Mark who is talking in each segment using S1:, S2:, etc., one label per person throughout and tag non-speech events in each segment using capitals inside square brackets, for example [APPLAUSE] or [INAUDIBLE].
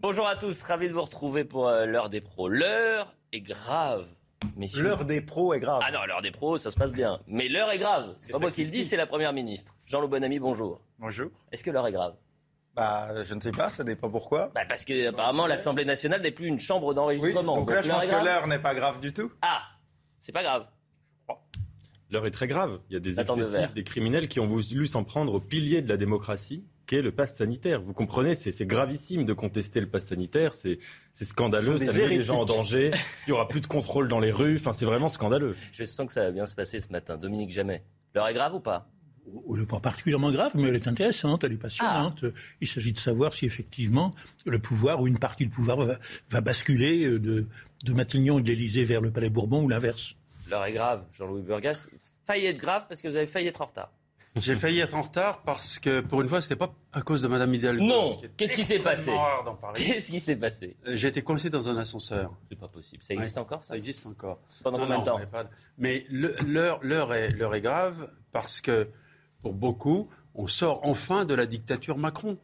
S1: Bonjour à tous, ravi de vous retrouver pour euh, l'heure des pros. L'heure est grave. messieurs.
S2: L'heure des pros est grave.
S1: Ah non, l'heure des pros, ça se passe bien. Mais l'heure est grave. C'est pas moi qui le dis, c'est la première ministre. Jean-Loup Bonamy, bonjour.
S2: Bonjour.
S1: Est-ce que l'heure est grave?
S2: Bah, je ne sais pas, ça dépend pourquoi.
S1: bah Parce que apparemment l'Assemblée nationale n'est plus une chambre
S2: Oui,
S1: d'enregistrement.
S2: donc là, je pense que l'heure n'est pas grave du tout.
S1: Ah, c'est pas grave.
S3: L'heure est très grave. Il y a des
S1: le
S3: excessifs, des criminels qui ont voulu s'en prendre au pilier de la démocratie, qu'est le pass sanitaire. Vous comprenez, c'est gravissime de contester le pass sanitaire. C'est scandaleux, ça met les gens en danger. [LAUGHS] Il y aura plus de contrôle dans les rues. Enfin, c'est vraiment scandaleux.
S1: Je sens que ça va bien se passer ce matin. Dominique Jamais. L'heure est grave ou pas?
S4: N'est pas particulièrement grave, mais elle est intéressante, elle est passionnante. Il s'agit de savoir si effectivement le pouvoir ou une partie du pouvoir va, va basculer euh, de, de Matignon et de l'Élysée vers le Palais Bourbon ou l'inverse.
S1: L'heure est grave, Jean-Louis Burgas. Failli être grave parce que vous avez failli être en retard.
S5: J'ai failli être en retard parce que pour une fois, c'était pas à cause de Madame Hidalgo.
S1: Non.
S5: ce est
S1: Qu'est-ce qui s'est passé. Qu'est-ce qui s'est passé
S5: J'ai été coincé dans un ascenseur.
S1: C'est pas possible. Ça existe
S5: Ouais.
S1: encore ça
S5: Ça existe encore.
S1: Pendant
S5: Non,
S1: combien de temps
S5: mais pas- Mais le- l'heure l'heure est, l'heure est grave parce que pour beaucoup, on sort enfin de la dictature Macron.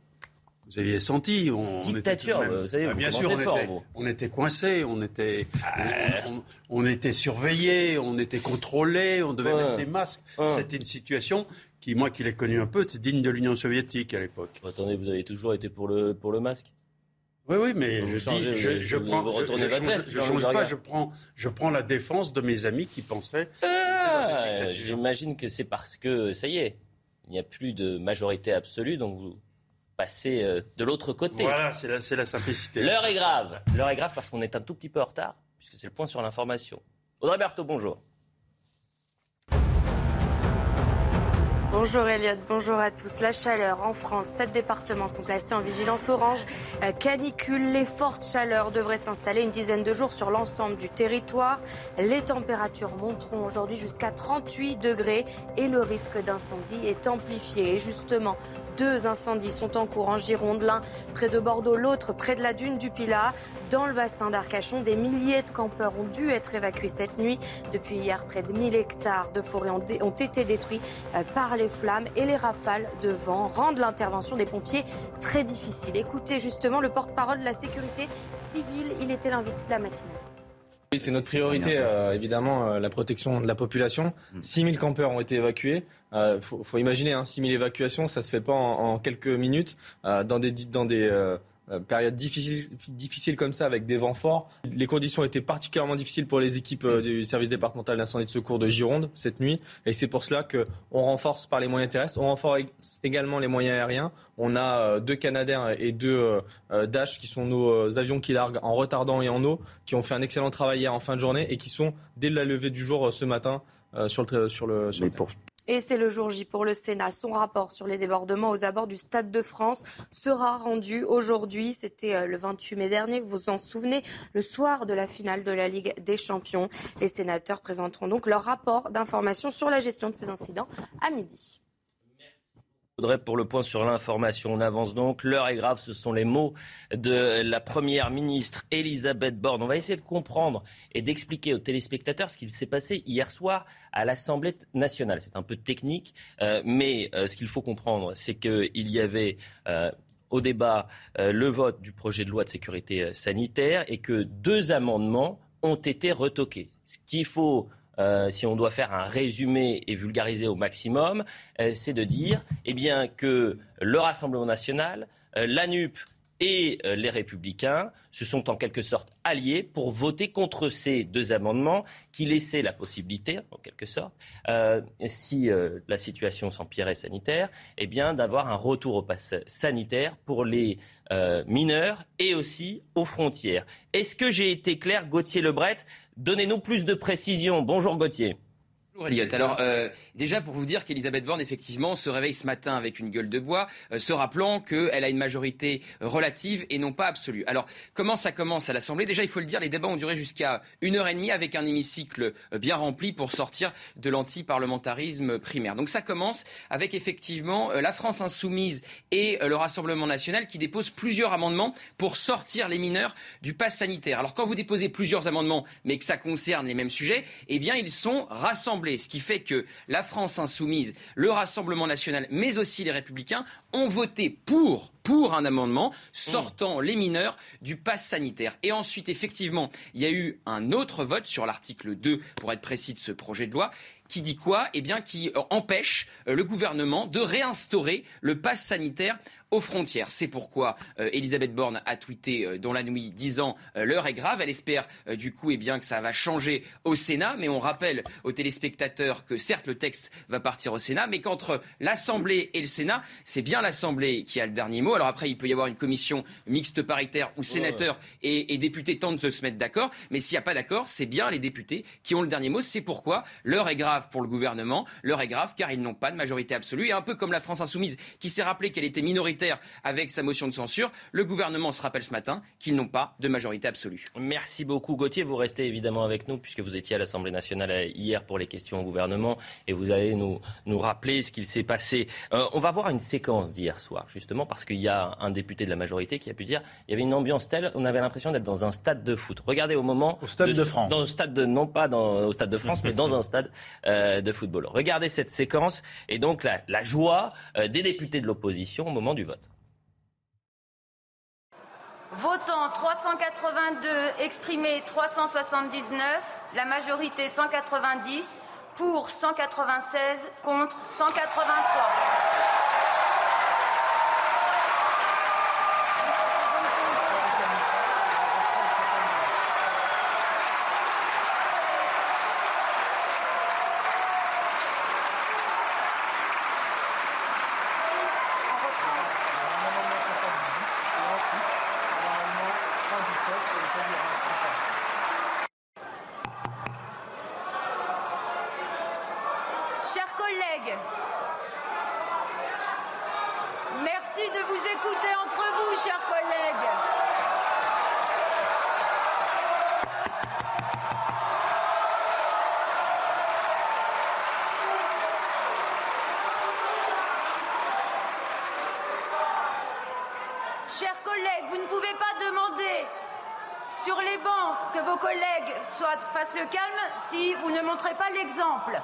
S5: Vous aviez senti. On, on était
S1: Dictature,
S5: tout de même-
S1: vous savez,
S5: Ah,
S1: vous
S5: bien sûr, on
S1: fort,
S5: était, on était coincé, on était,
S1: Ah.
S5: on, on- on était surveillé, on était contrôlé, on devait
S1: Ouais.
S5: mettre des masques.
S1: Ouais.
S5: C'était une situation qui, moi qui l'ai connue un peu, était digne de l'Union soviétique à l'époque.
S1: Attendez, vous avez toujours été pour le, pour le masque?
S5: Oui, oui, mais
S1: Vous
S5: je,
S1: changez,
S5: dis, je,
S1: vous-
S5: je
S1: vous-
S5: prends,
S1: vous
S5: je-
S1: veste,
S5: change pas, je prends, je prends la défense de mes amis qui pensaient.
S1: Ah. J'imagine que c'est parce que, ça y est, il n'y a plus de majorité absolue, donc vous passez euh, de l'autre côté.
S5: Voilà, c'est la, c'est la simplicité.
S1: L'heure est grave. L'heure est grave parce qu'on est un tout petit peu en retard, puisque c'est le point sur l'information. Audrey Berthaud, bonjour.
S6: Bonjour Elliot, bonjour à tous. La chaleur en France, sept départements sont placés en vigilance orange. Euh, Canicule, les fortes chaleurs devraient s'installer une dizaine de jours sur l'ensemble du territoire. Les températures monteront aujourd'hui jusqu'à 38 degrés et le risque d'incendie est amplifié. Et justement, deux incendies sont en cours en Gironde, l'un près de Bordeaux, l'autre près de la dune du Pilat. Dans le bassin d'Arcachon, des milliers de campeurs ont dû être évacués cette nuit. Depuis hier, près de 1000 hectares de forêt ont, dé- ont été détruits euh, par les flammes et les rafales de vent rendent l'intervention des pompiers très difficile. Écoutez justement le porte-parole de la sécurité civile, il était l'invité de la matinée.
S7: Oui, c'est notre priorité, euh, évidemment, euh, la protection de la population. 6000 campeurs ont été évacués. Il faut, faut imaginer, hein, 6000 évacuations, ça se fait pas en, en quelques minutes, euh, dans des, dans des euh, périodes difficiles, difficiles comme ça, avec des vents forts. Les conditions étaient particulièrement difficiles pour les équipes euh, du service départemental d'incendie de secours de Gironde cette nuit. Et c'est pour cela qu'on renforce par les moyens terrestres, on renforce également les moyens aériens. On a euh, deux Canadair et deux Dash qui sont nos avions qui larguent en retardant et en eau, qui ont fait un excellent travail hier en fin de journée et qui sont dès la levée du jour ce matin euh, sur le sur le sur le.
S6: Et c'est le jour J pour le Sénat. Son rapport sur les débordements aux abords du Stade de France sera rendu aujourd'hui. C'était euh, le 28 mai dernier, vous vous en souvenez, le soir de la finale de la Ligue des Champions. Les sénateurs présenteront donc leur rapport d'information sur la gestion de ces incidents à midi.
S1: Pour le point sur l'information, on avance donc. L'heure est grave, ce sont les mots de la première ministre Elisabeth Borne. On va essayer de comprendre et d'expliquer aux téléspectateurs ce qu'il s'est passé hier soir à l'Assemblée nationale. C'est un peu technique, euh, mais euh, ce qu'il faut comprendre, c'est qu'il y avait euh, au débat le vote du projet de loi de sécurité sanitaire et que deux amendements ont été retoqués. Ce qu'il faut euh, si on doit faire un résumé et vulgariser au maximum, euh, c'est de dire eh que le Rassemblement national, euh, la NUP et euh, les républicains se sont en quelque sorte alliés pour voter contre ces deux amendements qui laissaient la possibilité, en quelque sorte, si la situation s'empirait sanitaire, eh bien d'avoir un retour au pass sanitaire pour les mineurs et aussi aux frontières. Est-ce que j'ai été clair, Gauthier Lebret? Donnez-nous plus de précision. Bonjour Gauthier.
S8: Alors euh, déjà pour vous dire qu'Elisabeth Borne effectivement se réveille ce matin avec une gueule de bois, euh, se rappelant qu'elle a une majorité relative et non pas absolue. Alors comment ça commence à l'Assemblée? Déjà il faut le dire, les débats ont duré jusqu'à une heure et demie avec un hémicycle euh, bien rempli pour sortir de l'anti-parlementarisme primaire. Donc ça commence avec effectivement la France insoumise et le Rassemblement national qui déposent plusieurs amendements pour sortir les mineurs du pass sanitaire. Alors quand vous déposez plusieurs amendements mais que ça concerne les mêmes sujets, eh bien ils sont rassemblés ce qui fait que la France insoumise, le Rassemblement national, mais aussi les Républicains ont voté pour pour un amendement sortant les mineurs du pass sanitaire. Et ensuite, effectivement, il y a eu un autre vote sur l'article 2, pour être précis, de ce projet de loi, qui dit quoi? Eh bien, qui empêche euh, le gouvernement de réinstaurer le pass sanitaire aux frontières. C'est pourquoi euh, Elisabeth Borne a tweeté dans la nuit disant l'heure est grave. Elle espère du coup eh bien, que ça va changer au Sénat. Mais on rappelle aux téléspectateurs que certes le texte va partir au Sénat, mais qu'entre l'Assemblée et le Sénat, c'est bien l'Assemblée qui a le dernier mot. Alors après, il peut y avoir une commission mixte paritaire où sénateurs et, députés tentent de se mettre d'accord. Mais s'il n'y a pas d'accord, c'est bien les députés qui ont le dernier mot. C'est pourquoi l'heure est grave pour le gouvernement. L'heure est grave car ils n'ont pas de majorité absolue. Et un peu comme la France insoumise qui s'est rappelé qu'elle était minoritaire avec sa motion de censure, le gouvernement se rappelle ce matin qu'ils n'ont pas de majorité absolue.
S1: Merci beaucoup Gauthier. Vous restez évidemment avec nous puisque vous étiez à l'Assemblée nationale hier pour les questions au gouvernement et vous allez nous, nous rappeler ce qu'il s'est passé. Euh, on va voir une séquence d'hier soir justement parce qu'il y a un député de la majorité qui a pu dire il y avait une ambiance telle, on avait l'impression d'être dans un stade de foot. Regardez au moment...
S2: Au stade de, France.
S1: Dans le stade de, non pas dans, au stade de France, [LAUGHS] mais dans un stade euh, de football. Regardez cette séquence et donc la, joie euh, des députés de l'opposition au moment du vote.
S6: Votant 382, exprimé 379, la majorité 190, pour 196, contre 183. le calme si vous ne montrez pas l'exemple.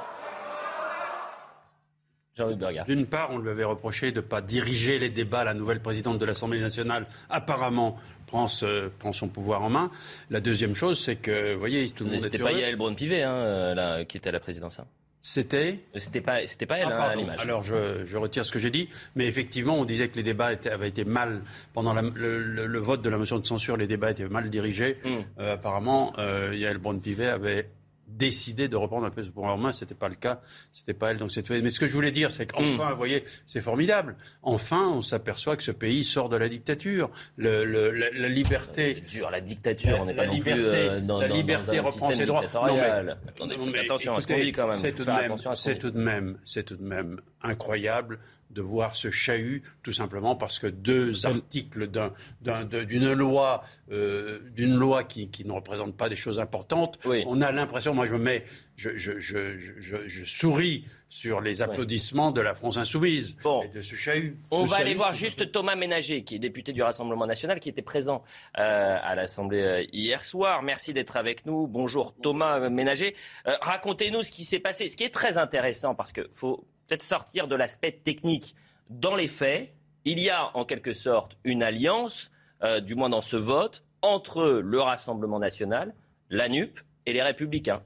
S5: D'une part, on lui avait reproché de ne pas diriger les débats. La nouvelle présidente de l'Assemblée nationale, apparemment, prend, son pouvoir en main. La deuxième chose, c'est que, vous voyez, tout le monde
S1: C'était pas Yael Braun-Pivet hein, euh, qui était à la présidence. Hein.
S5: C'était
S1: C'était pas, c'était pas elle
S5: ah, hein, à l'image. Alors je, retire ce que j'ai dit, mais effectivement, on disait que les débats avaient été mal pendant le, vote de la motion de censure. Les débats étaient mal dirigés. Hmm. Euh, apparemment, euh, Yael Braun-Pivet avait décidé de reprendre un peu ce pouvoir en main. C'était pas le cas. C'était pas elle. Donc cette Mais ce que je voulais dire, c'est qu'enfin, hmm. vous voyez, c'est formidable. Enfin, on s'aperçoit que ce pays sort de la dictature. Le, la, liberté.
S1: Dur, la dictature. on n'est pas non plus euh, dans,
S5: la liberté
S1: dans un
S5: reprend ses droits.
S1: Non, mais, attention à ce qu'on dit quand même.
S5: C'est tout, tout, de même, c'est tout de même incroyable de voir ce chahut, tout simplement parce que deux articles d'une loi, euh, d'une loi qui, ne représente pas des choses importantes, on a l'impression, moi je me mets, je, je, souris sur les applaudissements de la France insoumise et de ce chahut.
S1: On va aller voir juste Thomas Ménager, qui est député du Rassemblement national, qui était présent euh, à l'Assemblée euh, hier soir. Merci d'être avec nous. Bonjour Thomas Ménager. Racontez-nous ce qui s'est passé. Ce qui est très intéressant, parce que faut peut-être sortir de l'aspect technique. Dans les faits, il y a en quelque sorte une alliance, euh, du moins dans ce vote, entre le Rassemblement national, la NUP et les Républicains.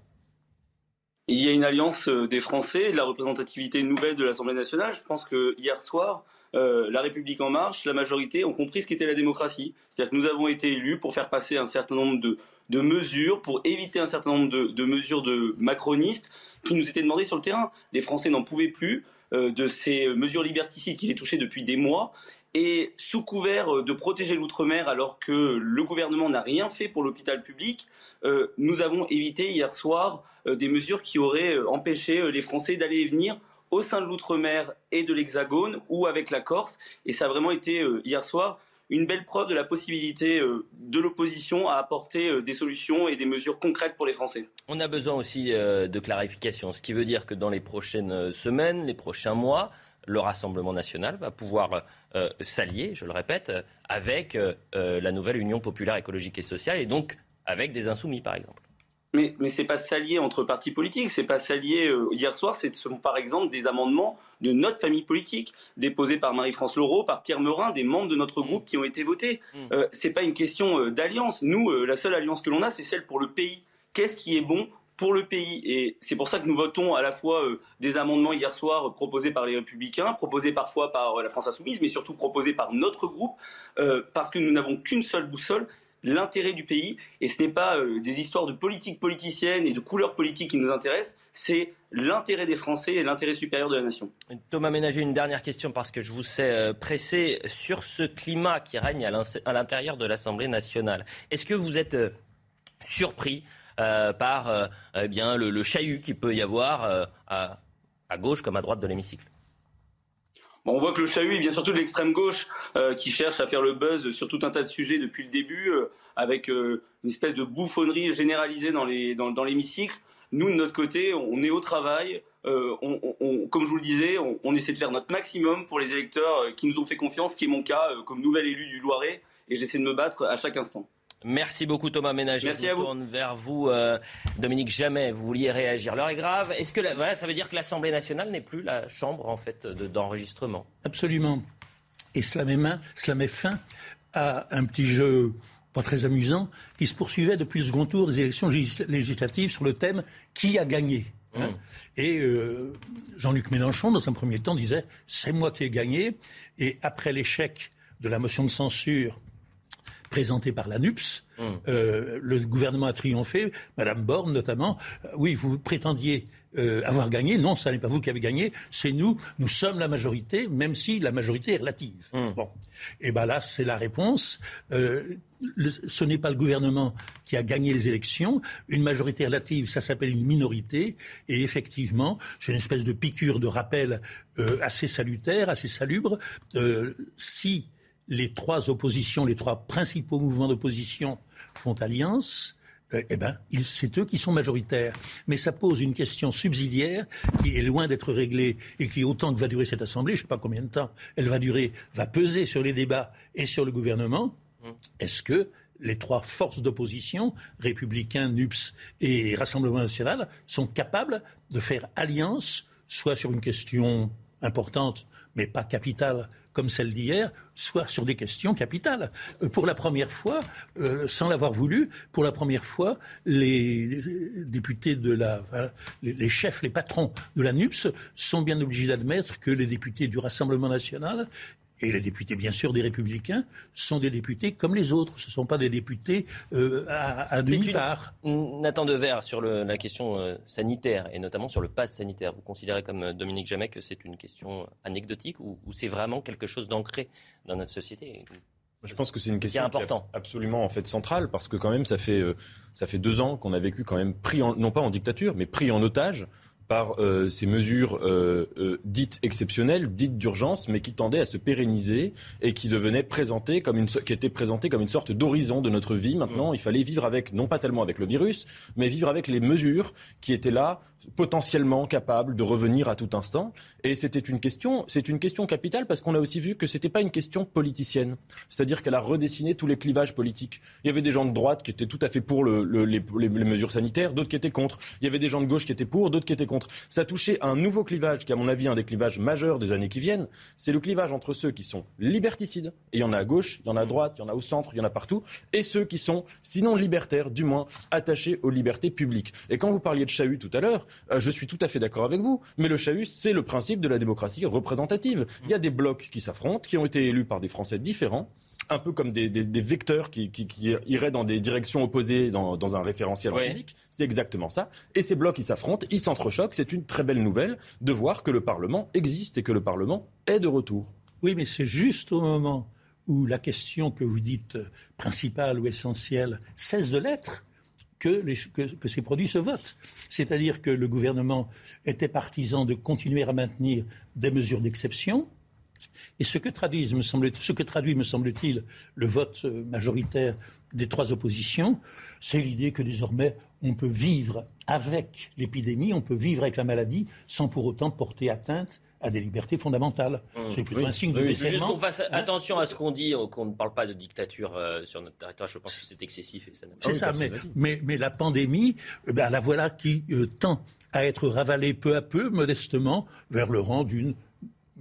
S9: Il y a une alliance euh, des Français, de la représentativité nouvelle de l'Assemblée nationale. Je pense que hier soir, euh, la République en marche, la majorité ont compris ce qu'était la démocratie. C'est-à-dire que nous avons été élus pour faire passer un certain nombre de, mesures, pour éviter un certain nombre de, mesures de macronistes qui nous étaient demandées sur le terrain. Les Français n'en pouvaient plus euh, de ces mesures liberticides qui les touchaient depuis des mois. Et sous couvert de protéger l'outre-mer alors que le gouvernement n'a rien fait pour l'hôpital public, euh, nous avons évité hier soir des mesures qui auraient empêché les Français d'aller et venir au sein de l'outre-mer et de l'Hexagone ou avec la Corse. Et ça a vraiment été euh, hier soir une belle preuve de la possibilité euh, de l'opposition à apporter euh, des solutions et des mesures concrètes pour les Français.
S1: On a besoin aussi de clarification, ce qui veut dire que dans les prochaines semaines, les prochains mois, le Rassemblement national va pouvoir s'allier, je le répète, avec la nouvelle Union populaire écologique et sociale et donc avec des insoumis, par exemple.
S9: Mais, mais c'est pas s'allier entre partis politiques, c'est pas s'allier. Euh, hier soir, ce sont par exemple des amendements de notre famille politique, déposés par Marie-France Laureau, par Pierre Meurin, des membres de notre groupe qui ont été votés. Ce mmh. Euh, c'est pas une question euh, d'alliance. Nous, la seule alliance que l'on a, c'est celle pour le pays. Qu'est-ce qui est bon pour le pays? Et c'est pour ça que nous votons à la fois des amendements hier soir proposés par les Républicains, proposés parfois par la France Insoumise, mais surtout proposés par notre groupe, parce que nous n'avons qu'une seule boussole, l'intérêt du pays. Et ce n'est pas euh, des histoires de politique politicienne et de couleurs politiques qui nous intéressent, c'est l'intérêt des Français et l'intérêt supérieur de la nation.
S1: Thomas Ménager, une dernière question parce que je vous sais euh, pressé sur ce climat qui règne à l'intérieur de l'Assemblée nationale. Est-ce que vous êtes euh, surpris par eh le, chahut qu'il peut y avoir à gauche comme à droite de l'hémicycle?
S9: On voit que le chahut vient surtout de l'extrême gauche euh, qui cherche à faire le buzz sur tout un tas de sujets depuis le début, euh, avec euh, une espèce de bouffonnerie généralisée dans l'hémicycle. Nous, de notre côté, on est au travail. comme je vous le disais, on, essaie de faire notre maximum pour les électeurs qui nous ont fait confiance, ce qui est mon cas comme nouvel élu du Loiret, et j'essaie de me battre à chaque instant.
S1: Merci beaucoup Thomas Ménager.
S9: Merci
S1: je
S9: vous
S1: tourne vers vous, euh, Dominique Jamais. Vous vouliez réagir. L'heure est grave. Est-ce que voilà, ça veut dire que l'Assemblée nationale n'est plus la chambre en fait d'enregistrement?
S4: Absolument. Et cela met, main, cela met fin à un petit jeu pas très amusant qui se poursuivait depuis le second tour des élections législatives sur le thème qui a gagné. Hein? Mmh. Et euh, Jean-Luc Mélenchon, dans un premier temps, disait c'est moi qui ai gagné. Et après l'échec de la motion de censure présenté par la NUPS. Hum. Euh, le gouvernement a triomphé, Madame Borne notamment. Euh, oui, vous prétendiez euh, avoir gagné. Non, ce n'est pas vous qui avez gagné, c'est nous. Nous sommes la majorité, même si la majorité est relative. Hum. Bon. Et bien là, c'est la réponse. ce n'est pas le gouvernement qui a gagné les élections. Une majorité relative, ça s'appelle une minorité. Et effectivement, c'est une espèce de piqûre de rappel assez salutaire, assez salubre. si les trois oppositions, les trois principaux mouvements d'opposition font alliance, euh, eh ben, c'est eux qui sont majoritaires. Mais ça pose une question subsidiaire qui est loin d'être réglée et qui, autant que va durer cette Assemblée, je ne sais pas combien de temps elle va durer, va peser sur les débats et sur le gouvernement. Mmh. Est-ce que les trois forces d'opposition, républicains, NUPS et Rassemblement national, sont capables de faire alliance, soit sur une question importante, mais pas capitale, comme celle d'hier, soit sur des questions capitales. Euh, pour la première fois, euh, sans l'avoir voulu, pour la première fois, les députés de la, les chefs, les patrons de la NUPS sont bien obligés d'admettre que les députés du Rassemblement national et les députés, bien sûr, des Républicains, sont des députés comme les autres. Ce ne sont pas des députés euh, à, demi-part.
S1: Nathan Dever, sur la question euh, sanitaire, et notamment sur le pass sanitaire, vous considérez comme euh, Dominique Jamais que c'est une question anecdotique ou, c'est vraiment quelque chose d'ancré dans notre société?
S3: Je pense que c'est une question absolument en fait centrale parce que quand même ça fait ça fait deux ans qu'on a vécu quand même pris non pas en dictature mais pris en otage par euh, ces mesures euh, euh, dites exceptionnelles, dites d'urgence, mais qui tendaient à se pérenniser et qui devenaient présenter comme une, qui étaient présentées comme une sorte d'horizon de notre vie. Maintenant, il fallait vivre avec, non pas tellement avec le virus, mais vivre avec les mesures qui étaient là, potentiellement capables de revenir à tout instant. Et c'était une question, c'est une question capitale parce qu'on a aussi vu que c'était pas une question politicienne. C'est-à-dire qu'elle a redessiné tous les clivages politiques. Il y avait des gens de droite qui étaient tout à fait pour le, les, les mesures sanitaires, d'autres qui étaient contre. Il y avait des gens de gauche qui étaient pour, d'autres qui étaient contre. Ça touchait un nouveau clivage qui, à mon avis, un des clivages majeurs des années qui viennent. C'est le clivage entre ceux qui sont liberticides, et il y en a à gauche, il y en a à droite, il y en a au centre, il y en a partout, et ceux qui sont, sinon libertaires, du moins attachés aux libertés publiques. Et quand vous parliez de chahut tout à l'heure, je suis tout à fait d'accord avec vous. Mais le chahut, c'est le principe de la démocratie représentative. Il y a des blocs qui s'affrontent, qui ont été élus par des Français différents un peu comme des, vecteurs qui, iraient dans des directions opposées dans, un référentiel physique. C'est exactement ça. Et ces blocs, ils s'affrontent, ils s'entrechoquent. C'est une très belle nouvelle de voir que le Parlement existe et que le Parlement est de retour.
S4: Oui, mais c'est juste au moment où la question que vous dites principale ou essentielle cesse de l'être que, que, ces produits se votent. C'est-à-dire que le gouvernement était partisan de continuer à maintenir des mesures d'exception. Et ce que, traduit, me semble-t-il, le vote euh, majoritaire des trois oppositions, c'est l'idée que désormais on peut vivre avec l'épidémie, on peut vivre avec la maladie sans pour autant porter atteinte à des libertés fondamentales. Mmh. C'est plutôt un signe de oui.
S1: Juste qu'on fasse hein attention à ce qu'on dit, qu'on ne parle pas de dictature euh, sur notre territoire. Je pense que c'est excessif.
S4: C'est ça, mais, mais, la pandémie, eh ben, la voilà qui euh, tend à être ravalée peu à peu, modestement, vers le rang d'une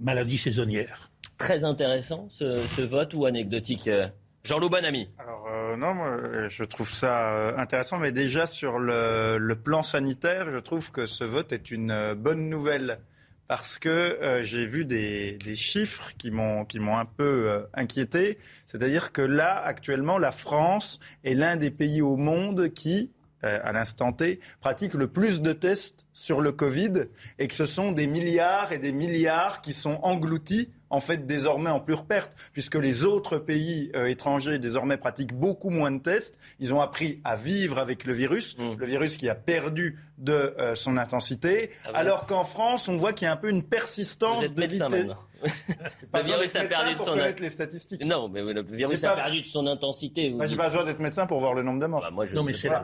S4: maladie saisonnière.
S1: Très intéressant ce, vote ou anecdotique euh, Jean-Loup Bonamy.
S2: Alors non, moi, je trouve ça intéressant, mais déjà sur le, le, plan sanitaire, je trouve que ce vote est une bonne nouvelle parce que euh, j'ai vu des, chiffres qui m'ont qui m'ont un peu euh, inquiété. C'est-à-dire que là, actuellement, la France est l'un des pays au monde qui, euh, à l'instant T, pratique le plus de tests sur le Covid et que ce sont des milliards et des milliards qui sont engloutis en fait désormais en pure perte, puisque les autres pays euh, étrangers désormais pratiquent beaucoup moins de tests. Ils ont appris à vivre avec le virus, mmh. le virus qui a perdu de euh, son intensité, ah alors qu'en France, on voit qu'il y a un peu une persistance de [LAUGHS]
S1: le virus a perdu de son
S2: les statistiques.
S1: Non, mais le virus a perdu de son intensité.
S2: Moi, j'ai pas besoin d'être médecin pour voir le nombre de morts. Bah,
S1: moi,
S4: non, mais c'est la,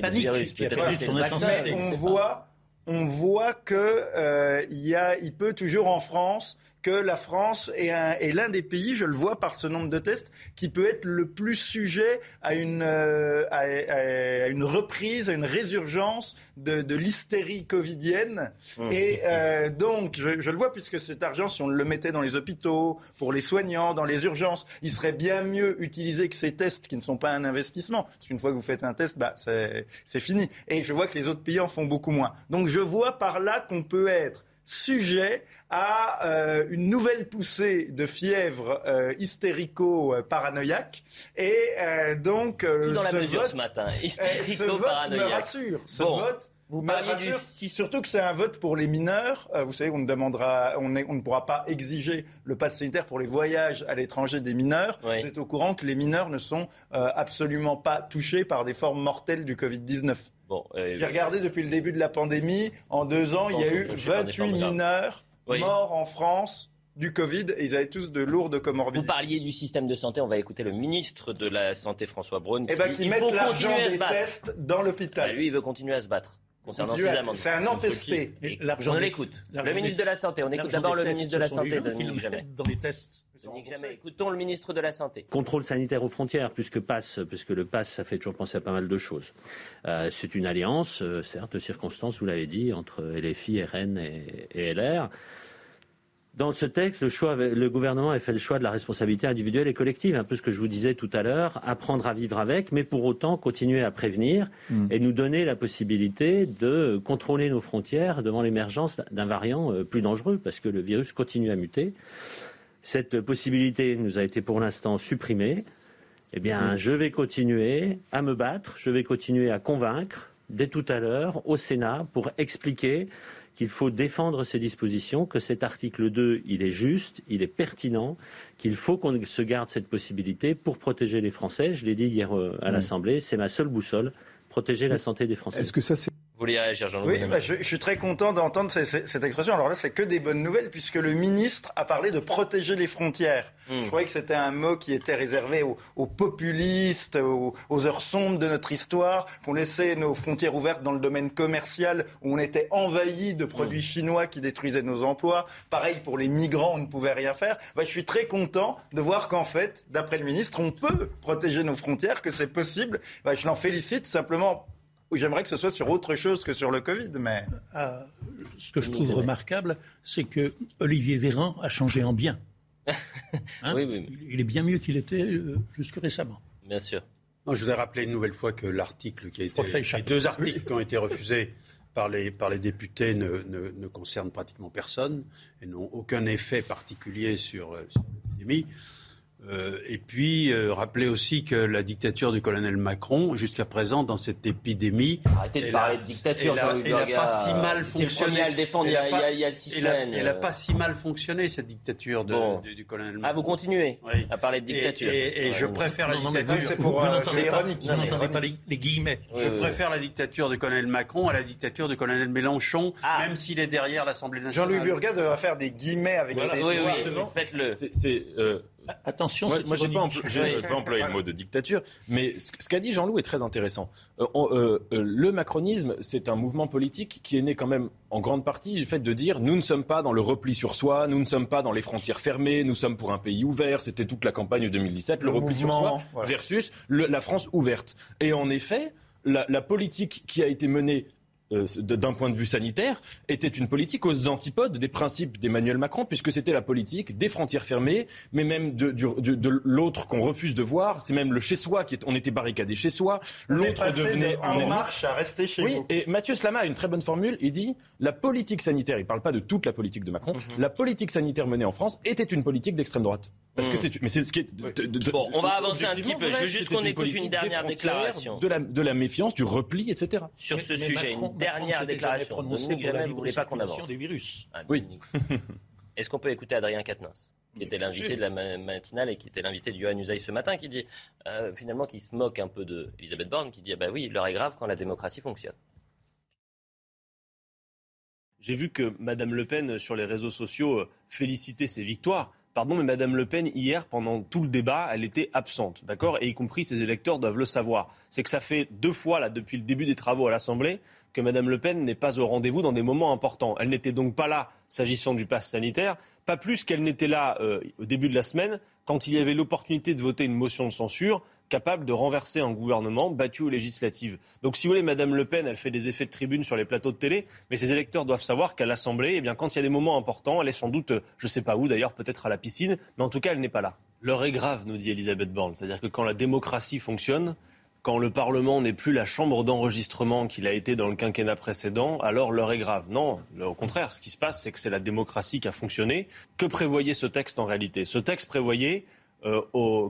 S4: panique qui a perdu de son intensité.
S2: On voit on voit que euh, y a, il peut toujours en France que la France est, l'un des pays, je le vois par ce nombre de tests, qui peut être le plus sujet à une, euh, à, une reprise, à une résurgence de, l'hystérie covidienne. Mmh. Et euh, donc, je, le vois, puisque cet argent, si on le mettait dans les hôpitaux, pour les soignants, dans les urgences, il serait bien mieux utilisé que ces tests qui ne sont pas un investissement. Parce qu'une fois que vous faites un test, bah, c'est fini. Et je vois que les autres pays en font beaucoup moins. Donc, je vois par là qu'on peut être sujet à euh, une nouvelle poussée de fièvre euh, hystérico-paranoïaque. Et euh, donc,
S1: dans ce la vote, ce matin.
S2: me rassure. Ce vote vous parliez du... Surtout que c'est un vote pour les mineurs. Vous savez, on, demandera, on, ne pourra pas exiger le pass sanitaire pour les voyages à l'étranger des mineurs. Oui. Vous êtes au courant que les mineurs ne sont absolument pas touchés par des formes mortelles du Covid-19. Euh, J'ai regardé depuis le début de la pandémie. En deux ans, il y a eu 28 mineurs morts en France du Covid et ils avaient tous de lourdes comorbidités.
S1: Vous parliez du système de santé, on va écouter le ministre de la Santé François Braun.
S2: Eh bah, qui met l'argent des tests dans l'hôpital.
S1: Bah, lui, il veut continuer à se battre. Concernant ces amendes.
S2: C'est un entesté.
S1: On l'écoute. Le ministre de la Santé. On écoute d'abord le ministre de la Santé,
S4: les tests.
S1: Écoutons le ministre de la Santé.
S10: Contrôle sanitaire aux frontières, puisque, passe, puisque le pass, ça fait toujours penser à pas mal de choses. Euh, c'est une alliance, euh, certes, de circonstances, vous l'avez dit, entre LFI, RN et, et LR. Dans ce texte, le, choix, le gouvernement a fait le choix de la responsabilité individuelle et collective, un peu ce que je vous disais tout à l'heure, apprendre à vivre avec, mais pour autant continuer à prévenir mm. et nous donner la possibilité de contrôler nos frontières devant l'émergence d'un variant euh, plus dangereux, parce que le virus continue à muter. Cette possibilité nous a été pour l'instant supprimée. Eh bien, je vais continuer à me battre, je vais continuer à convaincre dès tout à l'heure au Sénat pour expliquer qu'il faut défendre ces dispositions, que cet article 2, il est juste, il est pertinent, qu'il faut qu'on se garde cette possibilité pour protéger les Français. Je l'ai dit hier euh, à l'Assemblée, c'est ma seule boussole, protéger la santé des Français.
S2: Est-ce que ça c'est
S1: vous voulez réagir, Jean
S2: Oui, bah, je, suis très content d'entendre cette, expression. Alors là, c'est que des bonnes nouvelles, puisque le ministre a parlé de protéger les frontières. Hmm. Je croyais que c'était un mot qui était réservé aux, populistes, aux, heures sombres de notre histoire, qu'on laissait nos frontières ouvertes dans le domaine commercial, où on était envahi de produits hmm. chinois qui détruisaient nos emplois. Pareil pour les migrants, on ne pouvait rien faire. Bah, je suis très content de voir qu'en fait, d'après le ministre, on peut protéger nos frontières, que c'est possible. Bah, je l'en félicite simplement j'aimerais que ce soit sur autre chose que sur le Covid. Mais
S4: ah, ce que je trouve remarquable, c'est que Olivier Véran a changé en bien. [LAUGHS] Hein il est bien mieux qu'il était euh, jusque récemment.
S1: Bien sûr.
S5: je voudrais rappeler une nouvelle fois que l'article qui a été, les deux articles qui ont été refusés par les, par les députés ne, ne, concernent pratiquement personne et n'ont aucun effet particulier sur, sur l'épidémie. Euh, et puis, euh, rappeler aussi que la dictature du colonel Macron, jusqu'à présent, dans cette épidémie.
S1: Arrêtez de parler de dictature, Jean-Luc
S5: Elle n'a pas si mal fonctionné.
S1: à le défendre il y a, il y a six semaines.
S5: Elle n'a pas si mal fonctionné, cette dictature de, du, colonel Macron.
S1: Ah, vous continuez à parler de dictature.
S5: Et, je préfère la dictature.
S4: C'est pour euh, ironique. Vous n'entendez pas les, guillemets.
S5: Je préfère la dictature du colonel Macron à la dictature du colonel Mélenchon, ah. même s'il est derrière l'Assemblée nationale.
S2: Jean-Louis Burgat devra faire des guillemets avec ses
S1: Oui, oui, faites-le.
S4: C'est Attention,
S3: moi, moi j'ai pas, pas, employé le mot de dictature, mais ce, qu'a dit Jean-Loup est très intéressant. Euh, euh, euh, le macronisme, c'est un mouvement politique qui est né quand même en grande partie du fait de dire nous ne sommes pas dans le repli sur soi, nous ne sommes pas dans les frontières fermées, nous sommes pour un pays ouvert. C'était toute la campagne de 2017, le, repli sur soi versus la France ouverte. Et en effet, la, la politique qui a été menée euh, d'un point de vue sanitaire, était une politique aux antipodes des principes d'Emmanuel Macron, puisque c'était la politique des frontières fermées, mais même de, de, l'autre qu'on refuse de voir. C'est même le chez-soi qui est, on était barricadé chez soi. L'autre devenait
S2: en marche à rester chez
S3: oui,
S2: vous.
S3: Et Mathieu Slama a une très bonne formule. Il dit la politique sanitaire. Il parle pas de toute la politique de Macron. Mhm. La politique sanitaire menée en France était une politique d'extrême droite. Parce que mhm. c'est, mais c'est ce qui est.
S1: bon, on va avancer un petit peu. Je veux juste qu'on écoute une dernière déclaration.
S3: De la, de la méfiance, du repli, etc.
S1: Sur ce sujet, dernière déclaration. Dominique Jamais, vous ne voulez pas qu'on avance
S4: des virus.
S1: Ah, oui. [LAUGHS] Est-ce qu'on peut écouter Adrien Quatennens qui était l'invité de la matinale et qui était l'invité du Johan Usaï ce matin, qui dit euh, finalement qui se moque un peu de Elisabeth Borne, qui dit ah bah oui, l'heure est grave quand la démocratie fonctionne.
S11: J'ai vu que Mme Le Pen sur les réseaux sociaux euh, félicitait ses victoires. Pardon, mais Madame Le Pen, hier, pendant tout le débat, elle était absente, d'accord? Et y compris ses électeurs doivent le savoir. C'est que ça fait deux fois, là, depuis le début des travaux à l'Assemblée, que Mme Le Pen n'est pas au rendez-vous dans des moments importants. Elle n'était donc pas là s'agissant du pass sanitaire, pas plus qu'elle n'était là euh, au début de la semaine, quand il y avait l'opportunité de voter une motion de censure capable de renverser un gouvernement battu aux législatives. Donc, si vous voulez, Madame Le Pen, elle fait des effets de tribune sur les plateaux de télé, mais ses électeurs doivent savoir qu'à l'Assemblée, eh bien, quand il y a des moments importants, elle est sans doute, je ne sais pas où, d'ailleurs, peut-être à la piscine, mais en tout cas, elle n'est pas là. L'heure est grave, nous dit Elisabeth Borne. C'est-à-dire que quand la démocratie fonctionne, quand le Parlement n'est plus la chambre d'enregistrement qu'il a été dans le quinquennat précédent, alors l'heure est grave. Non, au contraire, ce qui se passe, c'est que c'est la démocratie qui a fonctionné. Que prévoyait ce texte en réalité? Ce texte prévoyait euh,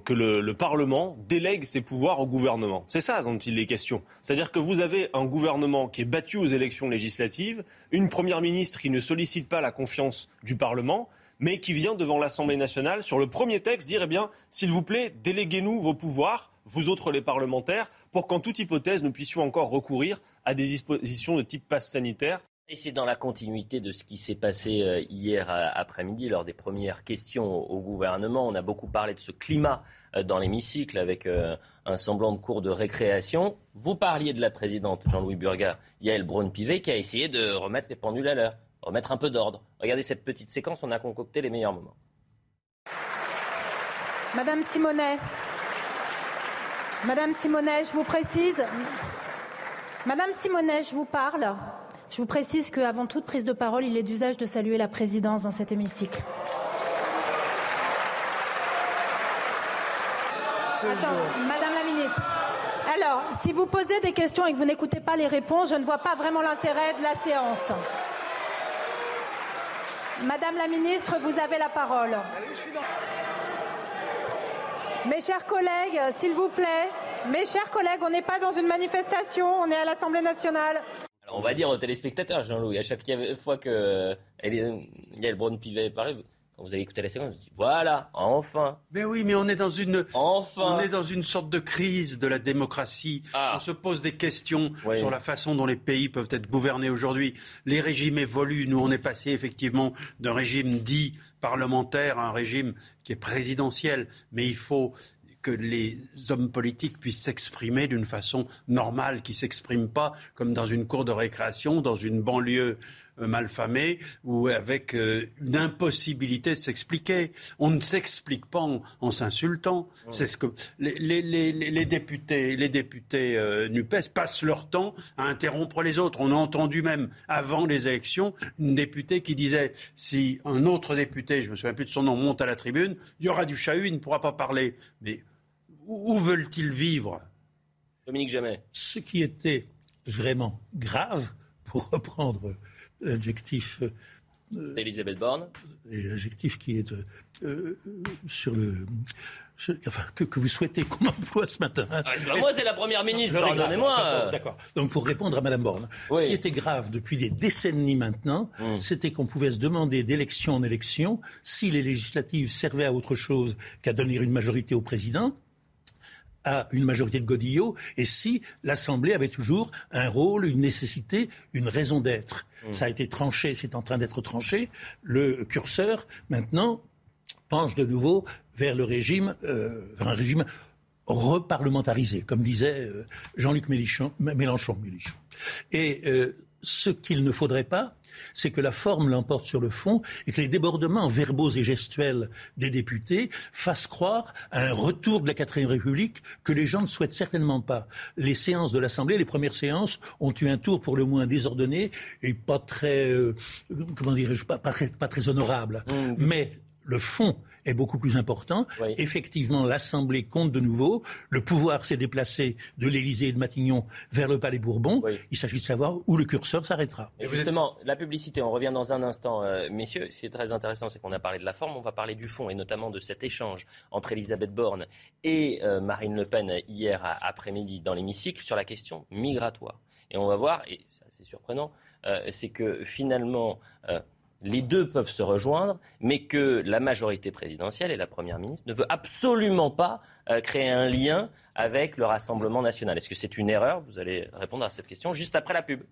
S11: que le, Parlement délègue ses pouvoirs au gouvernement. C'est ça dont il est question. C'est-à-dire que vous avez un gouvernement qui est battu aux élections législatives, une première ministre qui ne sollicite pas la confiance du Parlement, mais qui vient devant l'Assemblée nationale sur le premier texte dire, eh bien, s'il vous plaît, déléguez-nous vos pouvoirs, vous autres les parlementaires, pour qu'en toute hypothèse, nous puissions encore recourir à des dispositions de type passe sanitaire.
S1: Et c'est dans la continuité de ce qui s'est passé euh, hier euh, après-midi lors des premières questions au gouvernement. On a beaucoup parlé de ce climat euh, dans l'hémicycle avec un semblant de cours de récréation. Vous parliez de la présidente Jean-Louis Burga, Yael Braun-Pivet, qui a essayé de remettre les pendules à l'heure, remettre un peu d'ordre. Regardez cette petite séquence, on a concocté les meilleurs moments.
S12: Madame Simonet, Madame Simonet, je vous précise, Madame Simonet, je vous parle. Je vous précise qu'avant toute prise de parole, il est d'usage de saluer la présidence dans cet hémicycle. Madame la ministre. Alors, si vous posez des questions et que vous n'écoutez pas les réponses, je ne vois pas vraiment l'intérêt de la séance. Madame la ministre, vous avez la parole. Mes chers collègues, s'il vous plaît, mes chers collègues, on n'est pas dans une manifestation, on est à l'Assemblée nationale.
S1: On va dire aux téléspectateurs, Jean-Louis, à chaque fois que elle y a quand vous avez écouté la séquence, vous dites voilà, enfin.
S5: Mais oui, mais on est dans une, enfin, on est dans une sorte de crise de la démocratie. Ah. On se pose des questions sur la façon dont les pays peuvent être gouvernés aujourd'hui. Les régimes évoluent. Nous, on est passé effectivement d'un régime dit parlementaire à un régime qui est présidentiel. Mais il faut que les hommes politiques puissent s'exprimer d'une façon normale, qui ne s'expriment pas comme dans une cour de récréation, dans une banlieue euh, malfamée ou avec euh, une impossibilité de s'expliquer. On ne s'explique pas en, s'insultant. C'est ce que les, députés, les députés euh, Nupes passent leur temps à interrompre les autres. On a entendu même avant les élections une députée qui disait si un autre député, je me souviens plus de son nom, monte à la tribune, il y aura du chahut, il ne pourra pas parler. Mais où veulent-ils vivre?
S1: Dominique Jamais.
S4: Ce qui était vraiment grave, pour reprendre l'adjectif.
S1: Elisabeth Borne.
S4: L'adjectif qui est sur le que, vous souhaitez qu'on [LAUGHS] emploie ce matin.
S1: Hein. Ah, moi, c'est la première ministre, pardonnez-moi.
S4: D'accord. Donc, pour répondre à Mme Borne, ce qui était grave depuis des décennies maintenant, hmm. c'était qu'on pouvait se demander d'élection en élection si les législatives servaient à autre chose qu'à donner une majorité au président à une majorité de Godillot et si l'Assemblée avait toujours un rôle, une nécessité, une raison d'être. Hmm. Ça a été tranché, c'est en train d'être tranché. Le curseur, maintenant, penche de nouveau vers le régime, euh, vers un régime reparlementarisé, comme disait euh, Jean-Luc Mélenchon. Mélenchon. Et euh, ce qu'il ne faudrait pas, c'est que la forme l'emporte sur le fond et que les débordements verbaux et gestuels des députés fassent croire à un retour de la quatrième République que les gens ne souhaitent certainement pas. Les séances de l'Assemblée, les premières séances, ont eu un tour pour le moins désordonné et pas très, comment dirais-je, pas, pas, très, honorable. Mmh. Mais le fond est beaucoup plus important. Effectivement, l'Assemblée compte de nouveau. Le pouvoir s'est déplacé de l'Élysée et de Matignon vers le Palais Bourbon. Il s'agit de savoir où le curseur s'arrêtera.
S1: Et justement, la publicité, on revient dans un instant, euh, messieurs. C'est très intéressant, c'est qu'on a parlé de la forme, on va parler du fond, et notamment de cet échange entre Elisabeth Borne et euh, Marine Le Pen hier après-midi dans l'hémicycle sur la question migratoire. Et on va voir, et c'est surprenant, euh, c'est que finalement les deux peuvent se rejoindre, mais que la majorité présidentielle et la Première ministre ne veut absolument pas euh, créer un lien avec le Rassemblement national. Est-ce que c'est une erreur? Vous allez répondre à cette question juste après la pub.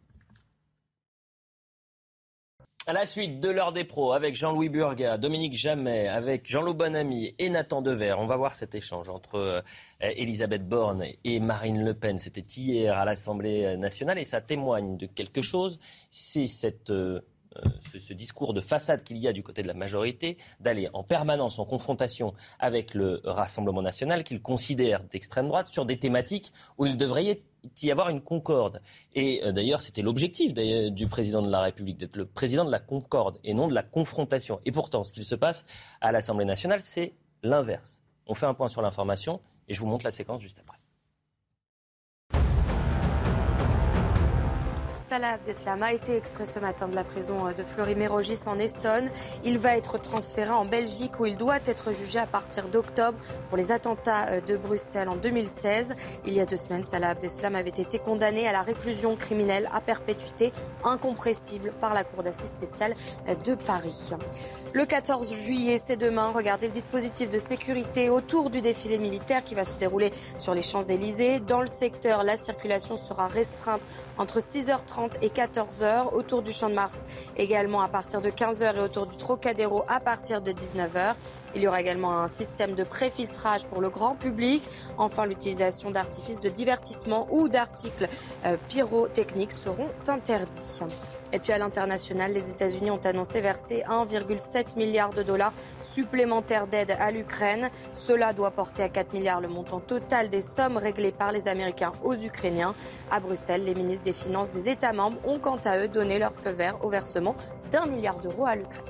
S1: À la suite de l'heure des pros avec Jean-Louis Burga, Dominique Jamais, avec Jean-Loup Bonamy et Nathan Dever. On va voir cet échange entre euh, Elisabeth Borne et Marine Le Pen. C'était hier à l'Assemblée nationale et ça témoigne de quelque chose. C'est cette euh, euh, ce, discours de façade qu'il y a du côté de la majorité, d'aller en permanence en confrontation avec le Rassemblement national qu'il considère d'extrême droite sur des thématiques où il devrait y avoir une concorde. Et euh, d'ailleurs, c'était l'objectif du président de la République, d'être le président de la concorde et non de la confrontation. Et pourtant, ce qu'il se passe à l'Assemblée nationale, c'est l'inverse. On fait un point sur l'information et je vous montre la séquence juste après.
S6: Salah Abdeslam a été extrait ce matin de la prison euh, de Fleury-Mérogis en Essonne. Il va être transféré en Belgique où il doit être jugé à partir d'octobre pour les attentats euh, de Bruxelles en 2016. Il y a deux semaines, Salah Abdeslam avait été condamné à la réclusion criminelle à perpétuité incompressible par la Cour d'assises spéciale euh, de Paris. Le 14 juillet, c'est demain. Regardez le dispositif de sécurité autour du défilé militaire qui va se dérouler sur les Champs-Élysées. Dans le secteur, la circulation sera restreinte entre 6h30 et 14h autour du Champ de Mars également à partir de 15h et autour du Trocadéro à partir de 19h. Il y aura également un système de préfiltrage pour le grand public. Enfin, l'utilisation d'artifices de divertissement ou d'articles euh, pyrotechniques seront interdits. Et puis à l'international, les États-Unis ont annoncé verser 1,7 milliard de dollars supplémentaires d'aide à l'Ukraine. Cela doit porter à 4 milliards le montant total des sommes réglées par les Américains aux Ukrainiens. À Bruxelles, les ministres des Finances des États membres ont quant à eux donné leur feu vert au versement d'un milliard d'euros à l'Ukraine.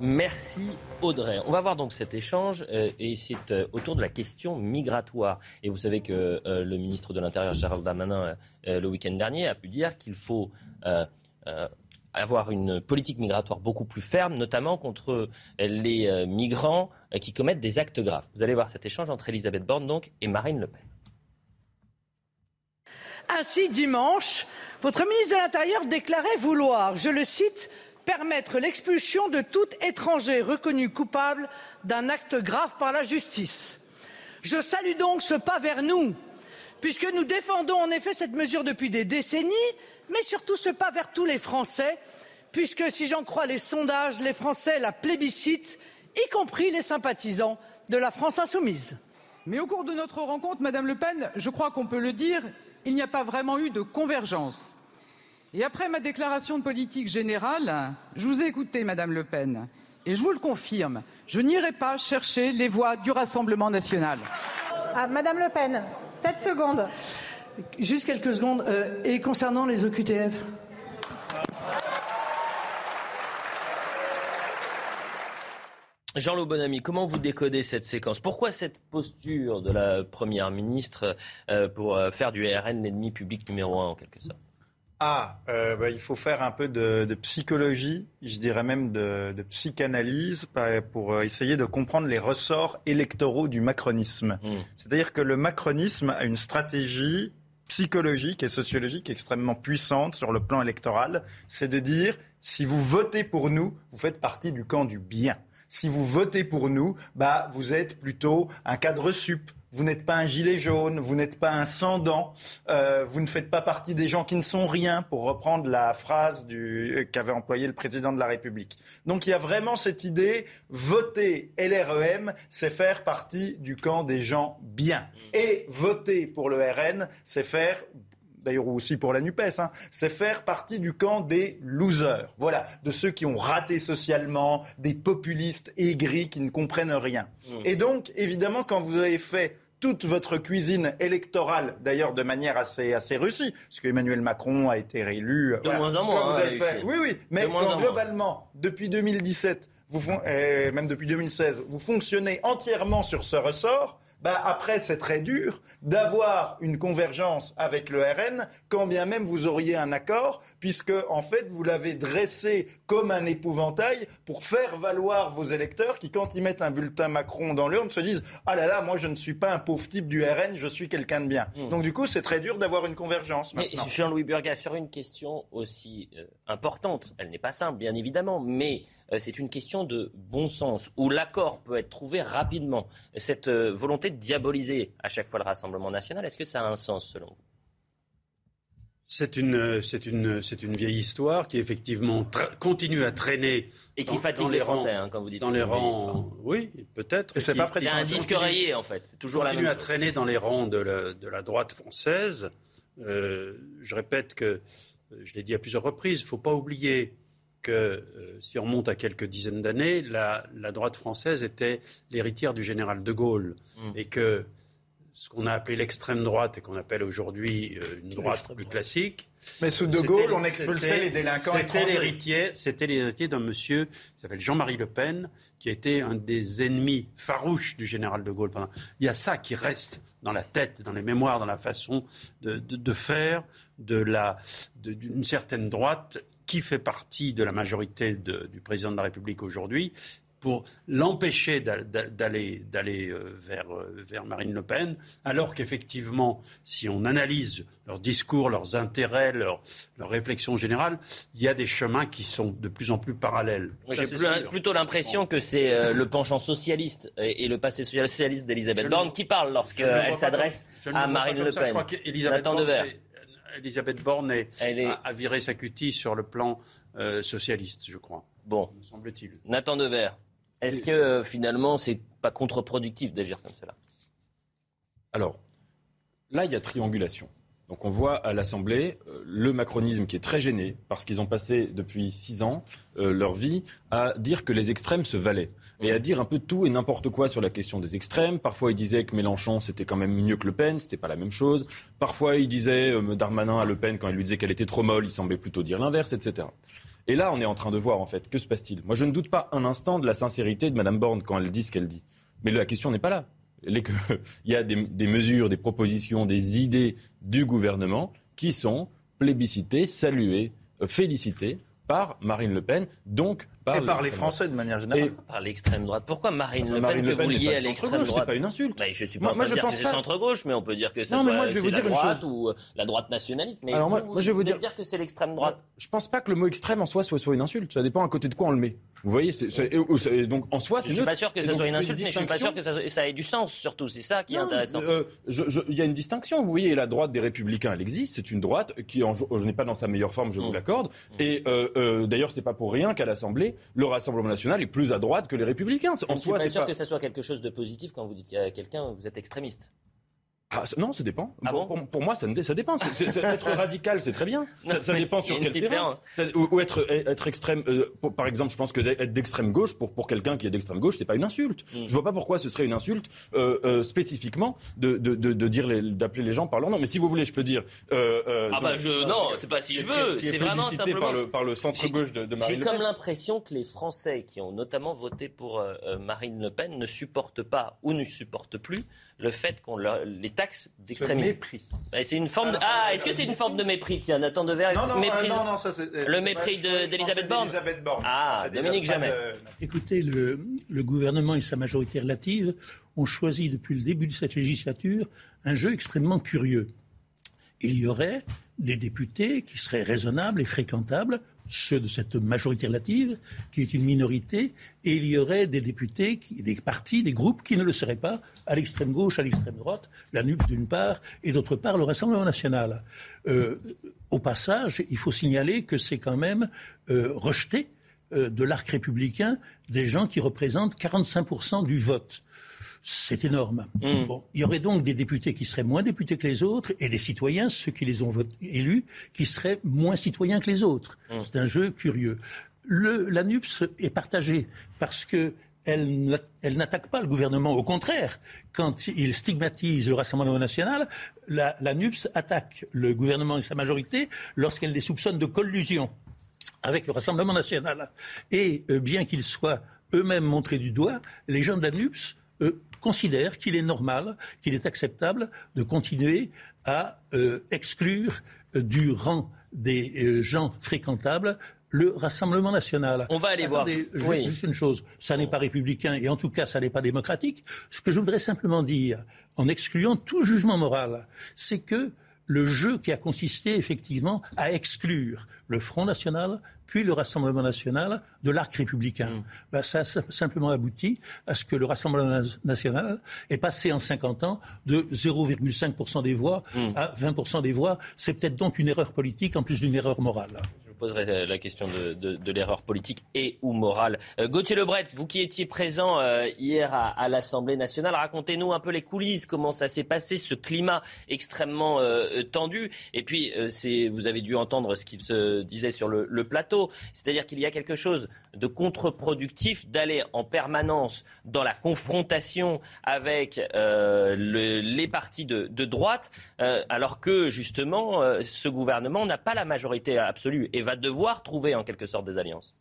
S1: Merci Audrey. On va voir donc cet échange euh, et c'est euh, autour de la question migratoire. Et vous savez que euh, le ministre de l'Intérieur Gérald Darmanin le week-end dernier a pu dire qu'il faut avoir une politique migratoire beaucoup plus ferme, notamment contre les migrants qui commettent des actes graves. Vous allez voir cet échange entre Elisabeth Borne donc et Marine Le Pen.
S13: Ainsi, dimanche, votre ministre de l'Intérieur déclarait vouloir, je le cite, permettre l'expulsion de tout étranger reconnu coupable d'un acte grave par la justice. Je salue donc ce pas vers nous, puisque nous défendons en effet cette mesure depuis des décennies, mais surtout ce pas vers tous les Français, puisque si j'en crois les sondages, les Français la plébiscitent, y compris les sympathisants de la France insoumise.
S14: Mais au cours de notre rencontre, Madame Le Pen, je crois qu'on peut le dire, il n'y a pas vraiment eu de convergence. Et après ma déclaration de politique générale, je vous ai écouté, Madame Le Pen, et je vous le confirme, je n'irai pas chercher les voix du Rassemblement national.
S12: Ah, Madame Le Pen, 7 secondes.
S13: Juste quelques secondes. Euh, et concernant les OQTF
S1: Jean-Loup Bonamy, comment vous décodez cette séquence? Pourquoi cette posture de la Première ministre euh, pour euh, faire du RN l'ennemi public numéro un en quelque sorte?
S2: Ah, euh, bah, il faut faire un peu de, psychologie, je dirais même de, psychanalyse, pour essayer de comprendre les ressorts électoraux du macronisme. Hmm. C'est-à-dire que le macronisme a une stratégie psychologique et sociologique extrêmement puissante sur le plan électoral. C'est de dire, si vous votez pour nous, vous faites partie du camp du bien. Si vous votez pour nous, bah, vous êtes plutôt un cadre sup, vous n'êtes pas un gilet jaune, vous n'êtes pas un sans euh, vous ne faites pas partie des gens qui ne sont rien, pour reprendre la phrase euh, qu'avait employé le président de la République. Donc il y a vraiment cette idée, voter LREM, c'est faire partie du camp des gens bien. Et voter pour le RN, c'est faire d'ailleurs aussi pour la NUPES, hein, c'est faire partie du camp des losers. Voilà, de ceux qui ont raté socialement, des populistes aigris qui ne comprennent rien. Mmh. Et donc, évidemment, quand vous avez fait toute votre cuisine électorale, d'ailleurs de manière assez, assez réussie, parce qu'Emmanuel Macron a été réélu.
S1: De moins en moins. Hein,
S2: oui, oui, mais quand globalement, depuis 2017, vous, même depuis 2016, vous fonctionnez entièrement sur ce ressort, bah, après, c'est très dur d'avoir une convergence avec le RN, quand bien même vous auriez un accord, puisque, en fait, vous l'avez dressé comme un épouvantail pour faire valoir vos électeurs qui, quand ils mettent un bulletin Macron dans l'urne, se disent Ah là là, moi, je ne suis pas un pauvre type du RN, je suis quelqu'un de bien. Hmm. Donc, du coup, c'est très dur d'avoir une convergence. Mais
S1: Jean-Louis Burga, sur une question aussi euh, importante, elle n'est pas simple, bien évidemment, mais euh, c'est une question de bon sens, où l'accord peut être trouvé rapidement. Cette euh, volonté de diaboliser à chaque fois le Rassemblement national. Est-ce que ça a un sens selon vous?
S5: C'est une, c'est une, c'est une vieille histoire qui effectivement continue à traîner
S1: et qui fatigue les, Français, hein, comme vous dites.
S5: Dans les rangs, oui, peut-être.
S1: c'est pas Il y a un disque rayé en fait. C'est toujours
S5: continue
S1: la
S5: à traîner dans les rangs de la, de la droite française. Euh, je répète que je l'ai dit à plusieurs reprises. Il ne faut pas oublier que euh, si on remonte à quelques dizaines d'années, la, droite française était l'héritière du général de Gaulle mm. et que ce qu'on a appelé l'extrême droite et qu'on appelle aujourd'hui euh, une droite plus classique.
S2: Mais sous de Gaulle, on expulsait les délinquants
S5: C'était l'héritier, c'était l'héritier d'un monsieur qui s'appelle Jean-Marie Le Pen, qui était un des ennemis farouches du général de Gaulle. Il y a ça qui reste dans la tête, dans les mémoires, dans la façon de, faire d'une certaine droite qui fait partie de la majorité du président de la République aujourd'hui pour l'empêcher d'aller euh, vers, euh, vers Marine Le Pen, alors qu'effectivement, si on analyse leurs discours, leurs intérêts, leurs leur réflexions générales, il y a des chemins qui sont de plus en plus parallèles.
S1: J'ai plutôt l'impression que c'est euh, le penchant socialiste et, le passé socialiste d'Elisabeth Borne qui parle lorsqu'elle s'adresse à Marine Le Pen.
S5: Nathan Elisabeth Borne a, viré sa cutie sur le plan euh, socialiste, je crois.
S1: Bon, semble-t-il. Nathan Dever, est-ce que euh, finalement c'est pas contre-productif d'agir comme cela?
S3: Alors, là, il y a triangulation. Donc on voit à l'Assemblée euh, le macronisme qui est très gêné parce qu'ils ont passé depuis six ans leur vie à dire que les extrêmes se valaient et à dire un peu tout et n'importe quoi sur la question des extrêmes. Parfois, il disait que Mélenchon, c'était quand même mieux que Le Pen, c'était pas la même chose. Parfois, il disait, euh, Darmanin à Le Pen, quand il lui disait qu'elle était trop molle, il semblait plutôt dire l'inverse, etc. Et là, on est en train de voir, en fait, que se passe-t-il? Moi, je ne doute pas un instant de la sincérité de Mme Borne quand elle dit ce qu'elle dit. Mais la question n'est pas là. [LAUGHS] Il y a des, des mesures, des propositions, des idées du gouvernement qui sont plébiscitées, saluées, euh, félicitées par Marine Le Pen, donc
S2: et par les Français de manière générale.
S1: Par l'extrême droite. Pourquoi Marine Le Pen, que vous liez à l'extrême droite
S3: C'est pas une insulte.
S1: Bah, je suis pas moi, je dire que c'est centre-gauche, mais on peut dire que c'est la droite ou euh, la droite nationaliste. Mais Alors, moi, je vais vous dire... que c'est l'extrême droite.
S3: Je pense pas que le mot extrême en soi soit, soit une insulte. Ça dépend à côté de quoi on le met. Vous voyez, donc en soi, c'est.
S1: Je suis pas sûr que ça soit une insulte, mais je suis pas sûr que ça, ait du sens. Surtout, c'est ça qui est intéressant.
S3: Euh, il y a une distinction. Vous voyez, la droite des Républicains, elle existe. C'est une droite qui, je n'ai pas dans sa meilleure forme, je vous mm. l'accorde. Mm. Et euh, d'ailleurs, c'est pas pour rien qu'à l'Assemblée, le Rassemblement est plus à droite que les républicains.
S1: En je ne suis pas sûr que ça soit quelque chose de positif quand vous dites à quelqu'un vous êtes extrémiste.
S3: Ah, non, ça dépend. Ah pour, moi, ça, ça dépend. être radical, c'est très bien. [LAUGHS] Ça, dépend sur quel terrain. Ou, être, être extrême. Euh, par exemple, je pense que être d'extrême gauche, pour, pour quelqu'un qui est d'extrême gauche, c'est pas une insulte. Je mm. Je vois pas pourquoi ce serait une insulte euh, euh, spécifiquement de, de, de, dire d'appeler les gens par leur nom. Mais si vous voulez, je peux dire.
S1: ah bah je non, c'est pas si je veux. C'est vraiment simplement
S3: par le, par le centre gauche de, Marine
S1: J'ai comme l'impression que les Français qui ont notamment voté pour Marine Le Pen ne supportent pas ou ne supportent plus le fait qu'on les taxe d'extrémisme.
S2: mépris.
S1: Bah, c'est une forme de... Ah, est-ce que c'est une forme de mépris? Tiens, Nathan Devers.
S2: Non, non,
S1: mépris...
S2: non, non, ça c'est.
S1: Le mépris d'Elisabeth Borne.
S2: Borne.
S1: Ah, Dominique Jamais.
S4: Écoutez, le, le gouvernement et sa majorité relative ont choisi depuis le début de cette législature un jeu extrêmement curieux. Il y aurait des députés qui seraient raisonnables et fréquentables, ceux de cette majorité relative, qui est une minorité, et il y aurait des députés, des partis, des groupes qui ne le seraient pas, à l'extrême gauche, à l'extrême droite, la NUP d'une part, et d'autre part le Rassemblement national. Euh, au passage, il faut signaler que c'est quand même euh, rejeté euh, de l'arc républicain des gens qui représentent 45% du vote. C'est énorme.
S1: Mm.
S4: Bon, il y aurait donc des députés qui seraient moins députés que les autres et des citoyens, ceux qui les ont voté- élus, qui seraient moins citoyens que les autres.
S1: Mm.
S4: C'est un jeu curieux. Le, la NUPS est partagée parce que elle, elle n'attaque pas le gouvernement. Au contraire, quand il stigmatise le Rassemblement national, la, la NUPS attaque le gouvernement et sa majorité lorsqu'elle les soupçonne de collusion avec le Rassemblement national. Et euh, bien qu'ils soient eux-mêmes montrés du doigt, les gens de la NUPS euh, considèrent qu'il est normal, qu'il est acceptable de continuer à euh, exclure euh, du rang des euh, gens fréquentables le Rassemblement national.
S1: On va aller voir.
S4: Attendez, ju-
S1: Oui.
S4: Juste une chose, ça n'est pas républicain et en tout cas ça n'est pas démocratique. Ce que je voudrais simplement dire, en excluant tout jugement moral, c'est que le jeu qui a consisté effectivement à exclure le Front National puis le Rassemblement national de l'arc républicain. Ben, ça a sim- simplement abouti à ce que le Rassemblement na- national est passé en 50 ans de 0,5% des voix à 20% des voix. C'est peut-être donc une erreur politique en plus d'une erreur morale.
S1: Poserai la question de, l'erreur politique et ou morale. Euh, Gauthier Lebret, vous qui étiez présent euh, hier à, l'Assemblée nationale, racontez-nous un peu les coulisses, comment ça s'est passé, ce climat extrêmement euh, tendu. Et puis, euh, vous avez dû entendre ce qu'il se disait sur le, plateau, c'est-à-dire qu'il y a quelque chose de contre-productif d'aller en permanence dans la confrontation avec euh, le- les partis de, droite, euh, alors que justement, euh, ce gouvernement n'a pas la majorité absolue va devoir trouver en quelque sorte des alliances.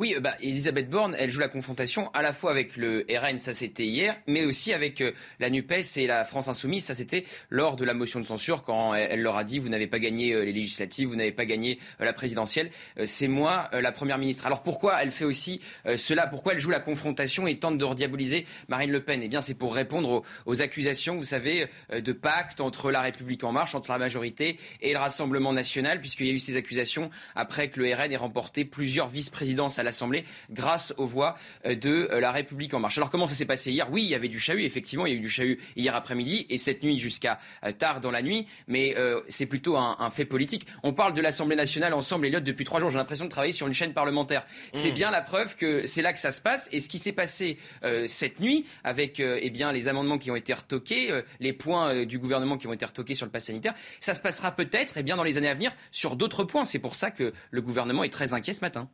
S8: Oui, euh, bah, Elisabeth Borne, elle joue la confrontation à la fois avec le RN, ça c'était hier, mais aussi avec euh, la NUPES et la France Insoumise, ça c'était lors de la motion de censure quand elle, leur a dit vous n'avez pas gagné euh, les législatives, vous n'avez pas gagné la présidentielle, c'est moi la première ministre. Alors pourquoi elle fait aussi cela? Pourquoi elle joue la confrontation et tente de rediaboliser Marine Le Pen? Eh bien c'est pour répondre aux, aux accusations, vous savez, de pacte entre la République en marche, entre la majorité et le Rassemblement national, puisqu'il y a eu ces accusations après que le RN ait remporté plusieurs vice-présidences à l'Assemblée grâce aux voix euh, de euh, la République en marche. Alors comment ça s'est passé hier? Oui, il y avait du chahut, effectivement, il y a eu du chahut hier après-midi et cette nuit jusqu'à euh, tard dans la nuit, mais euh, c'est plutôt un, un fait politique. On parle de l'Assemblée nationale ensemble, Elliot, depuis trois jours. J'ai l'impression de travailler sur une chaîne parlementaire. C'est
S1: Mmh.
S8: bien la preuve que c'est là que ça se passe. Et ce qui s'est passé euh, cette nuit, avec euh, eh bien les amendements qui ont été retoqués, les points du gouvernement qui ont été retoqués sur le pass sanitaire, ça se passera peut-être eh bien dans les années à venir sur d'autres points. C'est pour ça que le gouvernement est très inquiet ce matin.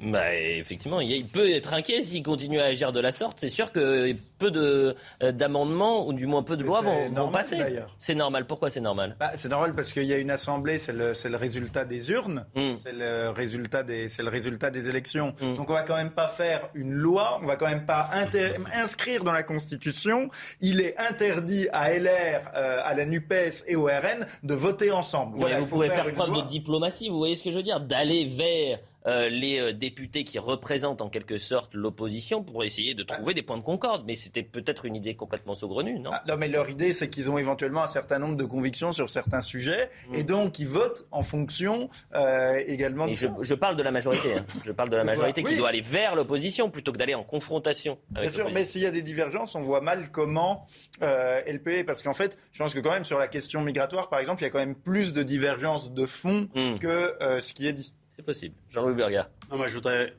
S1: Bah, effectivement, il peut être inquiet s'il continue à agir de la sorte. C'est sûr que peu euh, d'amendements, ou du moins peu de lois, vont, passer. C'est normal. Pourquoi c'est normal?
S2: Bah, c'est normal parce qu'il y a une assemblée, c'est le, résultat des urnes,
S1: Mm.
S2: c'est le résultat des, c'est le résultat des élections.
S1: Mm.
S2: Donc on va quand même pas faire une loi, on va quand même pas inscrire dans la Constitution. Il est interdit à LR, euh, à la Nupes et au RN de voter ensemble. Voilà,
S1: vous pouvez faire
S2: une
S1: preuve
S2: loi.
S1: de diplomatie, vous voyez ce que je veux dire? D'aller vers euh, les euh, députés qui représentent en quelque sorte l'opposition pour essayer de trouver des points de concorde. Mais c'était peut-être une idée complètement saugrenue, non?
S2: Ah, non, mais leur idée, c'est qu'ils ont éventuellement un certain nombre de convictions sur certains sujets,
S1: Mm.
S2: et donc ils votent en fonction euh, également de
S1: je, parle de la majorité. hein. [LAUGHS] Je parle de la majorité qui
S2: oui.
S1: doit aller vers l'opposition plutôt que d'aller en confrontation avec
S2: Bien sûr, mais s'il y a des divergences, on voit mal comment euh, LPE, parce qu'en fait, je pense que quand même sur la question migratoire, par exemple, il y a quand même plus de divergences de fond
S1: Mm.
S2: que euh, ce qui est dit.
S1: C'est possible. Jean-Louis.
S5: Non, moi, je voudrais.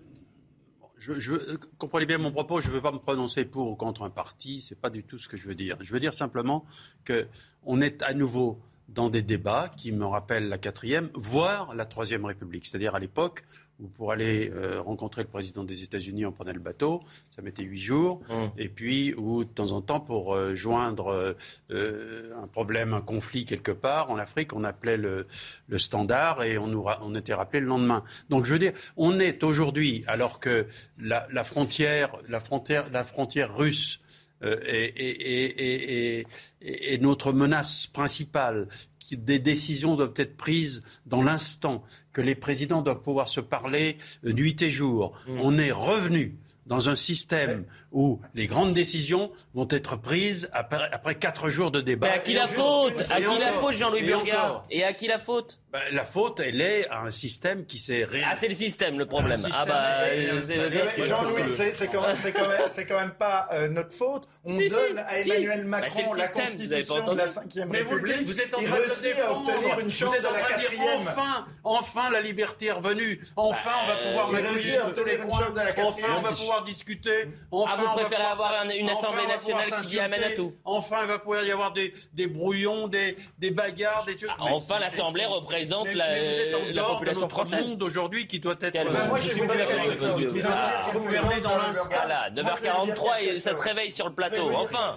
S5: Veux- comprenez bien mon propos, je ne veux pas me prononcer pour ou contre un parti, ce n'est pas du tout ce que je veux dire. Je veux dire simplement qu'on est à nouveau dans des débats qui me rappellent la quatrième, voire la troisième République. C'est-à-dire à l'époque où pour aller euh, rencontrer le président des États-Unis, on prenait le bateau, ça mettait huit jours,
S1: Hum.
S5: et puis où de temps en temps, pour euh, joindre euh, un problème, un conflit quelque part en Afrique, on appelait le, le standard et on, nous on était rappelé le lendemain. Donc je veux dire, on est aujourd'hui, alors que la, la frontière, la frontière, la frontière russe est, notre menace principale des décisions doivent être prises dans l'instant, que les présidents doivent pouvoir se parler nuit et jour. Mmh. On est revenu dans un système où les grandes décisions vont être prises après, quatre jours de débat.
S1: Mais à qui la faute À qui la faute, Jean-Louis Burgard Et à qui la faute
S5: ben, La faute, elle est à un système qui s'est réalisé.
S1: Ah, c'est le système le problème. Ah bah,
S2: Jean-Louis, c'est quand, quand, même pas euh, notre faute. On donne à Emmanuel bah, Macron la constitution de la 5ème République.
S5: Vous, êtes en train de défendre. Une vous êtes en train de dire enfin, enfin la liberté est revenue. Enfin, on va pouvoir
S2: m'accueillir
S5: Enfin, on va pouvoir discuter.
S1: Enfin, vous préférez avoir une Assemblée nationale qui amène à tout.
S5: Enfin, il va pouvoir y avoir des, des brouillons, des, des bagarres, des
S1: ah, enfin, l'Assemblée représente la, vous êtes en la population française.
S5: monde aujourd'hui qui doit être.
S2: moi, je suis
S1: gouverné dans l'instant. Voilà, 9h43 et ça se réveille sur le plateau. Enfin.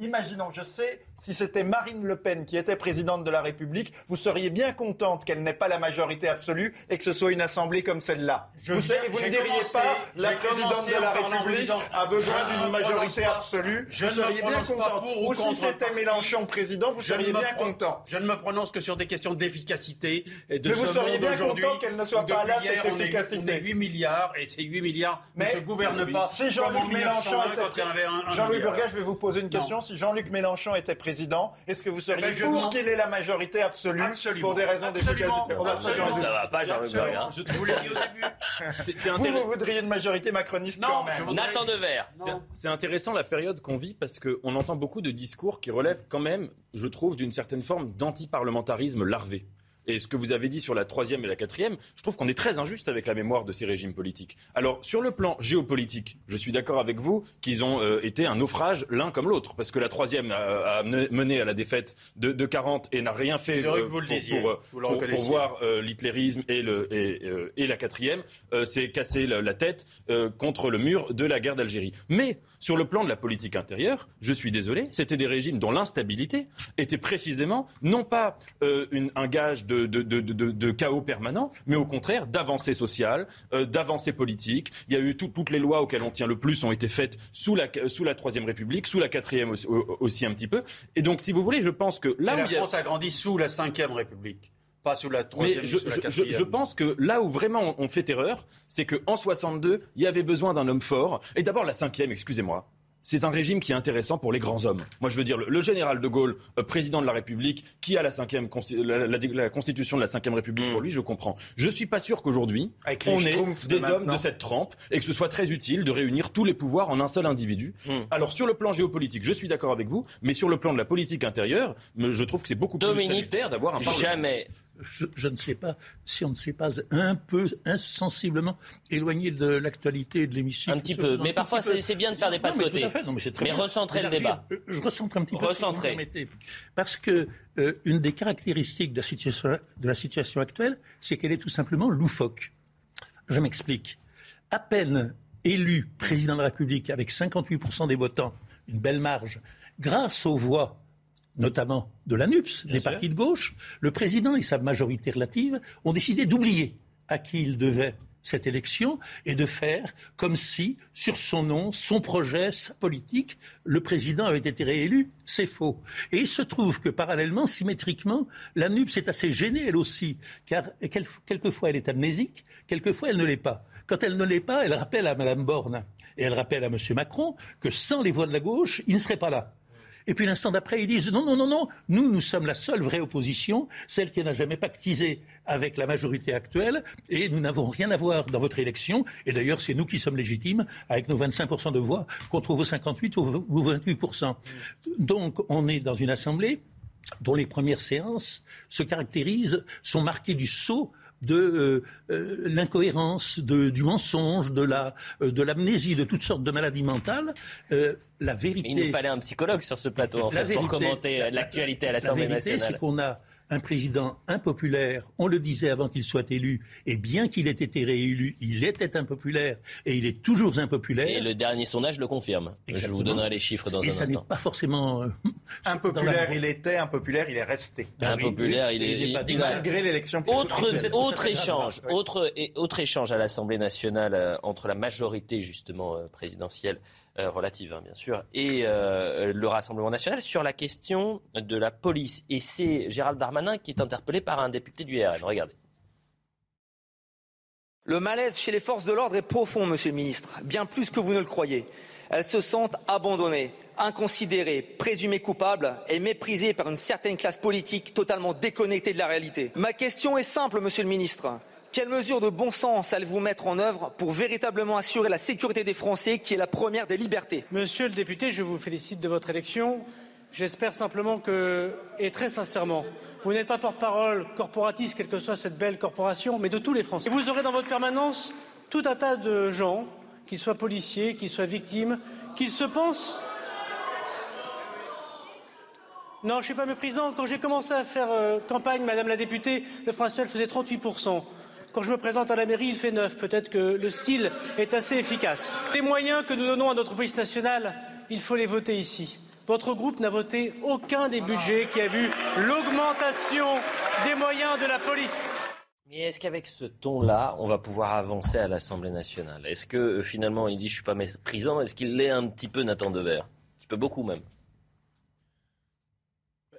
S2: Imaginons, je sais, si c'était Marine Le Pen qui était présidente de la République, vous seriez bien contente qu'elle n'ait pas la majorité absolue et que ce soit une assemblée comme celle-là. Vous, vous ne diriez pas la présidente de la République a besoin d'une majorité absolue. Je vous seriez bien content. Ou, ou si c'était Mélenchon président, vous seriez bien content.
S5: Je ne me prononce que sur des questions d'efficacité et de
S2: Mais vous seriez bien content qu'elle ne soit pas là, cette efficacité.
S5: On est 8 milliards et ces 8 milliards ne se gouvernent pas.
S2: Si Jean-Luc Mélenchon était... Jean-Louis Burgat, je vais vous poser une question si Jean-Luc Mélenchon était président, est-ce que vous seriez ben, pour qu'il ait la majorité absolue pour des raisons d'efficacité
S1: Ça va pas, Jean-Luc Mélenchon. Je
S5: vous l'ai dit au début.
S2: Vous, vous voudriez une majorité macroniste quand même
S1: Nathan Devers.
S3: C'est intéressant la période qu'on vit parce qu'on entend beaucoup de discours qui relèvent quand même, je trouve, d'une certaine forme d'antiparlementarisme larvé. Et ce que vous avez dit sur la troisième et la quatrième, je trouve qu'on est très injuste avec la mémoire de ces régimes politiques. Alors, sur le plan géopolitique, je suis d'accord avec vous qu'ils ont euh, été un naufrage l'un comme l'autre, parce que la troisième a, mené à la défaite de, de 40 et n'a rien fait
S5: euh, pour,
S3: pour, pour, voir euh, l'hitlérisme et, le, et, et, la quatrième, c'est casser la, tête contre le mur de la guerre d'Algérie. Mais sur le plan de la politique intérieure, je suis désolé, c'était des régimes dont l'instabilité était précisément non pas une, un gage de de, chaos permanent, mais au contraire d'avancées sociales, euh, d'avancées politiques. Il y a eu toutes les lois auxquelles on tient le plus ont été faites sous la, sous la Troisième République, sous la Quatrième aussi, un petit peu. Et donc, si vous voulez, je pense que là où
S5: la France a... grandi sous la Cinquième République. Pas sous la troisième,
S3: je, je, pense que là où vraiment on fait erreur, c'est qu'en 62, il y avait besoin d'un homme fort. Et d'abord la cinquième, excusez-moi c'est un régime qui est intéressant pour les grands hommes. Moi, je veux dire, le, général de Gaulle, euh, président de la République, qui a la, cinquième, la, constitution de la Ve République pour mm. lui, je comprends. Je suis pas sûr qu'aujourd'hui, on ait des hommes de cette trempe et que ce soit très utile de réunir tous les pouvoirs en un seul individu. Mm. Alors, sur le plan géopolitique, je suis d'accord avec vous, mais sur le plan de la politique intérieure, je trouve que c'est beaucoup plus salutaire d'avoir un
S1: parlement. Jamais
S4: je, ne sais pas si on ne s'est pas un peu insensiblement éloigné de l'actualité et de l'émission.
S1: Un petit peu, mais parfois c'est bien de faire des pas de côté. mais, recentrer le débat.
S4: Je recentre un petit peu. Recentrer. parce que euh, une des caractéristiques de la situation, de la situation actuelle, c'est qu'elle est tout simplement loufoque. Je m'explique. À peine élu président de la République avec 58% des votants, une belle marge, grâce aux voix notamment de la NUPS, des partis de gauche, le président et sa majorité relative ont décidé d'oublier à qui il devait cette élection et de faire comme si, sur son nom, son projet, sa politique, le président avait été réélu. C'est faux. Et il se trouve que parallèlement, symétriquement, la NUPS est assez gênée elle aussi, car quelquefois elle est amnésique, quelquefois elle ne l'est pas. Quand elle ne l'est pas, elle rappelle à Mme Borne et elle rappelle à M. Macron que sans les voix de la gauche, il ne serait pas là. Et puis l'instant d'après, ils disent non, non, non, non, nous, nous sommes la seule vraie opposition, celle qui n'a jamais pactisé avec la majorité actuelle, et nous n'avons rien à voir dans votre élection. Et d'ailleurs, c'est nous qui sommes légitimes, avec nos 25% de voix, contre vos 58 ou vos 28%. Donc, on est dans une assemblée dont les premières séances se caractérisent, sont marquées du saut de euh, euh, l'incohérence, du mensonge, de la euh, de l'amnésie, de toutes sortes de maladies mentales. la vérité.
S1: Il nous fallait un psychologue sur ce plateau en fait pour commenter l'actualité à l'Assemblée nationale.
S4: La vérité, c'est qu'on a un président impopulaire, on le disait avant qu'il soit élu, et bien qu'il ait été réélu, il était impopulaire et il est toujours impopulaire. Et
S1: le dernier sondage le confirme. Je vous donnerai les chiffres dans un instant.
S4: Et ça n'est pas forcément... Euh, [LAUGHS]
S2: impopulaire il était, impopulaire il est resté.
S1: Ah impopulaire il est...
S2: malgré l'élection...
S1: Autre, autre échange, autre, autre échange à l'Assemblée nationale euh, entre la majorité justement euh, présidentielle relative hein, bien sûr, et le Rassemblement national sur la question de la police. Et c'est Gérald Darmanin qui est interpellé par un député du RN. Regardez.
S15: Le malaise chez les forces de l'ordre est profond, Monsieur le Ministre, bien plus que vous ne le croyez. Elles se sentent abandonnées, inconsidérées, présumées coupables et méprisées par une certaine classe politique totalement déconnectée de la réalité. Ma question est simple, Monsieur le Ministre. Quelles mesures de bon sens allez-vous mettre en œuvre pour véritablement assurer la sécurité des Français, qui est la première des libertés?
S16: Monsieur le député, je vous félicite de votre élection. J'espère simplement que, et très sincèrement, vous n'êtes pas porte-parole corporatiste, quelle que soit cette belle corporation, mais de tous les Français. Et vous aurez dans votre permanence tout un tas de gens, qu'ils soient policiers, qu'ils soient victimes, qu'ils se pensent. Non, je ne suis pas méprisant. Quand j'ai commencé à faire euh, campagne, Madame la députée, le National faisait 38%. Quand je me présente à la mairie, il fait 9. Peut-être que le style est assez efficace. Les moyens que nous donnons à notre police nationale, il faut les voter ici. Votre groupe n'a voté aucun des budgets qui a vu l'augmentation des moyens de la police.
S1: Mais est-ce qu'avec ce ton-là, on va pouvoir avancer à l'Assemblée nationale? Est-ce que euh, finalement il dit je suis pas méprisant Est-ce qu'il l'est un petit peu Nathan Dever Un petit peu beaucoup même.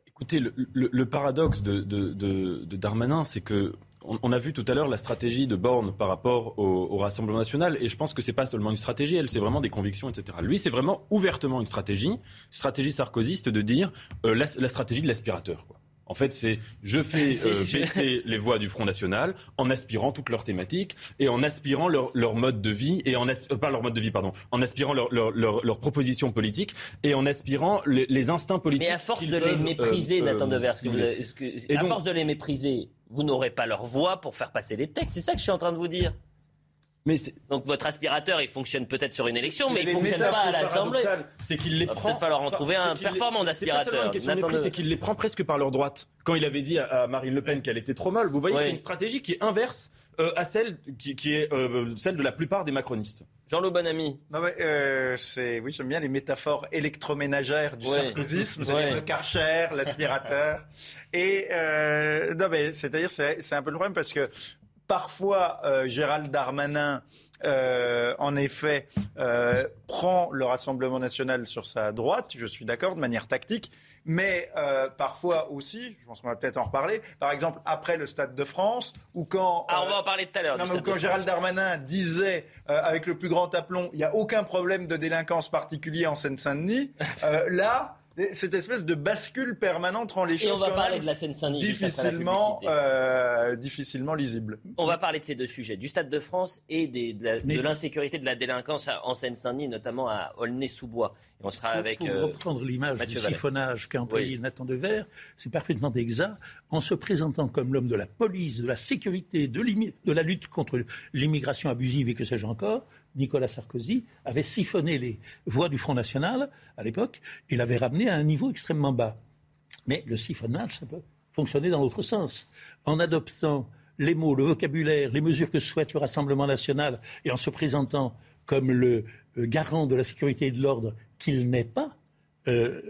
S3: Écoutez, le, paradoxe de, de Darmanin, c'est que on, a vu tout à l'heure la stratégie de Borne par rapport au, Rassemblement national, et je pense que c'est pas seulement une stratégie, elle, c'est vraiment des convictions, etc. Lui, c'est vraiment ouvertement une stratégie, stratégie sarkozyste de dire euh, la, stratégie de l'aspirateur. En fait, c'est je fais [LAUGHS] euh, baisser les voix du Front National en aspirant toutes leurs thématiques et en aspirant leur, mode de vie et en euh, pas leur mode de vie pardon, en aspirant leurs leur, propositions politiques et en aspirant les, instincts politiques.
S1: Mais à force de les mépriser, Nathan Devers, à force de les mépriser, vous n'aurez pas leur voix pour faire passer les textes. C'est ça que je suis en train de vous dire. Mais Donc votre aspirateur, il fonctionne peut-être sur une élection, mais il ne fonctionne pas à l'Assemblée.
S3: C'est qu'il les prend.
S1: Il va falloir en trouver un performant d'aspirateur.
S3: C'est qu'il les prend presque par leur droite. Quand il avait dit à Marine Le Pen qu'elle était trop molle, vous voyez, c'est une stratégie qui est inverse euh, à celle qui, est euh, celle de la plupart des macronistes.
S1: Jean-Loup Bonamy.
S2: Non euh, c'est oui j'aime bien les métaphores électroménagères du ouais. le karcher, l'aspirateur. Et non mais c'est-à-dire c'est un peu le problème parce que parfois Gérald Darmanin euh, en effet, euh, prend le Rassemblement national sur sa droite, je suis d'accord, de manière tactique, mais euh, parfois aussi, je pense qu'on va peut-être en reparler, par exemple après le Stade de France, ou quand...
S1: Ah, on va en parler tout à l'heure.
S2: Non, mais quand Gérald Darmanin disait, avec le plus grand aplomb, il n'y a aucun problème de délinquance particulier en Seine-Saint-Denis, là cette espèce de bascule permanente rend les choses.
S1: Et on va parler de la Seine-Saint-Denis
S2: difficilement, euh, difficilement lisible.
S1: On va parler de ces deux sujets, du Stade de France et de l'insécurité, de la délinquance en Seine-Saint-Denis, notamment à Aulnay-sous-Bois.
S4: on sera avec. Pour euh, reprendre l'image du siphonnage qu'a employé Nathan Dever, c'est parfaitement exact. En se présentant comme l'homme de la police, de la sécurité, de, de la lutte contre l'immigration abusive et que sais-je encore, Nicolas Sarkozy avait siphonné les voix du Front National à l'époque et l'avait ramené à un niveau extrêmement bas. Mais le siphonnage, ça peut fonctionner dans l'autre sens. En adoptant les mots, le vocabulaire, les mesures que souhaite le Rassemblement national et en se présentant comme le euh, garant de la sécurité et de l'ordre qu'il n'est pas, euh,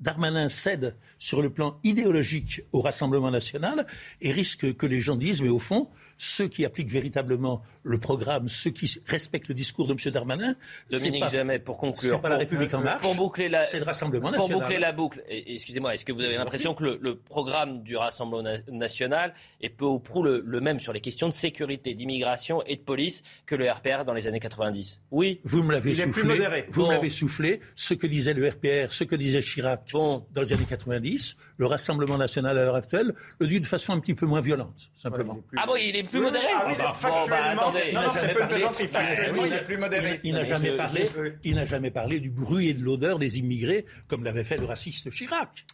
S4: Darmanin cède sur le plan idéologique au Rassemblement national et risque que les gens disent, mais au fond, ceux qui appliquent véritablement le programme, ceux qui respectent le discours de M. Darmanin.
S1: Dominique Jamais, pour conclure.
S4: C'est pas la République en marche.
S1: Pour boucler la,
S4: c'est le Rassemblement national.
S1: Pour boucler la boucle, excusez-moi, est-ce que vous avez l'impression que le, programme du Rassemblement national est peu ou prou le, même sur les questions de sécurité, d'immigration et de police que le RPR dans les années 90 Oui.
S4: Vous me l'avez soufflé. Vous me l'avez soufflé. Ce que disait le RPR, ce que disait Chirac dans les années 90, le Rassemblement national à l'heure actuelle le dit de façon un petit peu moins violente, simplement.
S1: Ah bon, il est plus modéré
S2: ah, oui, factuellement, bah, non, non, c'est pas une plaisanterie. Factuellement, il est plus modéré.
S4: Il n'a jamais parlé, il n'a jamais parlé du bruit et de l'odeur des immigrés comme l'avait fait le raciste Chirac.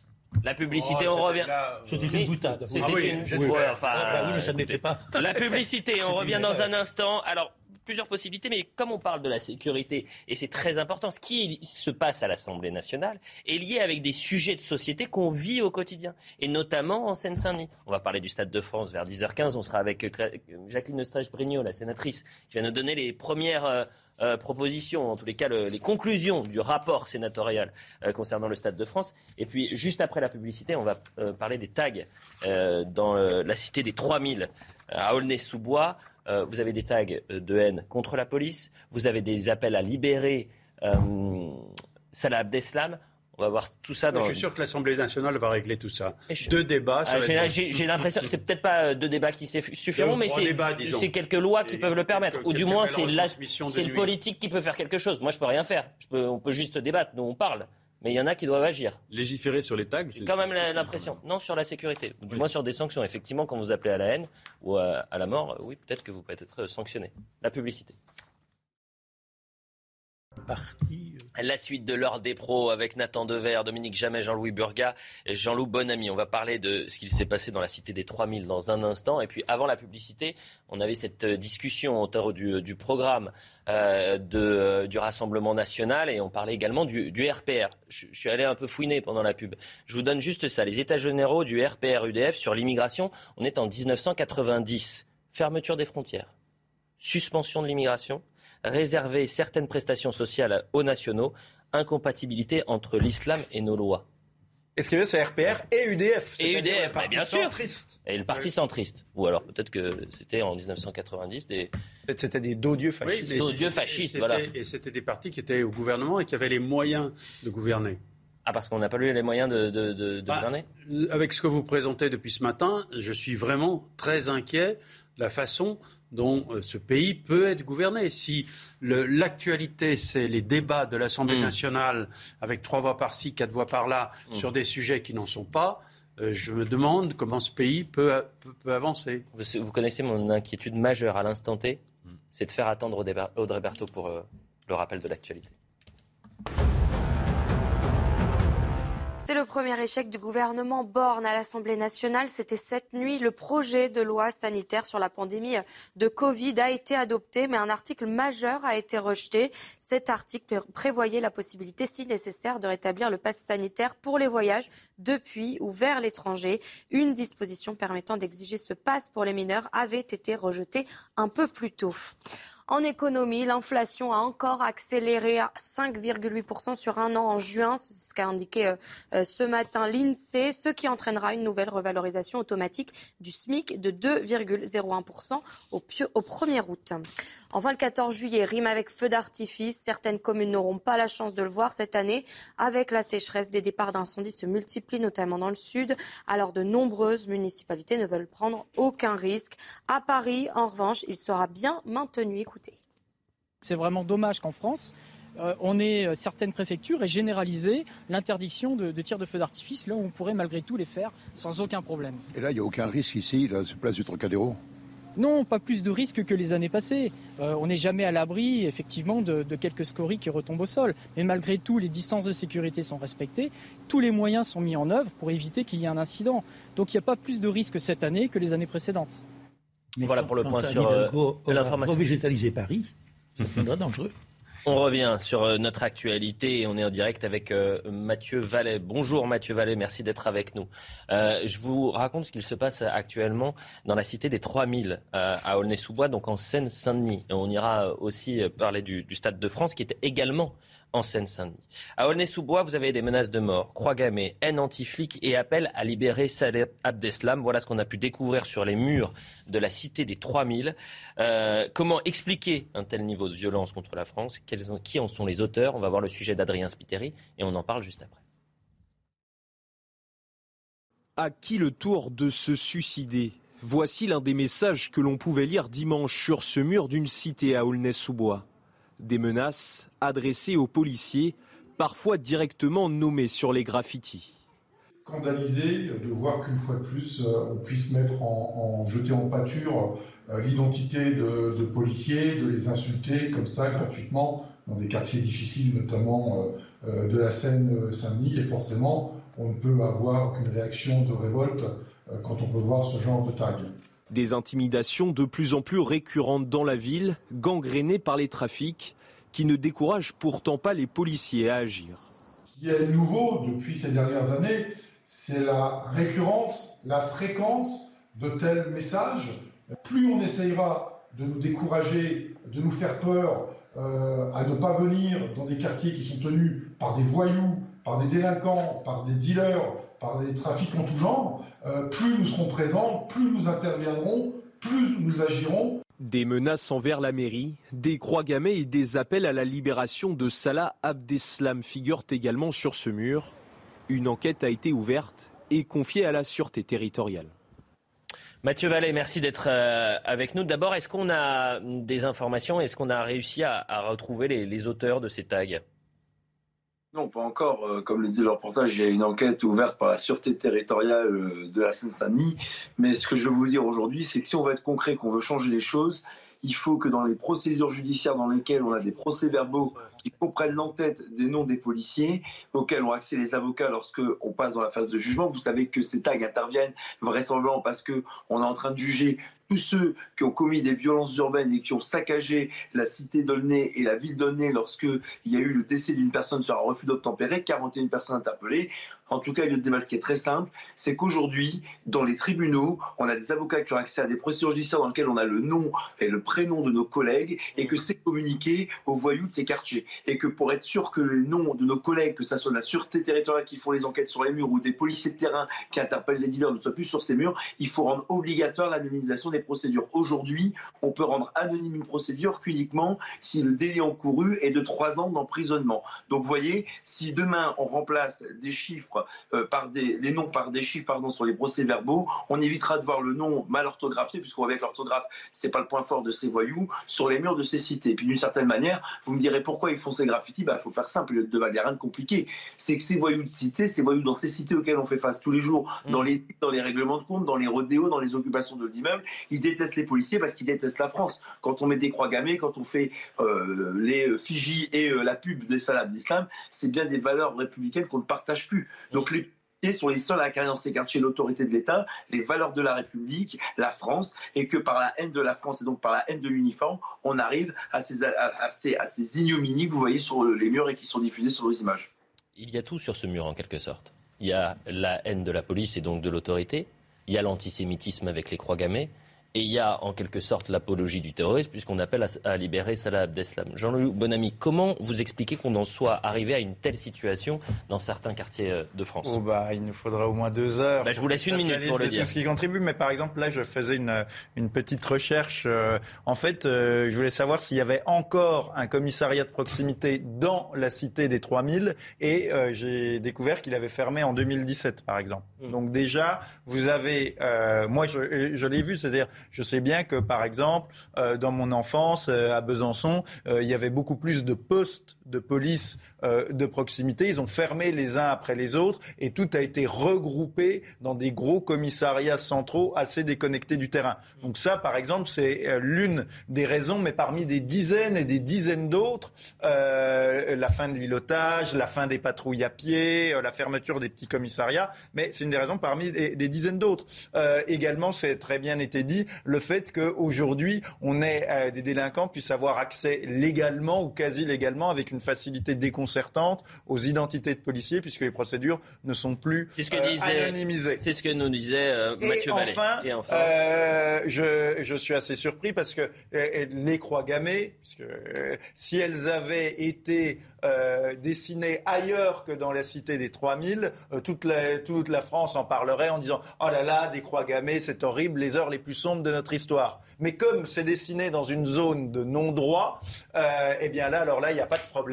S1: La publicité, oh, on revient.
S4: C'était une boutade.
S1: C'était ah une. Oui, enfin,
S4: ah, bah oui, mais ça n'était pas.
S1: La publicité, on revient dans un instant. Alors, plusieurs possibilités, mais comme on parle de la sécurité, et c'est très important, ce qui se passe à l'Assemblée nationale est lié avec des sujets de société qu'on vit au quotidien, et notamment en Seine-Saint-Denis. On va parler du Stade de France vers 10h15, on sera avec euh, Jacqueline Eustache-Brignot, la sénatrice, qui va nous donner les premières... Euh, euh, propositions, en tous les cas les conclusions du rapport sénatorial concernant le Stade de France. Et puis juste après la publicité, on va parler des tags dans la cité des 3000 à Aulnay-sous-Bois. Euh, vous avez des tags euh, de haine contre la police, vous avez des appels à libérer Salah Abdeslam. On va voir tout ça dans.
S5: Je suis sûr que l'Assemblée nationale va régler tout ça. Deux débats.
S1: Ah, j'ai l'impression, c'est peut-être pas deux débats qui suffiront, mais c'est quelques lois qui peuvent le permettre. Ou du moins, c'est le politique qui peut faire quelque chose. Moi, je peux rien faire. on peut juste débattre. Nous, on parle. Mais il y en a qui doivent agir.
S3: Légiférer sur les tags
S1: C'est quand même l'impression. Non, sur la sécurité. Du moins sur des sanctions. Effectivement, quand vous appelez à la haine ou à, à la mort, oui, peut-être que vous pouvez être sanctionné. La publicité.
S4: Parti
S1: la suite de l'heure des pros avec Nathan Dever, Dominique Jamais, Jean-Louis Burga et Jean-Loup Bonamy. On va parler de ce qu'il s'est passé dans la cité des 3000 dans un instant. Et puis avant la publicité, on avait cette euh, discussion autour du, du programme euh, de, euh, du Rassemblement national et on parlait également du, du RPR. Je, je, suis allé un peu fouiner pendant la pub. Je vous donne juste ça. Les états généraux du RPR-UDF sur l'immigration, on est en 1990. Fermeture des frontières, suspension de l'immigration, réserver certaines prestations sociales aux nationaux, incompatibilité entre l'islam et nos lois.
S2: Et ce qu'il y avait, c'est RPR et UDF.
S1: Et UDF, bah, bien sûr. Centriste. Et le parti centriste. Ou alors peut-être que c'était en 1990 des.
S2: Peut-être c'était des d'odieux fascistes.
S1: des odieux fascistes, voilà.
S5: Et c'était des partis qui étaient au gouvernement et qui avaient les moyens de gouverner.
S1: Ah, parce qu'on n'a pas eu les moyens de, de, de, bah, gouverner?
S5: Avec ce que vous présentez depuis ce matin, je suis vraiment très inquiet de la façon dont euh, ce pays peut être gouverné. Si l'actualité, c'est les débats de l'Assemblée mm. nationale avec trois voix par-ci, quatre voix par-là, mm. sur des sujets qui n'en sont pas, euh, je me demande comment ce pays peut, peut, avancer.
S1: Vous, connaissez mon inquiétude majeure à l'instant T, mm. c'est de faire attendre Audrey Berthaud pour euh, le rappel de l'actualité.
S6: C'est le premier échec du gouvernement Borne à l'Assemblée nationale. C'était cette nuit. Le projet de loi sanitaire sur la pandémie de Covid a été adopté, mais un article majeur a été rejeté. Cet article prévoyait la possibilité, si nécessaire, de rétablir le pass sanitaire pour les voyages depuis ou vers l'étranger. Une disposition permettant d'exiger ce pass pour les mineurs avait été rejetée un peu plus tôt. En économie, l'inflation a encore accéléré à 5,8% sur un an en juin, c'est ce qu'a indiqué euh, euh, ce matin l'INSEE, ce qui entraînera une nouvelle revalorisation automatique du SMIC de 2,01% au, au 1er août. Enfin, le 14 juillet rime avec feu d'artifice. Certaines communes n'auront pas la chance de le voir cette année. Avec la sécheresse, des départs d'incendie se multiplient, notamment dans le sud. Alors, de nombreuses municipalités ne veulent prendre aucun risque. À Paris, en revanche, il sera bien maintenu.
S17: C'est vraiment dommage qu'en France, euh, on ait euh, certaines préfectures et généraliser l'interdiction de, de tir de feu d'artifice là où on pourrait malgré tout les faire sans aucun problème.
S18: Et là, il n'y a aucun risque ici, là, sur place du Trocadéro?
S17: Non, pas plus de risques que les années passées. Euh, on n'est jamais à l'abri, effectivement, de, de, quelques scories qui retombent au sol. Mais malgré tout, les distances de sécurité sont respectées. Tous les moyens sont mis en œuvre pour éviter qu'il y ait un incident. Donc il n'y a pas plus de risques cette année que les années précédentes.
S1: Mais voilà pour le point sur euh, l'information.
S4: Revégétaliser Paris, ça deviendra dangereux.
S1: On revient sur euh, notre actualité et on est en direct avec euh, Mathieu Vallet. Bonjour Mathieu Vallet, merci d'être avec nous. Euh, je vous raconte ce qu'il se passe actuellement dans la cité des 3000 à Aulnay-sous-Bois, donc en Seine-Saint-Denis. On ira aussi parler du, du, Stade de France qui était également en Seine-Saint-Denis. À Aulnay-sous-Bois, vous avez des menaces de mort, croix gammée, haine anti-flic et appel à libérer Saleh Abdeslam. Voilà ce qu'on a pu découvrir sur les murs de la cité des 3000. Euh, comment expliquer un tel niveau de violence contre la France? Qui en sont les auteurs? On va voir le sujet d'Adrien Spiteri et on en parle juste après.
S19: À qui le tour de se suicider? Voici l'un des messages que l'on pouvait lire dimanche sur ce mur d'une cité à Aulnay-sous-Bois. Des menaces adressées aux policiers, parfois directement nommés sur les graffitis.
S20: Scandalisé de voir qu'une fois de plus, euh, on puisse mettre en, jeter en pâture euh, l'identité de, policiers, de les insulter comme ça gratuitement dans des quartiers difficiles, notamment euh, de la Seine-Saint-Denis. Et forcément, on ne peut avoir qu'une réaction de révolte quand on peut voir ce genre de tag.
S19: Des intimidations de plus en plus récurrentes dans la ville, gangrénées par les trafics, qui ne découragent pourtant pas les policiers à agir.
S20: Ce qui est nouveau depuis ces dernières années, c'est la récurrence, la fréquence de tels messages. Plus on essayera de nous décourager, de nous faire peur, euh, à ne pas venir dans des quartiers qui sont tenus par des voyous, par des délinquants, par des dealers, par des trafics en tout genre, euh, plus nous serons présents, plus nous interviendrons, plus nous agirons.
S19: Des menaces envers la mairie, des croix gammées et des appels à la libération de Salah Abdeslam figurent également sur ce mur. Une enquête a été ouverte et confiée à la sûreté territoriale.
S1: Mathieu Vallet, merci d'être euh, avec nous. D'abord, est-ce qu'on a des informations? Est-ce qu'on a réussi à, retrouver les, auteurs de ces tags?
S21: Non, pas encore. Euh, comme le disait le reportage, il y a une enquête ouverte par la Sûreté territoriale euh, de la Seine-Saint-Denis. Mais ce que je veux vous dire aujourd'hui, c'est que si on veut être concret, qu'on veut changer les choses, il faut que dans les procédures judiciaires dans lesquelles on a des procès-verbaux qui comprennent l'entête des noms des policiers, auxquels ont accès les avocats lorsque on passe dans la phase de jugement, vous savez que ces tags interviennent vraisemblablement parce qu'on est en train de juger tous ceux qui ont commis des violences urbaines et qui ont saccagé la cité d'Aulnay et la ville d'Aulnay lorsqu'il y a eu le décès d'une personne sur un refus d'obtempérer, 41 personnes interpellées. En tout cas, il y a une débat qui est très simple, c'est qu'aujourd'hui, dans les tribunaux, on a des avocats qui ont accès à des procédures judiciaires dans lesquelles on a le nom et le prénom de nos collègues et que c'est communiqué aux voyous de ces quartiers. Et que pour être sûr que les noms de nos collègues, que ce soit la sûreté territoriale qui font les enquêtes sur les murs ou des policiers de terrain qui interpellent les dealers ne soient plus sur ces murs, il faut rendre obligatoire l'anonymisation des procédures. Aujourd'hui, on peut rendre anonyme une procédure qu'uniquement si le délai encouru est de trois ans d'emprisonnement. Donc vous voyez, si demain on remplace des chiffres euh, par des, les noms par des chiffres pardon, sur les procès-verbaux, on évitera de voir le nom mal orthographié, puisqu'on voit avec l'orthographe, c'est pas le point fort de ces voyous, sur les murs de ces cités. Et puis d'une certaine manière, vous me direz pourquoi ils font ces graffitis, il bah, faut faire simple, il n'y a rien de compliqué. C'est que ces voyous de cités, ces voyous dans ces cités auxquelles on fait face tous les jours, mmh. dans, les, dans les règlements de compte, dans les rodéos, dans les occupations de l'immeuble, ils détestent les policiers parce qu'ils détestent la France. Quand on met des croix gammées, quand on fait euh, les Fiji et euh, la pub des salades d'islam, c'est bien des valeurs républicaines qu'on ne partage plus. Donc les sont les seuls à incarner dans ces quartiers l'autorité de l'État, les valeurs de la République, la France, et que par la haine de la France et donc par la haine de l'uniforme, on arrive à ces, à, ces, ignominies que vous voyez sur les murs et qui sont diffusées sur vos images.
S1: Il y a tout sur ce mur en quelque sorte. Il y a la haine de la police et donc de l'autorité, il y a l'antisémitisme avec les croix gammées, et il y a en quelque sorte l'apologie du terrorisme, puisqu'on appelle à, libérer Salah Abdeslam. Jean-Louis Bonamy, comment vous expliquez qu'on en soit arrivé à une telle situation dans certains quartiers euh, de France
S2: oh bah, Il nous faudra au moins deux heures.
S1: Bah, je vous laisse une minute pour le dire.
S2: Tout ce qui contribue, mais par exemple, là, je faisais une, une petite recherche. Euh, en fait, euh, je voulais savoir s'il y avait encore un commissariat de proximité dans la cité des 3000, et j'ai découvert qu'il avait fermé en 2017, par exemple. Hmm. Donc déjà, vous avez, moi, je, je l'ai vu, c'est-à-dire je sais bien que, par exemple, euh, dans mon enfance, euh, à Besançon, euh, il y avait beaucoup plus de postes de police de proximité. Ils ont fermé les uns après les autres et tout a été regroupé dans des gros commissariats centraux assez déconnectés du terrain. Donc ça, par exemple, c'est l'une des raisons, mais parmi des dizaines et des dizaines d'autres, la fin de l'îlotage, la fin des patrouilles à pied, la fermeture des petits commissariats, mais c'est une des raisons parmi des, dizaines d'autres. également, c'est très bien été dit, le fait qu'aujourd'hui, on ait euh, des délinquants puissent avoir accès légalement ou quasi légalement avec une facilité déconcertante aux identités de policiers puisque les procédures ne sont plus ce que euh, anonymisées.
S1: C'est ce que nous disait euh, Mathieu
S2: Vallée. Et enfin, je, je, suis assez surpris parce que les croix gammées, puisque si elles avaient été dessinées ailleurs que dans la cité des 3000, toute la, toute la France en parlerait en disant « Oh là là, des croix gammées, c'est horrible, les heures les plus sombres de notre histoire. Mais comme c'est dessiné dans une zone de non-droit, euh, eh bien là, alors là, il n'y a pas de problème.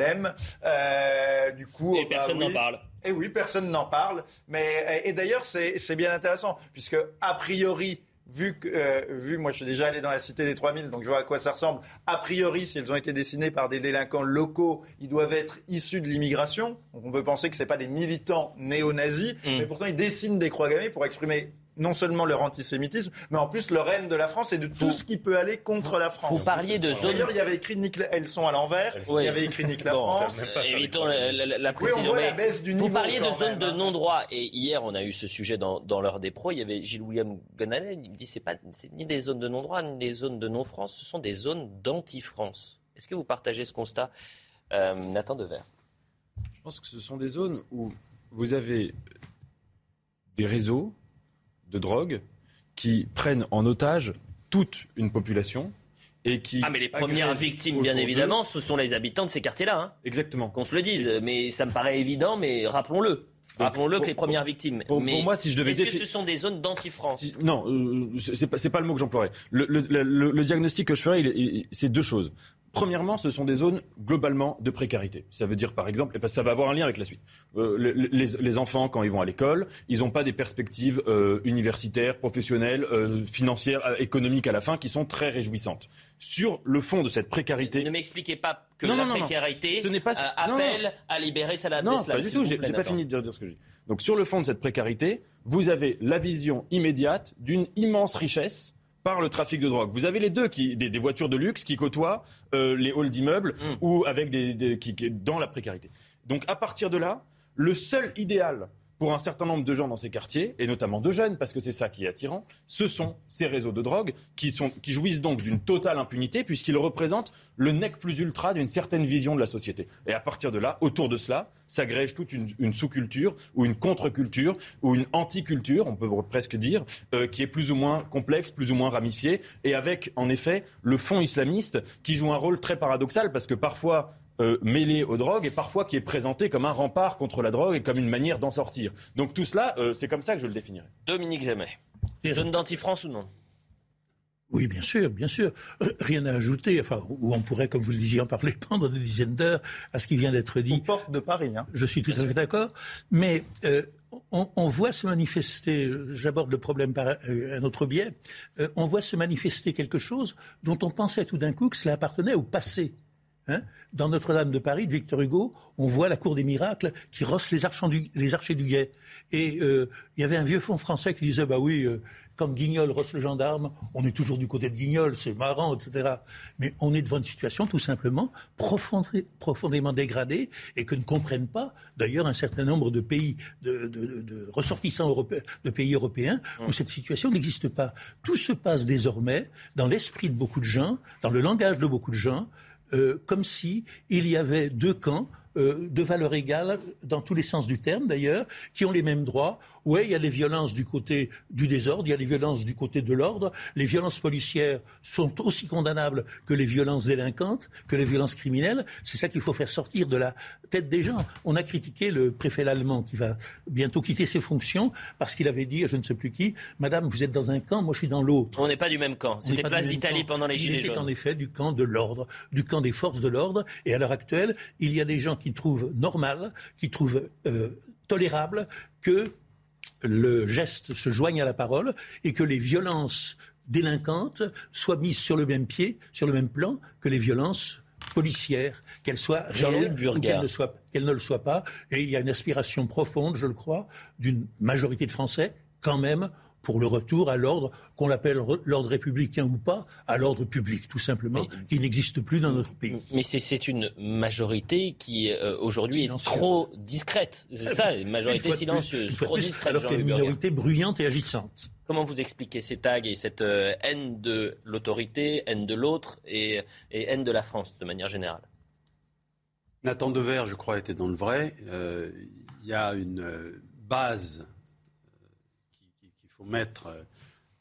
S2: Euh, du coup,
S1: et personne n'en parle.
S2: Et oui, personne n'en parle. Mais et d'ailleurs, c'est bien intéressant puisque a priori. Vu que, euh, vu, moi je suis déjà allé dans la cité des 3000, donc je vois à quoi ça ressemble. A priori, si elles ont été dessinées par des délinquants locaux, ils doivent être issus de l'immigration. on peut penser que ce pas des militants néo-nazis, mm. mais pourtant ils dessinent des croix gammées pour exprimer non seulement leur antisémitisme, mais en plus leur haine de la France et de tout ce qui peut aller contre la France.
S1: Vous parliez de zones.
S2: D'ailleurs, il y avait écrit Nick, elles sont à l'envers. Il y avait écrit Nick [LAUGHS] la France.
S1: évitons la, la, la, oui, on la baisse du niveau. Vous parliez de zones de hein. non-droit. Et hier, on a eu ce sujet dans, dans l'heure des pros. Il y avait Gilles William Gonanen. Il me dit c'est pas c'est ni des zones de non-droit ni des zones de non-France. Ce sont des zones d'anti-France. Est-ce que vous partagez ce constat, euh, Nathan Dever
S3: Je pense que ce sont des zones où vous avez des réseaux de drogue qui prennent en otage toute une population et qui.
S1: Ah, mais les premières victimes, bien évidemment, ce sont les habitants de ces quartiers-là. Hein.
S3: Exactement.
S1: Qu'on se le dise. Mais ça me paraît évident, mais rappelons-le. Rappelons-le que les premières victimes.
S3: Pour, mais moi, si je devais
S1: est-ce que ce sont des zones d'anti-France
S3: Non, euh, c'est pas, pas le mot que j'emploierais. Le, le, diagnostic que je ferais, c'est deux choses. Premièrement, ce sont des zones globalement de précarité. Ça veut dire, par exemple, et ça va avoir un lien avec la suite. Euh, les, enfants, quand ils vont à l'école, ils n'ont pas des perspectives euh, universitaires, professionnelles, euh, financières, économiques à la fin qui sont très réjouissantes. Sur le fond de cette précarité.
S1: Ne m'expliquez pas que la précarité ce pas... appelle à libérer Salah
S3: Non, pas du tout. J'ai pas fini de dire ce que je dis. Donc, sur le fond de cette précarité, vous avez la vision immédiate d'une immense richesse par le trafic de drogue. Vous avez les deux, qui, des, voitures de luxe qui côtoient euh, les halls d'immeubles mm. ou avec des, qui, dans la précarité. Donc à partir de là, le seul idéal pour un certain nombre de gens dans ces quartiers, et notamment de jeunes, parce que c'est ça qui est attirant, ce sont ces réseaux de drogue qui, sont, qui jouissent donc d'une totale impunité, puisqu'ils représentent le nec plus ultra d'une certaine vision de la société. Et à partir de là, autour de cela, s'agrège toute une, sous-culture, ou une contre-culture, ou une anti-culture, on peut presque dire, euh, qui est plus ou moins complexe, plus ou moins ramifiée, et avec, en effet, le fond islamiste qui joue un rôle très paradoxal, parce que parfois, euh, mêlé aux drogues et parfois qui est présenté comme un rempart contre la drogue et comme une manière d'en sortir. Donc tout cela, euh, c'est comme ça que je le définirais.
S1: Dominique Jamais. Zone d'anti-France ou non?
S4: Oui, bien sûr, bien sûr. Euh, rien à ajouter, enfin, ou on pourrait, comme vous le disiez, en parler [LAUGHS] pendant des dizaines d'heures à ce qui vient d'être dit.
S2: Aux portes de Paris. Hein.
S4: Je suis tout à fait d'accord. Mais on, voit se manifester, j'aborde le problème par un autre biais, on voit se manifester quelque chose dont on pensait tout d'un coup que cela appartenait au passé. Hein Dans Notre-Dame de Paris, de Victor Hugo, on voit la cour des miracles qui rosse les, les archers du guet. Et euh, il y avait un vieux fond français qui disait, bah oui, euh, quand Guignol rosse le gendarme, on est toujours du côté de Guignol, c'est marrant, etc. Mais on est devant une situation tout simplement profondément dégradée et que ne comprennent pas d'ailleurs un certain nombre de pays, de, ressortissants européens, de pays européens où cette situation n'existe pas. Tout se passe désormais dans l'esprit de beaucoup de gens, dans le langage de beaucoup de gens, euh, comme si il y avait deux camps euh, de valeur égale dans tous les sens du terme d'ailleurs, qui ont les mêmes droits. Oui, il y a des violences du côté du désordre, il y a des violences du côté de l'ordre. Les violences policières sont aussi condamnables que les violences délinquantes, que les violences criminelles. C'est ça qu'il faut faire sortir de la tête des gens. On a critiqué le préfet allemand qui va bientôt quitter ses fonctions parce qu'il avait dit, je ne sais plus qui, Madame, vous êtes dans un camp, moi je suis dans l'autre.
S1: On n'est pas du même camp. C'était place d'Italie pendant les Gilets
S4: jaunes.
S1: Il était
S4: en effet du camp de l'ordre, du camp des forces de l'ordre. Et à l'heure actuelle, il y a des gens qui trouvent normal, qui trouvent euh, tolérable que le geste se joigne à la parole et que les violences délinquantes soient mises sur le même pied, sur le même plan que les violences policières, qu'elles soient réelles ou qu'elles ne, soient, qu'elles ne le soient pas. Et il y a une aspiration profonde, je le crois, d'une majorité de Français, quand même, pour le retour à l'ordre, qu'on l'appelle l'ordre républicain ou pas, à l'ordre public, tout simplement, qui n'existe plus dans notre pays.
S1: Mais c'est une majorité qui, euh, aujourd'hui, est trop discrète. C'est ça, une majorité silencieuse, trop discrète.
S4: Alors qu'il y a une minorité bruyante et agissante.
S1: Comment vous expliquez ces tags et cette euh, haine de l'autorité, haine de l'autre et, haine de la France, de manière générale?
S5: Nathan Dever, je crois, était dans le vrai. Euh, il y a une base faut mettre euh,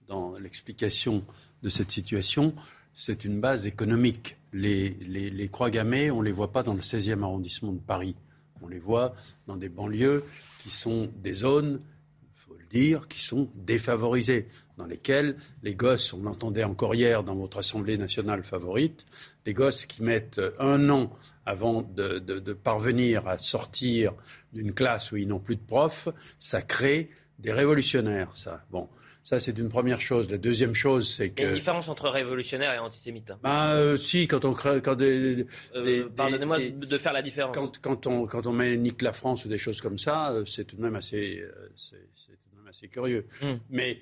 S5: dans l'explication de cette situation, c'est une base économique. Les, les, croix gammées, on ne les voit pas dans le 16e arrondissement de Paris. On les voit dans des banlieues qui sont des zones, il faut le dire, qui sont défavorisées, dans lesquelles les gosses, on l'entendait encore hier dans votre Assemblée nationale favorite, des gosses qui mettent un an avant de, de parvenir à sortir d'une classe où ils n'ont plus de profs, ça crée des révolutionnaires, ça. Bon, ça c'est une première chose. La deuxième chose, c'est que. Il y
S1: a une différence entre révolutionnaire et antisémite. Hein.
S5: Bah, euh, si, quand on crée. Quand des,
S1: euh, Pardonnez-moi de faire la différence.
S5: Quand, quand, on, quand on met nique la France ou des choses comme ça, euh, c'est tout de même assez, c'est, tout de même assez curieux. Hmm. Mais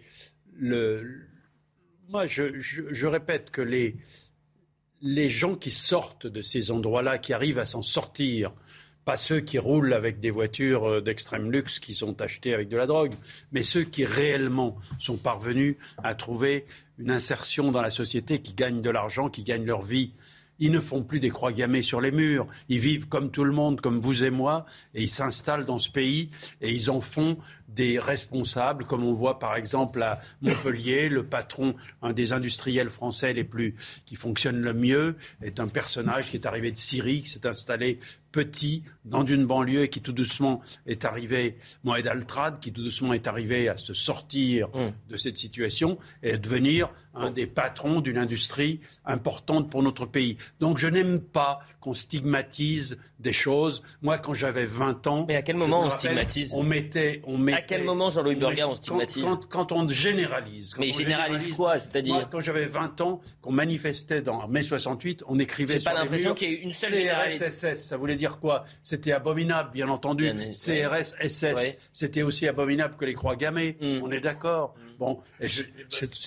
S5: le, moi, je, je, je répète que les, les gens qui sortent de ces endroits-là, qui arrivent à s'en sortir, pas ceux qui roulent avec des voitures euh, d'extrême luxe qui sont achetées avec de la drogue, mais ceux qui réellement sont parvenus à trouver une insertion dans la société, qui gagnent de l'argent, qui gagnent leur vie. Ils ne font plus des croix gammées sur les murs. Ils vivent comme tout le monde, comme vous et moi, et ils s'installent dans ce pays et ils en font des responsables, comme on voit par exemple à Montpellier, le patron, un des industriels français les plus qui fonctionne le mieux, est un personnage qui est arrivé de Syrie, qui s'est installé petit dans une banlieue qui tout doucement est arrivé, Mohamed Altrad, qui tout doucement est arrivé à se sortir mm. de cette situation et à devenir un des patrons d'une industrie importante pour notre pays. Donc je n'aime pas qu'on stigmatise des choses. Moi, quand j'avais 20 ans...
S1: Mais à quel moment on stigmatise
S5: on mettait, on mettait,
S1: À quel moment, Jean-Louis Burga, on stigmatise
S5: quand, on généralise.
S1: Mais généralise, quoi? C'est-à-dire
S5: Quand j'avais 20 ans, qu'on manifestait dans mai 68, on écrivait
S1: sur pas l'impression qu'il y ait une seule généralité.
S5: CRSSS, ça voulait dire quoi? C'était abominable, bien entendu. CRSSS, c'était aussi abominable que les croix gammées. Mm. On est d'accord? Mm.
S4: Bon,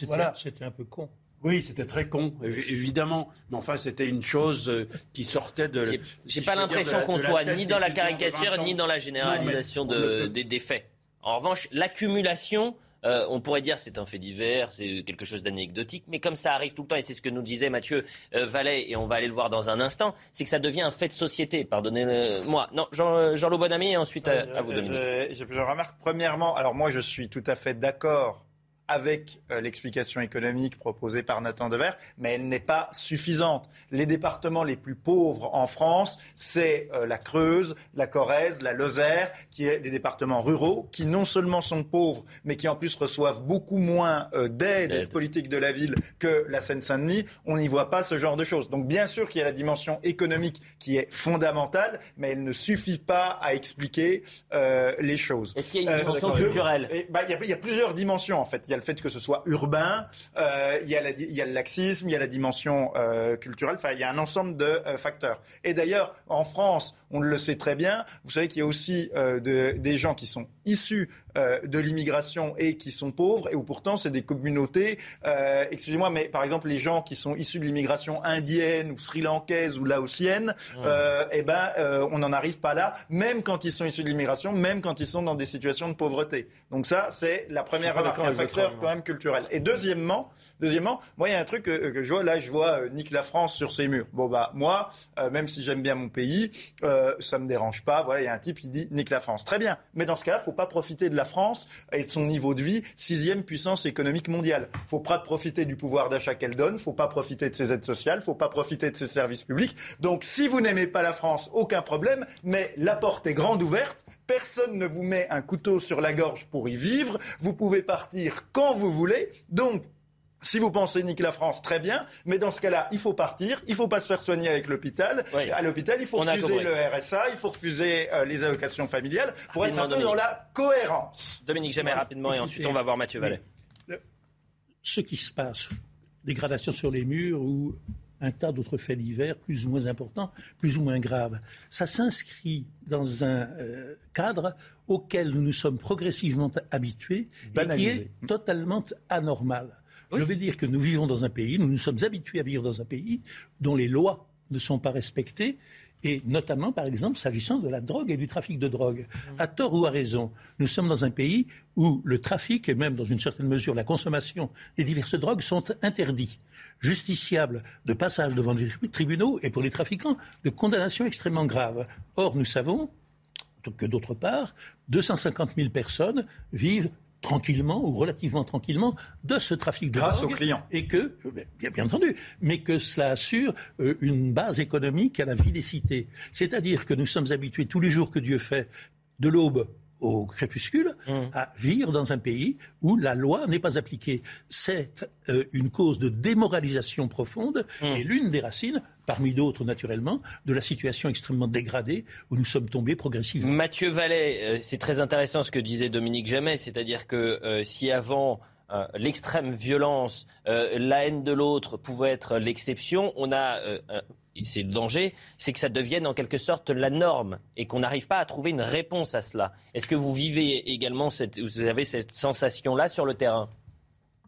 S4: voilà. c'était un peu con.
S5: Oui, c'était très con, évidemment. Mais enfin, c'était une chose euh, qui sortait de.
S1: J'ai pas l'impression qu'on soit ni dans la caricature ni dans la généralisation des, faits. En revanche, l'accumulation. Euh, on pourrait dire c'est un fait divers, c'est quelque chose d'anecdotique, mais comme ça arrive tout le temps, et c'est ce que nous disait Mathieu euh, Vallet, et on va aller le voir dans un instant, c'est que ça devient un fait de société. Pardonnez-moi. Non, Jean, Jean Bonamy, et ensuite à, vous, Dominique.
S2: J'ai plusieurs remarques. Premièrement, alors moi je suis tout à fait d'accord avec euh, l'explication économique proposée par Nathan Dever, mais elle n'est pas suffisante. Les départements les plus pauvres en France, c'est euh, la Creuse, la Corrèze, la Lozère, qui est des départements ruraux, qui non seulement sont pauvres, mais qui en plus reçoivent beaucoup moins euh, d'aide politique de la ville que la Seine-Saint-Denis. On n'y voit pas ce genre de choses. Donc bien sûr qu'il y a la dimension économique qui est fondamentale, mais elle ne suffit pas à expliquer les choses.
S1: Est-ce qu'il y a une dimension culturelle?
S2: bah, il, y a, plusieurs dimensions en fait. Il le fait que ce soit urbain, euh, il, y a le laxisme, il y a la dimension euh, culturelle, enfin, il y a un ensemble de euh, facteurs. Et d'ailleurs, en France, on le sait très bien, vous savez qu'il y a aussi des gens qui sont issus de l'immigration et qui sont pauvres, et où pourtant c'est des communautés, excusez-moi, mais par exemple les gens qui sont issus de l'immigration indienne ou sri-lankaise ou laotienne, eh ben, on n'en arrive pas là, même quand ils sont issus de l'immigration, même quand ils sont dans des situations de pauvreté. Donc ça, c'est la première remarque, un facteur quand même culturel. Et deuxièmement, deuxièmement, moi il y a un truc que, je vois là, je vois euh, Nique la France sur ses murs. Bon bah moi, euh, même si j'aime bien mon pays, euh, ça me dérange pas. Voilà, il y a un type qui dit Nique la France. Très bien, mais dans ce cas-là, faut pas profiter de la France et de son niveau de vie, sixième puissance économique mondiale. Faut pas profiter du pouvoir d'achat qu'elle donne, faut pas profiter de ses aides sociales, faut pas profiter de ses services publics. Donc si vous n'aimez pas la France, aucun problème, mais la porte est grande ouverte. Personne ne vous met un couteau sur la gorge pour y vivre. Vous pouvez partir quand vous voulez. Donc, si vous pensez niquer la France, très bien, mais dans ce cas-là, il faut partir, il ne faut pas se faire soigner avec l'hôpital. À l'hôpital, il faut refuser le RSA, il faut refuser euh, les allocations familiales pour être un peu dans la cohérence.
S1: Dominique, jamais rapidement, et ensuite on va voir Mathieu Vallet.
S4: Ce qui se passe, dégradation sur les murs ou un tas d'autres faits divers plus ou moins importants, plus ou moins graves. Ça s'inscrit dans un euh, cadre auquel nous nous sommes progressivement habitués et qui est totalement anormal. Je veux dire que nous vivons dans un pays, nous nous sommes habitués à vivre dans un pays dont les lois ne sont pas respectées et notamment, par exemple, s'agissant de la drogue et du trafic de drogue. À tort ou à raison, nous sommes dans un pays où le trafic et même, dans une certaine mesure, la consommation des diverses drogues sont interdits, justiciables de passage devant les tribunaux et pour les trafiquants de condamnations extrêmement graves. Or, nous savons que d'autre part, 250 000 personnes vivent tranquillement ou relativement tranquillement de ce trafic de
S2: Grâce aux clients.
S4: Et que, bien, bien, entendu, mais que cela assure euh, une base économique à la vie des cités. C'est-à-dire que nous sommes habitués tous les jours que Dieu fait, de l'aube au crépuscule mmh. à vivre dans un pays où la loi n'est pas appliquée. C'est euh, une cause de démoralisation profonde mmh. et l'une des racines, parmi d'autres naturellement, de la situation extrêmement dégradée où nous sommes tombés progressivement.
S1: Mathieu Vallet, euh, c'est très intéressant ce que disait Dominique Jamais, c'est-à-dire que euh, si avant l'extrême violence, la haine de l'autre pouvait être l'exception, on a c'est le danger, c'est que ça devienne en quelque sorte la norme et qu'on n'arrive pas à trouver une réponse à cela. Est-ce que vous vivez également, cette, vous avez cette sensation-là sur le terrain?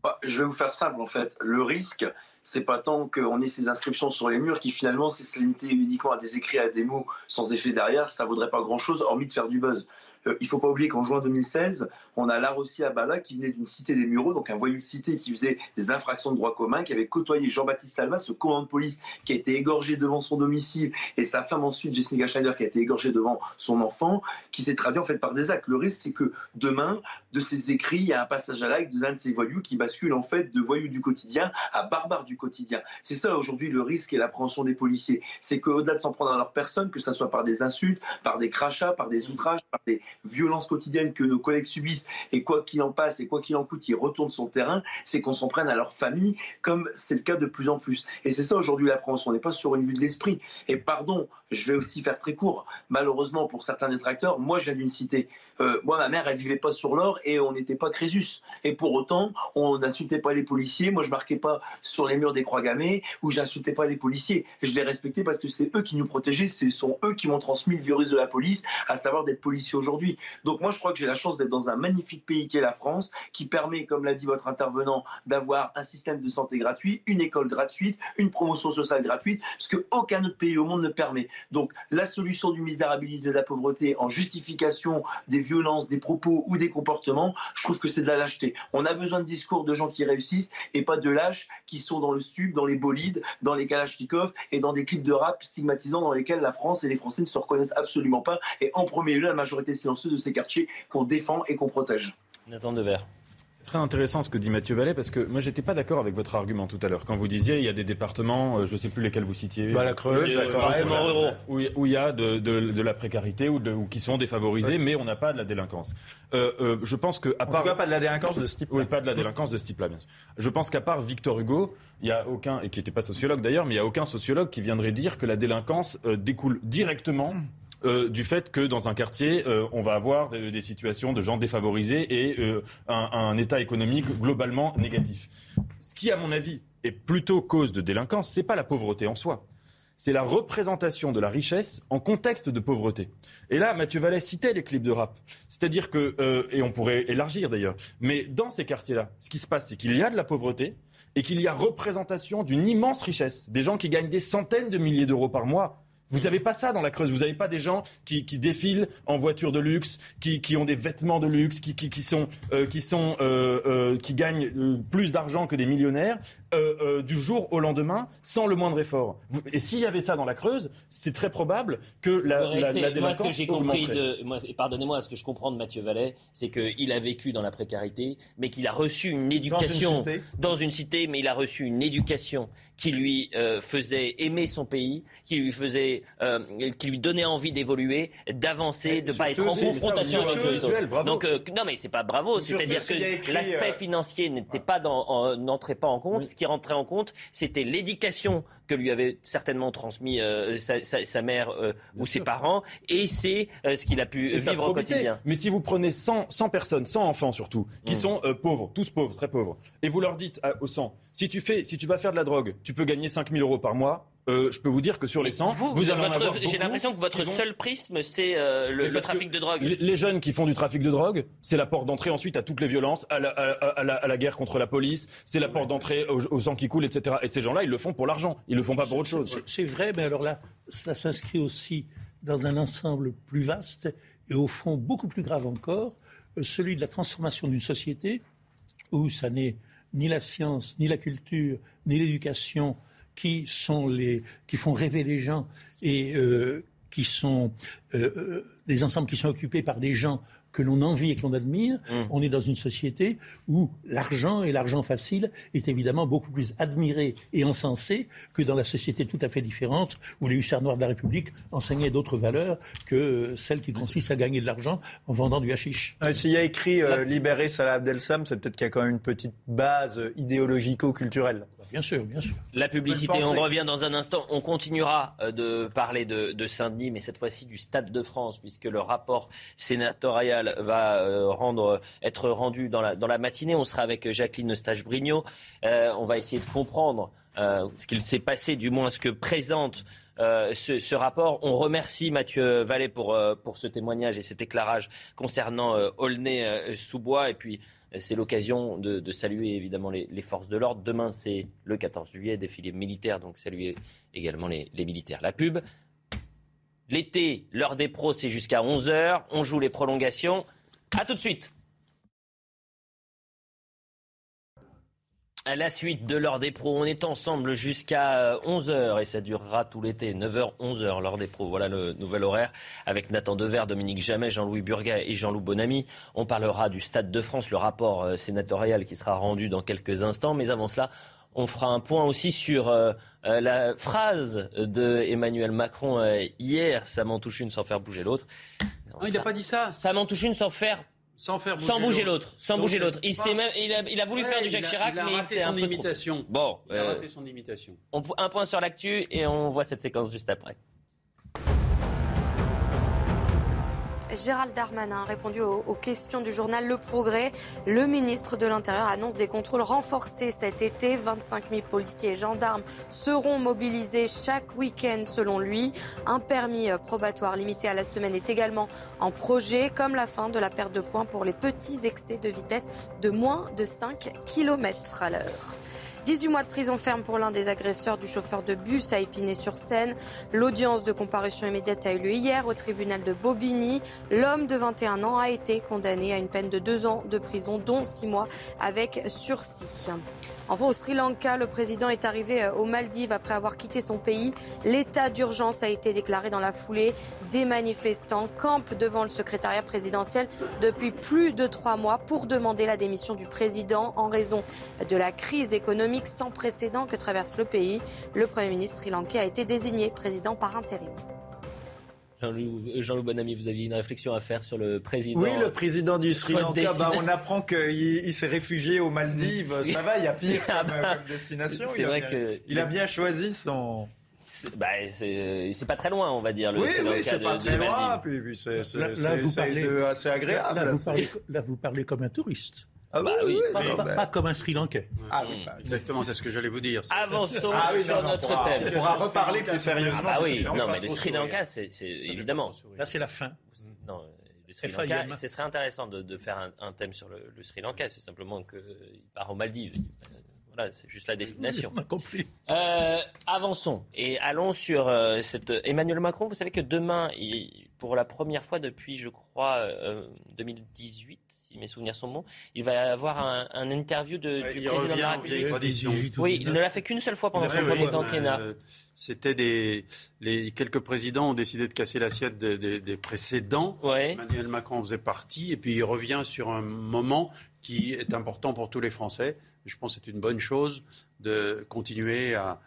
S21: Bah, Je vais vous faire simple en fait. Le risque, c'est pas tant qu'on ait ces inscriptions sur les murs qui finalement, si se limité uniquement à des écrits, à des mots sans effet derrière, ça vaudrait pas grand-chose hormis de faire du buzz. Euh, il ne faut pas oublier qu'en juin 2016, on a Larossi Abala qui venait d'une cité des Mureaux, donc un voyou de cité qui faisait des infractions de droit commun, qui avait côtoyé Jean-Baptiste Salva, ce commandant de police qui a été égorgé devant son domicile, et sa femme ensuite, Jessica Schneider, qui a été égorgée devant son enfant, qui s'est traduit en fait par des actes. Le risque, c'est que demain, de ces écrits, il y a un passage à l'acte d'un de ces voyous qui bascule en fait de voyous du quotidien à barbare du quotidien. C'est ça aujourd'hui le risque et l'appréhension des policiers. C'est qu'au-delà de s'en prendre à leur personne, que ce soit par des insultes, par des crachats, par des outrages, par des violences quotidiennes que nos collègues subissent, et quoi qu'il en passe et quoi qu'il en coûte, ils retournent le terrain, c'est qu'on s'en prenne à leur famille, comme c'est le cas de plus en plus. Et c'est ça aujourd'hui l'appréhension. On n'est pas sur une vue de l'esprit. Et pardon, je vais aussi faire très court. Malheureusement, pour certains détracteurs, moi, je viens d'une cité. Euh, moi, ma mère, elle vivait pas sur l'or et on n'était pas Crésus. Et pour autant, on n'insultait pas les policiers. Moi, je marquais pas sur les murs des croix gammées ou j'insultais pas les policiers. Je les respectais parce que c'est eux qui nous protégeaient. Ce sont eux qui m'ont transmis le virus de la police, à savoir d'être policier aujourd'hui. Donc, moi, je crois que j'ai la chance d'être dans un magnifique pays qui est la France, qui permet, comme l'a dit votre intervenant, d'avoir un système de santé gratuit, une école gratuite, une promotion sociale gratuite, ce que aucun autre pays au monde ne permet. Donc la solution du misérabilisme et de la pauvreté en justification des violences, des propos ou des comportements, je trouve que c'est de la lâcheté. On a besoin de discours de gens qui réussissent et pas de lâches qui sont dans le sud, dans les bolides, dans les kalachnikovs et dans des clips de rap stigmatisants dans lesquels la France et les Français ne se reconnaissent absolument pas et en premier lieu la majorité silencieuse de ces quartiers qu'on défend et qu'on protège.
S1: Nathan Devers
S3: très intéressant ce que dit Mathieu Vallet parce que moi j'étais pas d'accord avec votre argument tout à l'heure quand vous disiez il y a des départements, euh, je ne sais plus lesquels vous citiez,
S2: bah, la Creuse,
S3: où, où, il y a de, de, la précarité ou, ou, qui sont défavorisés, mais on n'a pas de la délinquance. Euh, euh, je pense que à part
S2: en tout cas pas de la délinquance de ce type.
S3: Oui, pas de la délinquance de ce type-là, bien sûr. Je pense qu'à part Victor Hugo, il y a aucun et qui n'était pas sociologue d'ailleurs, mais il y a aucun sociologue qui viendrait dire que la délinquance découle directement euh, du fait que dans un quartier, euh, on va avoir des, situations de gens défavorisés et euh, un, état économique globalement négatif. Ce qui, à mon avis, est plutôt cause de délinquance, c'est pas la pauvreté en soi. C'est la représentation de la richesse en contexte de pauvreté. Et là, Mathieu Vallet citait les clips de rap. C'est-à-dire que, et on pourrait élargir d'ailleurs, mais dans ces quartiers-là, ce qui se passe, c'est qu'il y a de la pauvreté, et qu'il y a représentation d'une immense richesse. Des gens qui gagnent des centaines de milliers d'euros par mois vous n'avez pas ça dans la Creuse. Vous n'avez pas des gens qui, défilent en voiture de luxe, qui, ont des vêtements de luxe, qui, qui sont, euh, qui, sont euh, euh, qui gagnent plus d'argent que des millionnaires du jour au lendemain sans le moindre effort. Et s'il y avait ça dans la Creuse, c'est très probable que la, la, délinquance
S1: Moi, ce que j'ai compris de, moi, pardonnez-moi, ce que je comprends de Mathieu Vallet, c'est qu'il a vécu dans la précarité, mais qu'il a reçu une éducation dans une, dans une, cité, mais il a reçu une éducation qui lui faisait aimer son pays, qui lui faisait euh, qui lui donnait envie d'évoluer, d'avancer, de ne pas être en confrontation avec les autres. Donc euh, non, mais c'est pas bravo. C'est-à-dire que l'aspect euh, financier n'était pas n'entrait pas en compte. Ce qui rentrait en compte, c'était l'éducation que lui avait certainement transmis sa, mère ou ses parents, et c'est ce qu'il a pu vivre au quotidien.
S3: Mais si vous prenez 100, 100 personnes, 100 enfants surtout, qui mm. sont pauvres, tous pauvres, très pauvres, et vous leur dites aux 100, si tu fais, si tu vas faire de la drogue, tu peux gagner 5000 euros par mois euh, je peux vous dire que sur les 100, vous,
S1: allez J'ai l'impression que votre seul prisme, c'est euh, le, trafic de drogue.
S3: Les jeunes qui font du trafic de drogue, c'est la porte d'entrée ensuite à toutes les violences, à la, guerre contre la police, c'est la porte d'entrée au, sang qui coule, etc. Et ces gens-là, ils le font pour l'argent, ils le font pas pour autre chose.
S4: C'est vrai, mais alors là, cela s'inscrit aussi dans un ensemble plus vaste et au fond beaucoup plus grave encore, euh, celui de la transformation d'une société où ça n'est ni la science, ni la culture, ni l'éducation qui sont les qui font rêver les gens et euh, qui sont euh, euh, des ensembles qui sont occupés par des gens que l'on envie et que l'on admire, mmh. on est dans une société où l'argent et l'argent facile est évidemment beaucoup plus admiré et encensé que dans la société tout à fait différente où les hussards noirs de la République enseignaient d'autres valeurs que celles qui consistent à gagner de l'argent en vendant du hashish.
S2: S'il y a écrit Libérer Salah Abdel-Sam, c'est peut-être qu'il y a quand même une petite base idéologico-culturelle.
S4: Bien sûr, bien sûr.
S1: La publicité, on revient dans un instant. On continuera euh, de parler de, Saint-Denis, mais cette fois-ci du Stade de France, puisque le rapport sénatorial va euh, rendre, être rendu dans la, dans la matinée. On sera avec Jacqueline Eustache-Brignot. Euh, on va essayer de comprendre ce qu'il s'est passé, du moins ce que présente ce, rapport. On remercie Mathieu Vallée pour, pour ce témoignage et cet éclairage concernant Aulnay-sous-Bois. Et puis, c'est l'occasion de, saluer évidemment les, forces de l'ordre. Demain, c'est le 14 juillet, défilé militaire, donc saluer également les, militaires. La pub. L'été, l'heure des pros, c'est jusqu'à 11h. On joue les prolongations. A tout de suite. À la suite de l'heure des pros, on est ensemble jusqu'à 11h euh, et ça durera tout l'été, 9h, 11h, l'heure des pros. Voilà le nouvel horaire avec Nathan Dever, Dominique Jamais, Jean-Louis Burga et Jean-Loup Bonamy. On parlera du Stade de France, le rapport euh, sénatorial qui sera rendu dans quelques instants. Mais avant cela, On fera un point aussi sur euh, la phrase de Emmanuel Macron hier, ça m'en touche une sans faire bouger l'autre.
S5: Non, il n'a pas dit ça.
S1: Ça m'en touche une sans faire
S5: sans faire bouger,
S1: sans bouger l'autre, sans bouger l'autre. Il, même, il, a, il a voulu faire du Jacques Chirac,
S5: il a
S1: mais
S5: c'est un peu imitation.
S1: Trop. Bon,
S5: il a raté son imitation.
S1: On, un point sur l'actu et on voit cette séquence juste après.
S6: Gérald Darmanin a répondu aux, questions du journal Le Progrès. Le ministre de l'Intérieur annonce des contrôles renforcés cet été. 25 000 policiers et gendarmes seront mobilisés chaque week-end selon lui. Un permis probatoire limité à la semaine est également en projet, comme la fin de la perte de points pour les petits excès de vitesse de moins de 5 km à l'heure. 18 mois de prison ferme pour l'un des agresseurs du chauffeur de bus à Épinay-sur-Seine. L'audience de comparution immédiate a eu lieu hier au tribunal de Bobigny. L'homme de 21 ans a été condamné à une peine de deux ans de prison, dont six mois avec sursis. Enfin, au Sri Lanka, le président est arrivé euh, aux Maldives après avoir quitté son pays. L'état d'urgence a été déclaré dans la foulée. Des manifestants campent devant le secrétariat présidentiel depuis plus de trois mois pour demander la démission du président en raison de la crise économique sans précédent que traverse le pays. Le Premier ministre sri-lankais a été désigné président par intérim.
S1: Jean-Loup Bonamy, vous aviez une réflexion à faire sur le président.
S2: Oui, le président du Sri Lanka, bah, on apprend qu'il s'est réfugié aux Maldives. [LAUGHS] Ça va, il y a pire comme, destination. Il, vrai a, que... il a bien choisi son...
S1: Bah, c'est pas très loin, on va dire. Le
S2: oui, oui, c'est pas très loin. Puis, puis c'est assez agréable.
S4: Là, vous parlez, là, vous parlez comme un touriste.
S2: Ah bah oui,
S4: pas, comme un Sri Lankais.
S5: Ah oui, bah, exactement, c'est ce que j'allais vous dire.
S1: Avançons ah sur notre thème.
S2: On pourra reparler plus sérieusement.
S1: Ah oui, non, mais le Sri Lanka, c'est évidemment.
S4: Là, c'est la fin.
S1: Non, le Sri Lanka, ce serait intéressant de, de faire un, thème sur le, le Sri Lanka. C'est simplement qu'il part aux Maldives. Voilà, c'est juste la destination. [LAUGHS]
S4: On a compris.
S1: Euh, avançons et allons sur euh, cette Emmanuel Macron. Vous savez que demain, il, pour la première fois depuis, je crois, euh, 2018 si mes souvenirs sont bons, il va avoir un, un interview de, du président de la République. Oui, il ne l'a fait qu'une seule fois pendant son premier quinquennat.
S5: C'était des les quelques présidents ont décidé de casser l'assiette des, des, des précédents. Ouais. Emmanuel Macron faisait partie et puis il revient sur un moment qui est important pour tous les Français. Je pense que c'est une bonne chose de continuer à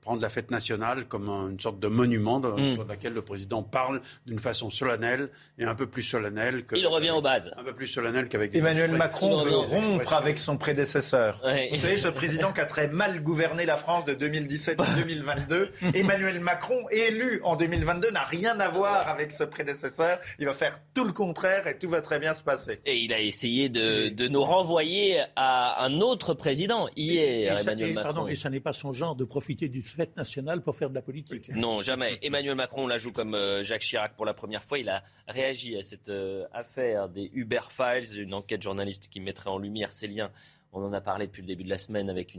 S5: prendre la fête nationale comme une sorte de monument dans, mm. lequel le président parle d'une façon solennelle et un peu plus solennelle que.
S1: Il revient aux bases.
S5: Un peu plus solennel qu'avec.
S2: Emmanuel Macron veut rompre avec son prédécesseur. Vous savez, ce président qui a très mal gouverné la France de 2017 à 2022. [LAUGHS] Emmanuel Macron, élu en 2022, n'a rien à voir avec ce prédécesseur. Il va faire tout le contraire et tout va très bien se passer.
S1: Et il a essayé de, de nous renvoyer à un autre président hier, Emmanuel Macron.
S4: Pardon, et ça n'est pas son genre de profiter du fête nationale pour faire de la politique.
S1: Non, jamais. Emmanuel Macron la joue comme euh, Jacques Chirac pour la première fois. Il a réagi à cette euh, affaire des Uber Files, une enquête journaliste qui mettrait en lumière ces liens. On en a parlé depuis le début de la semaine avec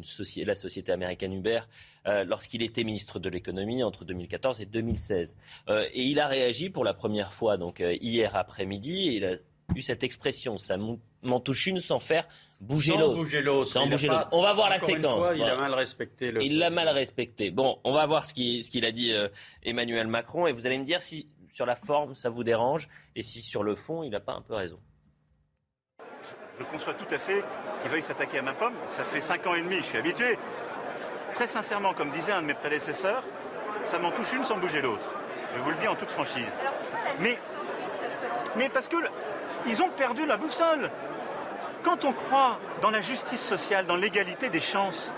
S1: la société américaine Uber, euh, lorsqu'il était ministre de l'économie entre 2014 et 2016. et il a réagi pour la première fois donc hier après-midi. Il a eu cette expression, ça m'en touche une sans faire bouger l'autre. Sans bouger l'autre. On va voir la séquence.
S5: il a mal respecté le.
S1: Il l'a mal respecté. Bon, on va voir ce qu'il ce a dit euh, Emmanuel Macron et vous allez me dire si sur la forme ça vous dérange et si sur le fond il n'a pas un peu raison.
S22: Je, conçois tout à fait qu'il veuille s'attaquer à ma pomme. Ça fait cinq ans et demi, je suis habitué. Très sincèrement, comme disait un de mes prédécesseurs, ça m'en touche une sans bouger l'autre. Je vous le dis en toute franchise. Mais, mais parce que ils ont perdu la boussole. Quand on croit dans la justice sociale, dans l'égalité des chances,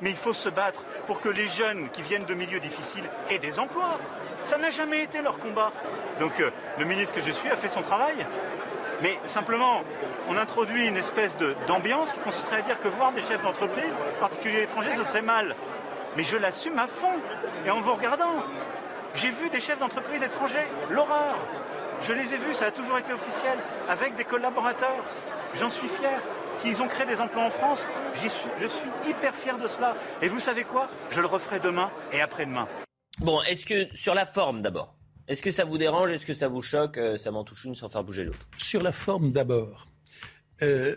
S22: mais il faut se battre pour que les jeunes qui viennent de milieux difficiles aient des emplois. Ça n'a jamais été leur combat. Donc euh, le ministre que je suis a fait son travail. Mais simplement, on introduit une espèce d'ambiance qui consisterait à dire que voir des chefs d'entreprise, en particulier étrangers, ce serait mal. Mais je l'assume à fond. Et en vous regardant, j'ai vu des chefs d'entreprise étrangers, l'horreur. Je les ai vus, ça a toujours été officiel, avec des collaborateurs. J'en suis fier. S'ils ont créé des emplois en France, suis, je suis hyper fier de cela. Et vous savez quoi? Je le referai demain et après-demain.
S1: Bon, est-ce que sur la forme d'abord, est-ce que ça vous dérange? Est-ce que ça vous choque? Euh, Ça m'en touche une sans faire bouger l'autre.
S4: Sur la forme d'abord, euh,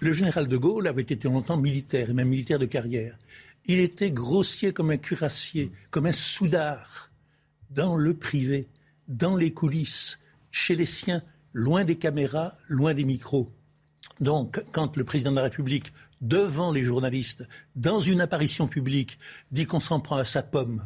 S4: le général de Gaulle avait été longtemps militaire, et même militaire de carrière. Il était grossier comme un cuirassier, comme un soudard, dans le privé, dans les coulisses, chez les siens, loin des caméras, loin des micros. Donc, quand le président de la République devant les journalistes, dans une apparition publique, dit qu'on s'en prend à sa pomme,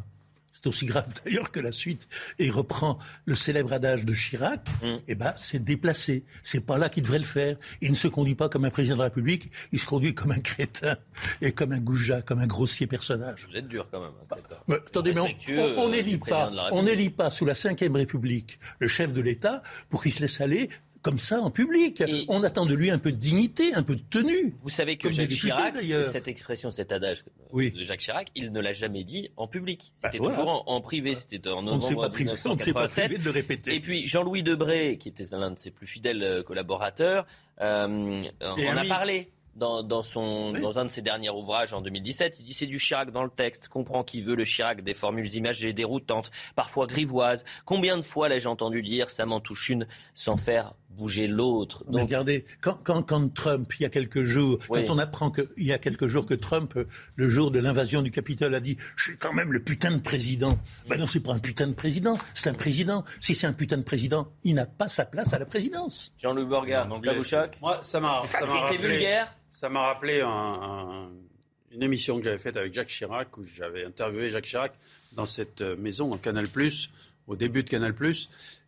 S4: c'est aussi grave [LAUGHS] d'ailleurs que la suite, et reprend le célèbre adage de Chirac, mm. eh ben, c'est déplacé. C'est pas là qu'il devrait le faire. Il ne se conduit pas comme un président de la République, il se conduit comme un crétin et comme un goujat, comme un grossier personnage.
S1: Vous êtes dur quand même, crétin.
S4: Mais, attendez, mais on n'élit pas, on n'élit pas sous la Ve République le chef de l'État pour qu'il se laisse aller comme ça en public. on attend de lui un peu de dignité, un peu de tenue.
S1: Vous savez que Jacques Chirac, cette expression, cet adage de Jacques Chirac, il ne l'a jamais dit en public. Bah, c'était toujours en, privé. C'était en novembre 1987.
S4: de le répéter.
S1: Et puis Jean-Louis Debré, qui était l'un de ses plus fidèles euh, collaborateurs, euh, en a parlé dans, son, dans un de ses derniers ouvrages en 2017. Il dit c'est du Chirac dans le texte. Comprend qui veut le Chirac, des formules imagées déroutantes, parfois grivoises. Combien de fois l'ai-je entendu dire ça m'en touche une sans faire bouger l'autre
S4: Donc... Regardez, quand, quand, quand, Trump, il y a quelques jours, quand on apprend qu'il y a quelques jours que Trump, le jour de l'invasion du Capitole, a dit Je suis quand même le putain de président. Ben non, c'est pas un putain de président, c'est un président. Si c'est un putain de président, il n'a pas sa place à la présidence.
S1: Jean-Louis Borgard, ça vous choque
S5: Moi, ça m'a.
S1: C'est vulgaire
S5: ça m'a rappelé une émission que j'avais faite avec Jacques Chirac, où j'avais interviewé Jacques Chirac dans cette euh, maison en Canal+, au début de Canal+.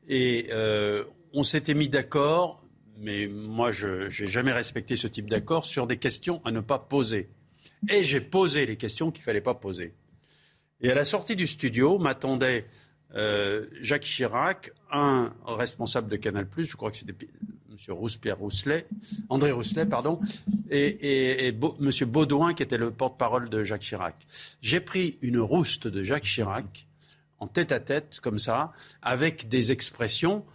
S5: Et euh, on s'était mis d'accord, mais moi, je n'ai jamais respecté ce type d'accord, sur des questions à ne pas poser. Et j'ai posé les questions qu'il ne fallait pas poser. Et à la sortie du studio, m'attendait euh, Jacques Chirac, un responsable de Canal+, je crois que c'était M. Rousse-Pierre Rousselet, André Rousselet, pardon, et, M. Baudouin, qui était le porte-parole de Jacques Chirac. J'ai pris une rouste de Jacques Chirac, en tête-à-tête, comme ça, avec des expressions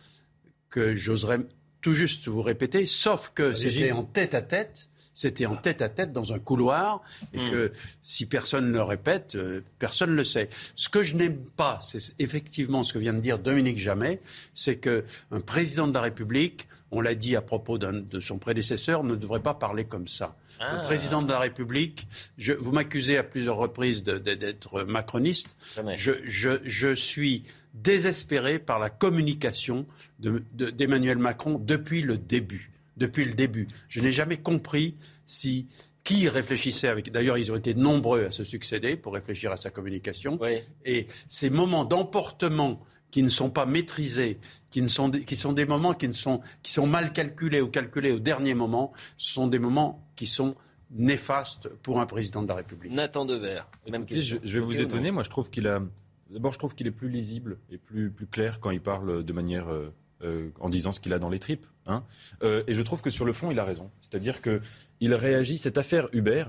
S5: que j'oserais tout juste vous répéter, sauf que c'était en tête-à-tête c'était en tête à tête dans un couloir et hmm. que si personne ne le répète, euh, personne ne le sait. Ce que je n'aime pas, c'est effectivement ce que vient de dire Dominique Jamais, c'est qu'un président de la République, on l'a dit à propos de son prédécesseur, ne devrait pas parler comme ça. Le ah. président de la République, je, vous m'accusez à plusieurs reprises d'être macroniste. Je, je, je, suis désespéré par la communication d'Emmanuel Macron depuis le début depuis le début. Je n'ai jamais compris si qui réfléchissait avec. D'ailleurs, ils ont été nombreux à se succéder pour réfléchir à sa communication. Et ces moments d'emportement qui ne sont pas maîtrisés, qui, ne sont, qui sont des moments qui, ne sont, qui sont mal calculés ou calculés au dernier moment, ce sont des moments qui sont néfastes pour un président de la République.
S1: Nathan Dever,
S3: même Je, je, vais vous étonner. Moi, je trouve qu'il a. D'abord, je trouve qu'il est plus lisible et plus, plus clair quand il parle de manière euh, euh, en disant ce qu'il a dans les tripes. Hein. Euh, et je trouve que sur le fond, il a raison. C'est-à-dire qu'il réagit, cette affaire Uber,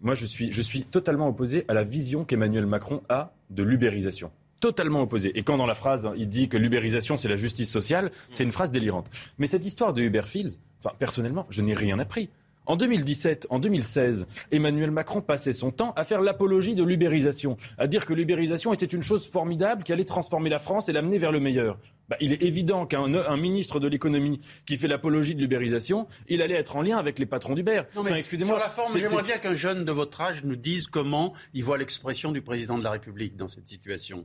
S3: moi je suis, je suis totalement opposé à la vision qu'Emmanuel Macron a de l'ubérisation. Totalement opposé. Et quand dans la phrase, il dit que l'ubérisation, c'est la justice sociale, c'est une phrase délirante. Mais cette histoire de Uber Fields, personnellement, je n'ai rien appris. En 2017, en 2016, Emmanuel Macron passait son temps à faire l'apologie de l'ubérisation, à dire que l'ubérisation était une chose formidable qui allait transformer la France et l'amener vers le meilleur. Bah, il est évident qu'un ministre de l'économie qui fait l'apologie de l'ubérisation, il allait être en lien avec les patrons d'Uber.
S5: Non, mais sur la forme, j'aimerais bien qu'un jeune de votre âge nous dise comment il voit l'expression du président de la République dans cette situation.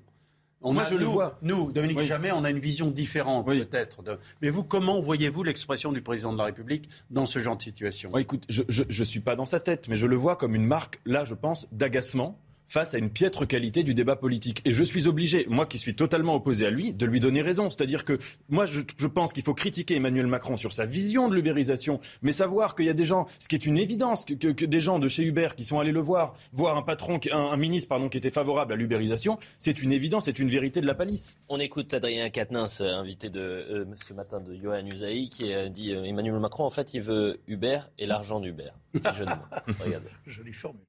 S5: Moi, je nous, le vois. Nous, Dominique Jamais, on a une vision différente, peut-être. Mais vous, comment voyez-vous l'expression du président de la République dans ce genre de situation?
S3: Écoute, je ne suis pas dans sa tête, mais je le vois comme une marque, là, je pense, d'agacement face à une piètre qualité du débat politique. Et je suis obligé, moi qui suis totalement opposé à lui, de lui donner raison. C'est-à-dire que moi, je, pense qu'il faut critiquer Emmanuel Macron sur sa vision de l'ubérisation, mais savoir qu'il y a des gens, ce qui est une évidence, que, des gens de chez Uber qui sont allés le voir, voir un patron, un, ministre pardon, qui était favorable à l'ubérisation, c'est une évidence, c'est une vérité de la palisse.
S1: On écoute Adrien Quatennens, invité de, euh, ce matin de Johan Usaï, qui a dit euh, Emmanuel Macron, en fait, il veut Uber et l'argent d'Uber. [LAUGHS]
S4: Regardez. Jolie formule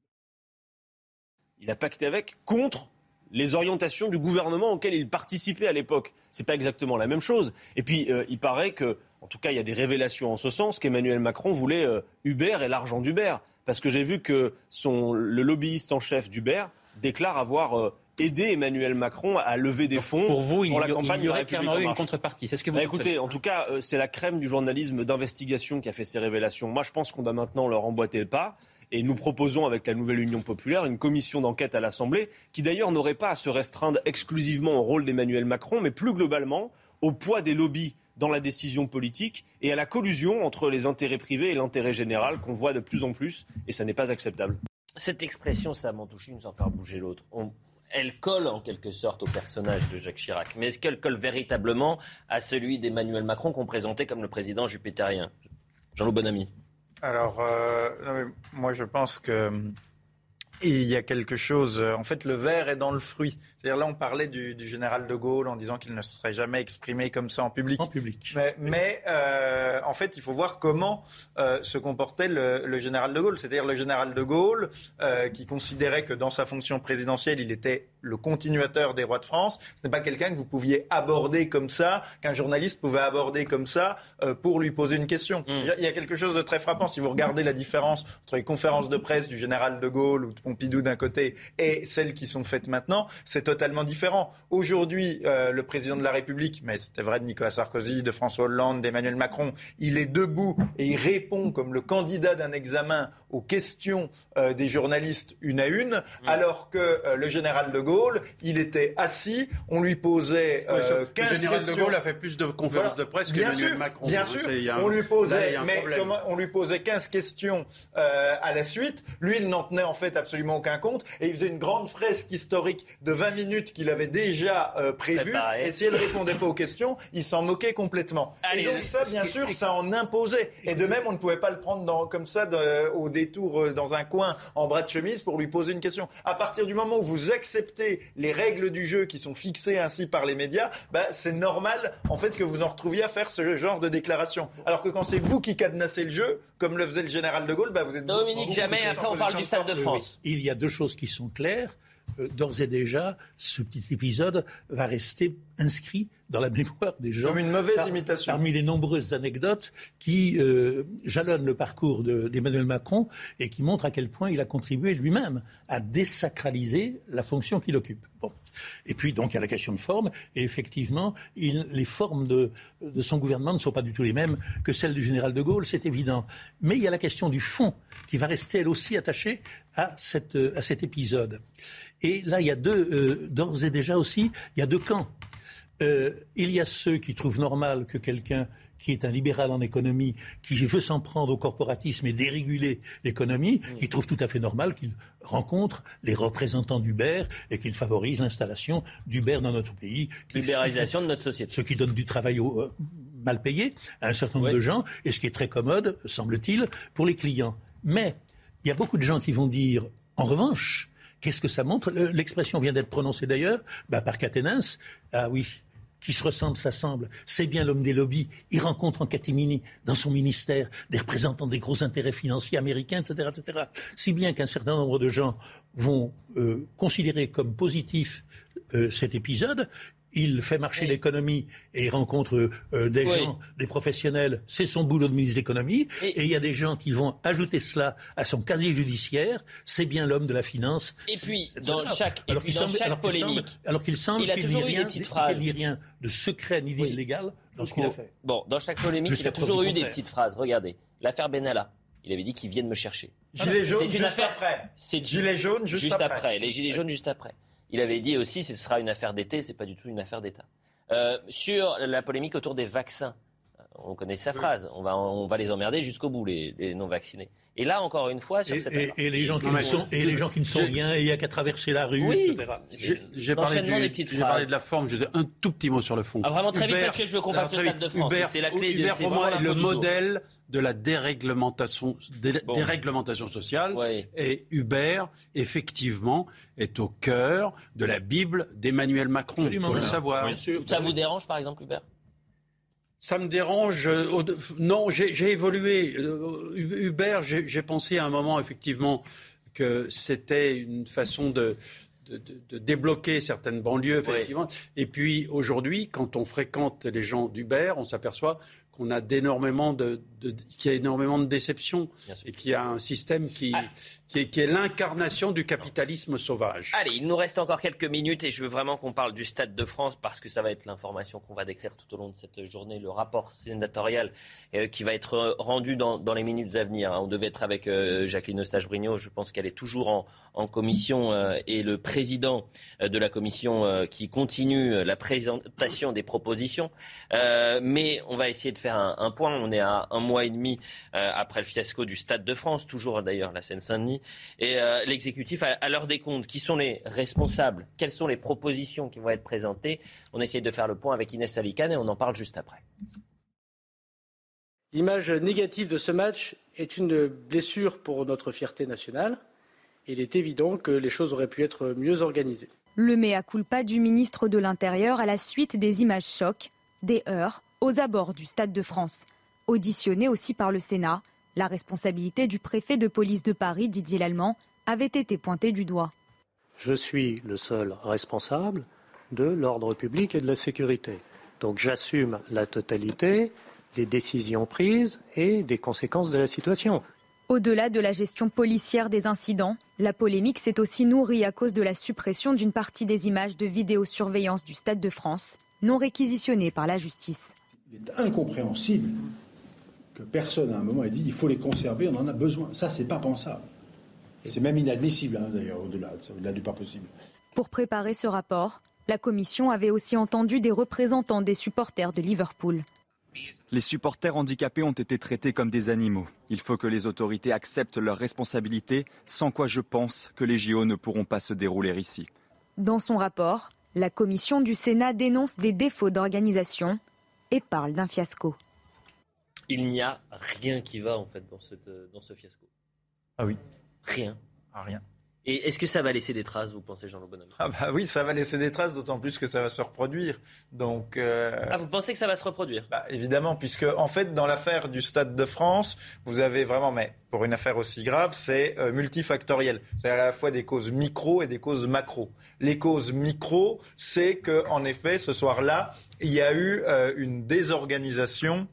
S11: il a pacté avec contre les orientations du gouvernement auquel il participait à l'époque. C'est pas exactement la même chose. Et puis, euh, il paraît que, en tout cas, il y a des révélations en ce sens qu'Emmanuel Macron voulait euh, Uber et l'argent d'Uber. Parce que j'ai vu que son, le lobbyiste en chef d'Uber déclare avoir euh, aidé Emmanuel Macron à lever des fonds
S1: pour, vous,
S11: pour la campagne
S1: il y aurait clairement eu une contrepartie. C'est ce que vous
S11: bah, Écoutez, en tout cas, c'est la crème du journalisme d'investigation qui a fait ces révélations. Moi, je pense qu'on doit maintenant leur emboîter le pas. Et nous proposons avec la nouvelle Union populaire une commission d'enquête à l'Assemblée qui d'ailleurs n'aurait pas à se restreindre exclusivement au rôle d'Emmanuel Macron, mais plus globalement au poids des lobbies dans la décision politique et à la collusion entre les intérêts privés et l'intérêt général qu'on voit de plus en plus, et ça n'est pas acceptable.
S1: Cette expression, ça une sans faire bouger l'autre. Elle colle en quelque sorte au personnage de Jacques Chirac. Mais est-ce qu'elle colle véritablement à celui d'Emmanuel Macron qu'on présentait comme le président jupitérien? Jean-Loup Bonamy.
S2: Alors, euh, moi je pense que il y a quelque chose. En fait, le verre est dans le fruit. C'est-à-dire là, on parlait du, général de Gaulle en disant qu'il ne serait jamais exprimé comme ça en public.
S4: En public.
S2: Mais, euh, en fait, il faut voir comment euh, se comportait le, général de Gaulle. C'est-à-dire le général de Gaulle euh, qui considérait que dans sa fonction présidentielle, il était le continuateur des rois de France. Ce n'est pas quelqu'un que vous pouviez aborder comme ça, qu'un journaliste pouvait aborder comme ça pour lui poser une question. Mm. Il y a quelque chose de très frappant. Si vous regardez la différence entre les conférences de presse du général de Gaulle ou de Pompidou d'un côté et celles qui sont faites maintenant, c'est totalement différent. Aujourd'hui, euh, le président de la République, mais c'était vrai de Nicolas Sarkozy, de François Hollande, d'Emmanuel Macron, il est debout et il répond comme le candidat d'un examen aux questions euh, des journalistes une à une, alors que euh, le général de Gaulle, il était assis, on lui posait 15
S5: Le général de Gaulle a fait plus de conférences de presse qu'Emmanuel Macron.
S2: Bien sûr, on lui posait, mais on lui posait 15 questions à la suite. Lui, il n'en tenait en fait absolument aucun compte et il faisait une grande fresque historique de 20 minutes qu'il avait déjà euh, prévu. Et si elle ne répondait pas aux questions, il s'en moquait complètement. et donc ça, bien sûr, ça en imposait. Et de même, on ne pouvait pas le prendre dans, comme ça au détour euh, dans un coin en bras de chemise pour lui poser une question. À partir du moment où vous acceptez les règles du jeu qui sont fixées ainsi par les médias, bah, c'est normal en fait que vous en retrouviez à faire ce genre de déclaration. Alors que quand c'est vous qui cadenassez le jeu, comme le faisait le général de Gaulle, bah, vous êtes
S1: Dominique Jamais. Après, on parle du Stade de France.
S4: Il y a deux choses qui sont claires. Euh, d'ores et déjà, ce petit épisode va rester inscrit dans la mémoire des gens.
S2: Comme une mauvaise imitation.
S4: Parmi les nombreuses anecdotes qui euh, jalonnent le parcours d'Emmanuel Macron et qui montrent à quel point il a contribué lui-même à désacraliser la fonction qu'il occupe. Bon. Et puis, donc, il y a la question de forme. Et effectivement, les formes de, de, son gouvernement ne sont pas du tout les mêmes que celles du général de Gaulle, c'est évident. Mais il y a la question du fond qui va rester, elle aussi, attachée à, cette, à cet épisode. Et là, il y a deux, euh, d'ores et déjà aussi, il y a deux camps. Euh, il y a ceux qui trouvent normal que quelqu'un qui est un libéral en économie, qui veut s'en prendre au corporatisme et déréguler l'économie, mm. qui trouve tout à fait normal qu'il rencontre les représentants d'Uber et qu'il favorise l'installation d'Uber dans notre pays.
S1: Libéralisation de notre société.
S4: Ce qui donne du travail euh, mal payé à un certain nombre de gens et ce qui est très commode, semble-t-il, pour les clients. Mais il y a beaucoup de gens qui vont dire, en revanche, Qu'est-ce que ça montre? L'expression vient d'être prononcée d'ailleurs bah, par Caténins. Ah oui, qui se ressemble, s'assemble. C'est bien l'homme des lobbies. Il rencontre en catimini, dans son ministère, des représentants des gros intérêts financiers américains, etc. etc. Si bien qu'un certain nombre de gens vont euh, considérer comme positif euh, cet épisode, il fait marcher l'économie et il rencontre euh, des gens, des professionnels. C'est son boulot de ministre de l'économie. Et, il y a des gens qui vont ajouter cela à son casier judiciaire. C'est bien l'homme de la finance.
S1: Et puis, dans chaque, et puis dans chaque polémique,
S4: alors qu'il semble qu'il n'y ait rien, rien de secret ni d'illégal dans ce qu'il a fait.
S1: Bon, dans chaque polémique, il a toujours eu des petites phrases. Regardez, l'affaire Benalla. Il avait dit qu'ils viennent me chercher.
S2: Gilet jaune juste affaire... après.
S1: C'est
S2: gilet jaune juste,
S1: juste après. Les gilets jaunes juste après. Il avait dit aussi ce sera une affaire d'été, c'est pas du tout une affaire d'État. Euh, sur la polémique autour des vaccins, on connaît sa phrase, on va, on va les emmerder jusqu'au bout, les, non vaccinés. Et là, encore une fois, sur
S4: et,
S1: cette
S4: et, les gens qui ne sont, et les gens qui ne sont rien, et il n'y a qu'à traverser la rue, etc.
S5: J'ai parlé, des petites phrases. parlé de la forme, j'ai un tout petit mot sur le fond.
S1: Ah, vraiment très vite, parce que je veux qu'on fasse le Stade de France. C'est la clé
S5: Uber, pour moi, est le modèle de la déréglementation, déréglementation sociale. Et Uber, effectivement, est au cœur de la Bible d'Emmanuel Macron. Il faut le savoir.
S1: Ça vous dérange, par exemple, Uber
S5: ça me dérange. Euh, non, j'ai évolué. Euh, Uber, j'ai pensé à un moment effectivement que c'était une façon de, de, débloquer certaines banlieues, effectivement. Et puis aujourd'hui, quand on fréquente les gens d'Uber, on s'aperçoit qu'on a d'énormément de, qu'il y a énormément de déceptions et qu'il y a un système qui, qui est, l'incarnation du capitalisme sauvage.
S1: Allez, il nous reste encore quelques minutes et je veux vraiment qu'on parle du Stade de France parce que ça va être l'information qu'on va décrire tout au long de cette journée, le rapport sénatorial euh, qui va être rendu dans, les minutes à venir. On devait être avec euh, Jacqueline Eustache-Brignot, je pense qu'elle est toujours en, commission euh, et le président de la commission qui continue la présentation des propositions. mais on va essayer de faire un, un, point. On est à un mois et demi après le fiasco du Stade de France, toujours d'ailleurs la Seine-Saint-Denis et euh, l'exécutif à, l'heure des comptes. Qui sont les responsables? Quelles sont les propositions qui vont être présentées? On essaie de faire le point avec Inès Salicane et on en parle juste après.
S16: L'image négative de ce match est une blessure pour notre fierté nationale. Il est évident que les choses auraient pu être mieux organisées.
S23: Le mea culpa du ministre de l'Intérieur à la suite des images chocs, des heurts aux abords du Stade de France. Auditionné aussi par le Sénat, la responsabilité du préfet de police de Paris, Didier Lallemand, avait été pointée du doigt.
S16: Je suis le seul responsable de l'ordre public et de la sécurité. Donc j'assume la totalité des décisions prises et des conséquences de la situation.
S23: Au-delà de la gestion policière des incidents, la polémique s'est aussi nourrie à cause de la suppression d'une partie des images de vidéosurveillance du Stade de France, non réquisitionnées par la justice.
S18: Il est incompréhensible que personne à un moment ait dit il faut les conserver, on en a besoin. Ça, c'est pas pensable. C'est même inadmissible, hein, d'ailleurs, au-delà, au-delà du pas possible.
S23: Pour préparer ce rapport, la Commission avait aussi entendu des représentants des supporters de Liverpool.
S24: Les supporters handicapés ont été traités comme des animaux. Il faut que les autorités acceptent leurs responsabilités, sans quoi je pense que les JO ne pourront pas se dérouler ici.
S23: Dans son rapport, la commission du Sénat dénonce des défauts d'organisation et parle d'un fiasco
S1: il n'y a rien qui va en fait dans, cette, euh, dans ce fiasco.
S2: Ah oui.
S1: Rien.
S2: Ah, rien.
S1: Et est-ce que ça va laisser des traces, vous pensez, Jean-Loup Bonhomme?
S2: Ah bah oui, ça va laisser des traces, d'autant plus que ça va se reproduire. Donc.
S1: Euh, ah, vous pensez que ça va se reproduire?
S2: Bah, Évidemment, puisque en fait, dans l'affaire du Stade de France, vous avez vraiment, mais pour une affaire aussi grave, c'est euh, multifactoriel. C'est à la fois des causes micro et des causes macro. Les causes micro, c'est que en effet, ce soir-là, il y a eu une désorganisation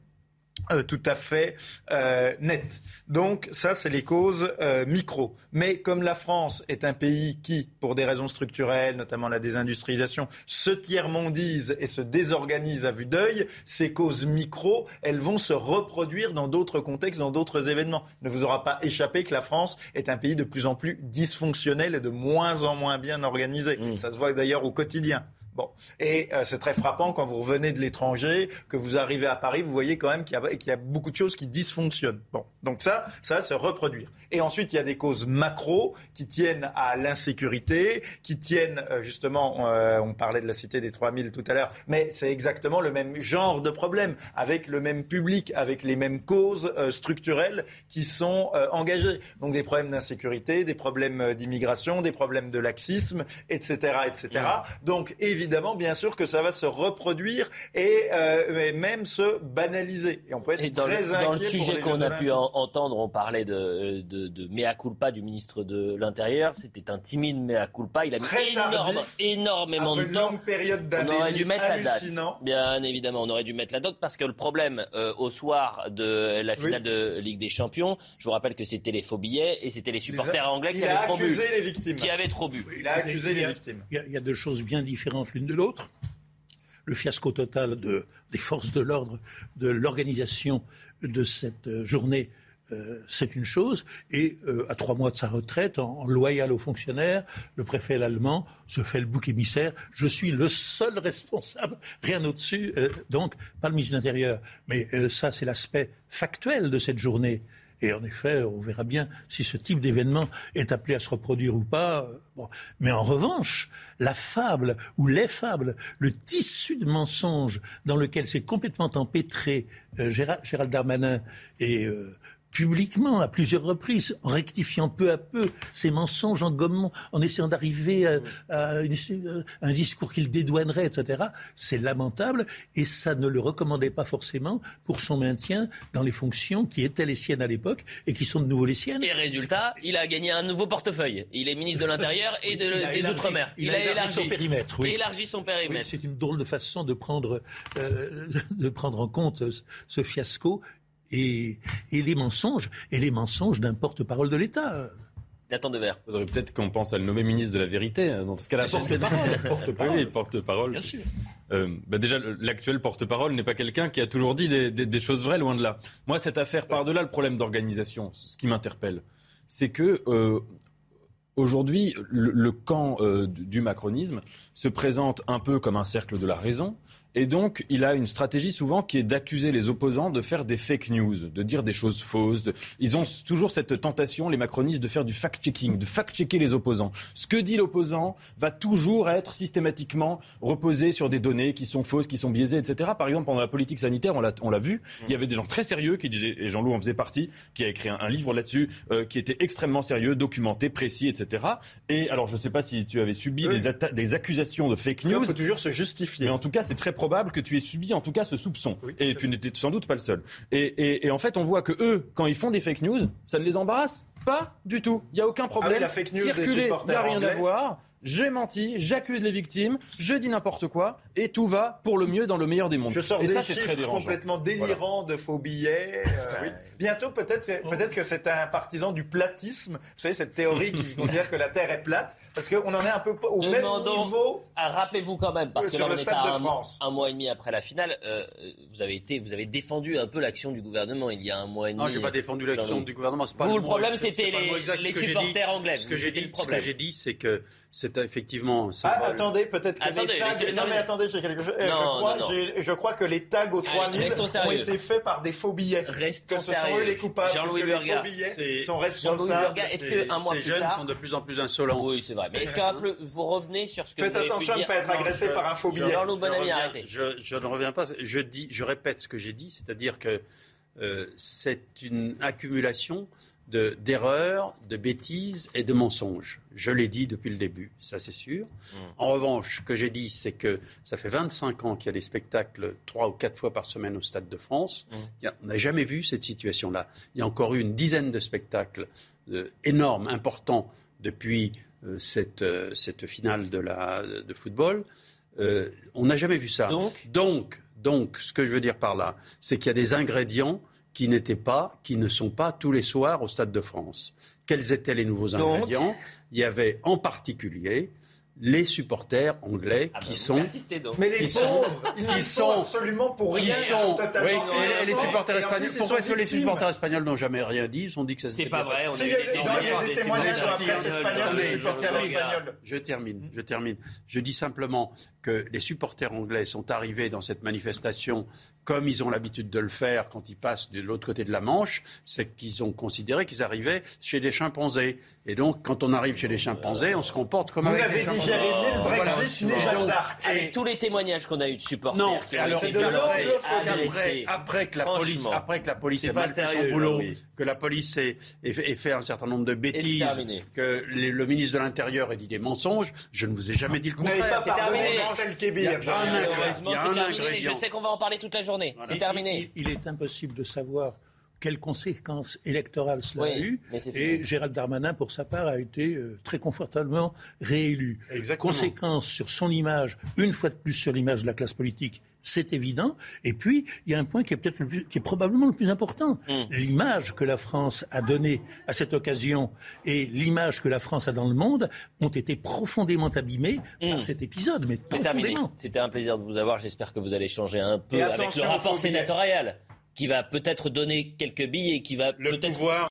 S2: euh, tout à fait euh, net. Donc ça, c'est les causes euh, micro. Mais comme la France est un pays qui, pour des raisons structurelles, notamment la désindustrialisation, se tiers-mondise et se désorganise à vue d'œil, ces causes micro, elles vont se reproduire dans d'autres contextes, dans d'autres événements. Il ne vous aura pas échappé que la France est un pays de plus en plus dysfonctionnel et de moins en moins bien organisé. Mmh. Ça se voit d'ailleurs au quotidien. Bon. Et euh, c'est très frappant quand vous revenez de l'étranger, que vous arrivez à Paris, vous voyez quand même qu'il y, a beaucoup de choses qui dysfonctionnent. Bon. Donc ça, ça va se reproduire. Et ensuite, il y a des causes macro qui tiennent à l'insécurité, qui tiennent euh, justement, euh, on parlait de la cité des 3000 tout à l'heure, mais c'est exactement le même genre de problème, avec le même public, avec les mêmes causes structurelles qui sont engagées. Donc des problèmes d'insécurité, des problèmes d'immigration, des problèmes de laxisme, etc. etc. Donc évidemment, évidemment, bien sûr, que ça va se reproduire et, euh, même se banaliser.
S1: Et on peut être très le, Dans le sujet qu'on a pu entendre, on parlait de, de, de, mea culpa du ministre de l'Intérieur. C'était un timide mea culpa. Il a mis énormément de temps.
S2: Longue période
S1: on aurait dû mettre la date. Bien évidemment, on aurait dû mettre la date parce que le problème euh, au soir de la finale de Ligue des Champions, je vous rappelle que c'était les faux billets et c'était les supporters anglais qui avaient trop bu.
S2: Les victimes.
S1: Qui avaient trop bu.
S2: Il a accusé les victimes.
S4: Il y, a, deux choses bien différentes l'une de l'autre. Le fiasco total des forces de l'ordre, de l'organisation de cette euh, journée, euh, c'est une chose. Et euh, à trois mois de sa retraite, en, loyal aux fonctionnaires, le préfet allemand se fait le bouc émissaire. Je suis le seul responsable, rien au-dessus, donc pas le ministre de l'Intérieur. Mais ça, c'est l'aspect factuel de cette journée. Et en effet, on verra bien si ce type d'événement est appelé à se reproduire ou pas. Mais en revanche, la fable ou les fables, le tissu de mensonges dans lequel s'est complètement empêtré euh, Gérald, Darmanin et euh, publiquement à plusieurs reprises, en rectifiant peu à peu ses mensonges, en gommant, en essayant d'arriver à, un discours qu'il dédouanerait, etc. C'est lamentable et ça ne le recommandait pas forcément pour son maintien dans les fonctions qui étaient les siennes à l'époque et qui sont de nouveau les siennes.
S1: Et résultat, il a gagné un nouveau portefeuille. Il est ministre de l'Intérieur et des Outre-mer.
S4: Il, a, élargi, son périmètre. Oui.
S1: élargi son périmètre.
S4: c'est une drôle de façon de prendre, euh, [LAUGHS] de prendre en compte ce fiasco et, les mensonges, et les mensonges d'un porte-parole de l'État.
S1: Nathan Devers.
S3: Faudrait peut-être qu'on pense à le nommer ministre de la vérité. Hein, dans ce cas-là,
S4: porte-parole.
S3: porte-parole. porte-parole.
S4: Bien sûr.
S3: Euh, bah déjà, l'actuel porte-parole n'est pas quelqu'un qui a toujours dit des, choses vraies, loin de là. Moi, cette affaire, par-delà le problème d'organisation, ce qui m'interpelle, c'est que euh, aujourd'hui, le, camp euh, du macronisme se présente un peu comme un cercle de la raison, et donc, il a une stratégie souvent qui est d'accuser les opposants de faire des fake news, de dire des choses fausses. Ils ont toujours cette tentation, les macronistes, de faire du fact-checking, de fact-checker les opposants. Ce que dit l'opposant va toujours être systématiquement reposé sur des données qui sont fausses, qui sont biaisées, etc. Par exemple, pendant la politique sanitaire, on l'a vu, il y avait des gens très sérieux qui disaient, et Jean-Loup en faisait partie, qui a écrit un, livre là-dessus, euh, qui était extrêmement sérieux, documenté, précis, etc. Et alors, je ne sais pas si tu avais subi des, des, accusations de fake news.
S2: Il faut toujours se justifier.
S3: Mais en tout cas, c'est très probable que tu aies subi en tout cas ce soupçon. et tu n'étais sans doute pas le seul. Et, en fait, on voit que eux, quand ils font des fake news, ça ne les embarrasse pas du tout. Il n'y a aucun problème. Ah
S2: la fake news
S3: Circuler, il n'y a rien à voir j'ai menti, j'accuse les victimes, je dis n'importe quoi, et tout va pour le mieux dans le meilleur des mondes.
S2: Je sors
S3: et
S2: des ça, chiffres complètement délirants de faux billets. Euh, [LAUGHS] Bientôt, peut-être peut que c'est un partisan du platisme. Vous savez, cette théorie qui [LAUGHS] considère que la Terre est plate, parce qu'on en est un peu au même niveau.
S1: Rappelez-vous quand même, parce que
S2: sur
S1: là,
S2: le stade de
S1: un,
S2: France.
S1: un mois et demi après la finale, euh, vous avez été, vous avez défendu un peu l'action du gouvernement il y a un mois et demi.
S5: Non, j'ai pas défendu l'action du gouvernement.
S1: Pas vous, le, problème, c'était les, les supporters anglais.
S5: Ce que j'ai dit, c'est que c'est effectivement.
S2: Ah, attendez, peut-être que les tags. Non, mais attendez, j'ai quelque chose. je, crois, je, crois, que les tags aux 3000 ont été faits par des faux billets.
S1: Restons
S2: que ce sont eux les coupables.
S1: Jean-Louis
S2: Les faux billets sont responsables.
S1: Est-ce qu'un mois
S5: plus jeunes
S1: tard.
S5: sont de plus en plus insolents.
S1: Oui, c'est vrai. Mais est-ce que vous revenez sur ce que
S2: Faites attention à ne pas être agressé par un faux billet.
S1: Jean-Louis Bonamy, arrêtez.
S5: Je ne reviens pas. Je, dis, je répète ce que j'ai dit, c'est-à-dire que euh, c'est une accumulation d'erreurs, de, bêtises et de mensonges. Je l'ai dit depuis le début, ça c'est sûr. Mmh. En revanche, ce que j'ai dit, c'est que ça fait 25 ans qu'il y a des spectacles trois ou quatre fois par semaine au Stade de France. Mmh. on n'a jamais vu cette situation-là. Il y a encore eu une dizaine de spectacles euh, énormes, importants, depuis euh, cette, euh, cette, finale de, la, de football. on n'a jamais vu ça.
S1: Donc,
S5: donc, donc, ce que je veux dire par là, c'est qu'il y a des ingrédients qui n'étaient pas, qui ne sont pas tous les soirs au Stade de France. Quels étaient les nouveaux ingrédients? Il y avait en particulier les supporters anglais ah qui bah sont
S2: mais les pauvres ils sont absolument pour rien
S5: ils sont, totalement oui, et, les supporters espagnols pourquoi est-ce que les supporters espagnols n'ont jamais rien dit? Ils ont dit que ça
S1: c'est pas vrai
S2: il y a des témoignages sur la presse espagnole de supporters espagnols.
S5: je termine je termine. Je dis simplement que les supporters anglais sont arrivés dans cette manifestation comme ils ont l'habitude de le faire quand ils passent de l'autre côté de la Manche, c'est qu'ils ont considéré qu'ils arrivaient chez des chimpanzés. Et donc, quand on arrive chez des chimpanzés, on se comporte comme
S2: Vous l'avez dit, Jérémy, le Brexit n'est Jeanne d'Arc.
S1: Avec tous les témoignages qu'on a eu de supporters
S5: non,
S1: qui
S5: alors,
S1: été
S5: après, après, que la police, après que la police ait mal fait son boulot, que la police ait, fait un certain nombre de bêtises, que le ministre de l'Intérieur ait dit des mensonges, je ne vous ai jamais dit le contraire.
S2: C'est terminé.
S5: Il y a un
S1: ingrédient. Je sais qu'on va en parler toute la journée. C'est terminé.
S4: Il, est impossible de savoir quelles conséquences électorales cela a eu. Et Gérald Darmanin, pour sa part, a été euh, très confortablement réélu. Conséquences sur son image, une fois de plus sur l'image de la classe politique, c'est évident. Et puis, il y a un point qui est peut-être qui est probablement le plus important. Hmm. L'image que la France a donnée à cette occasion et l'image que la France a dans le monde ont été profondément abîmées par hmm. cet épisode. Mais profondément.
S1: C'était un plaisir de vous avoir. J'espère que vous allez changer un peu avec le rapport sénatorial qui va peut-être donner quelques billets, qui va peut-être
S5: voir.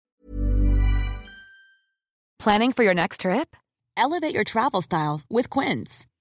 S23: Planning for your next trip? Elevate your travel style with Quince.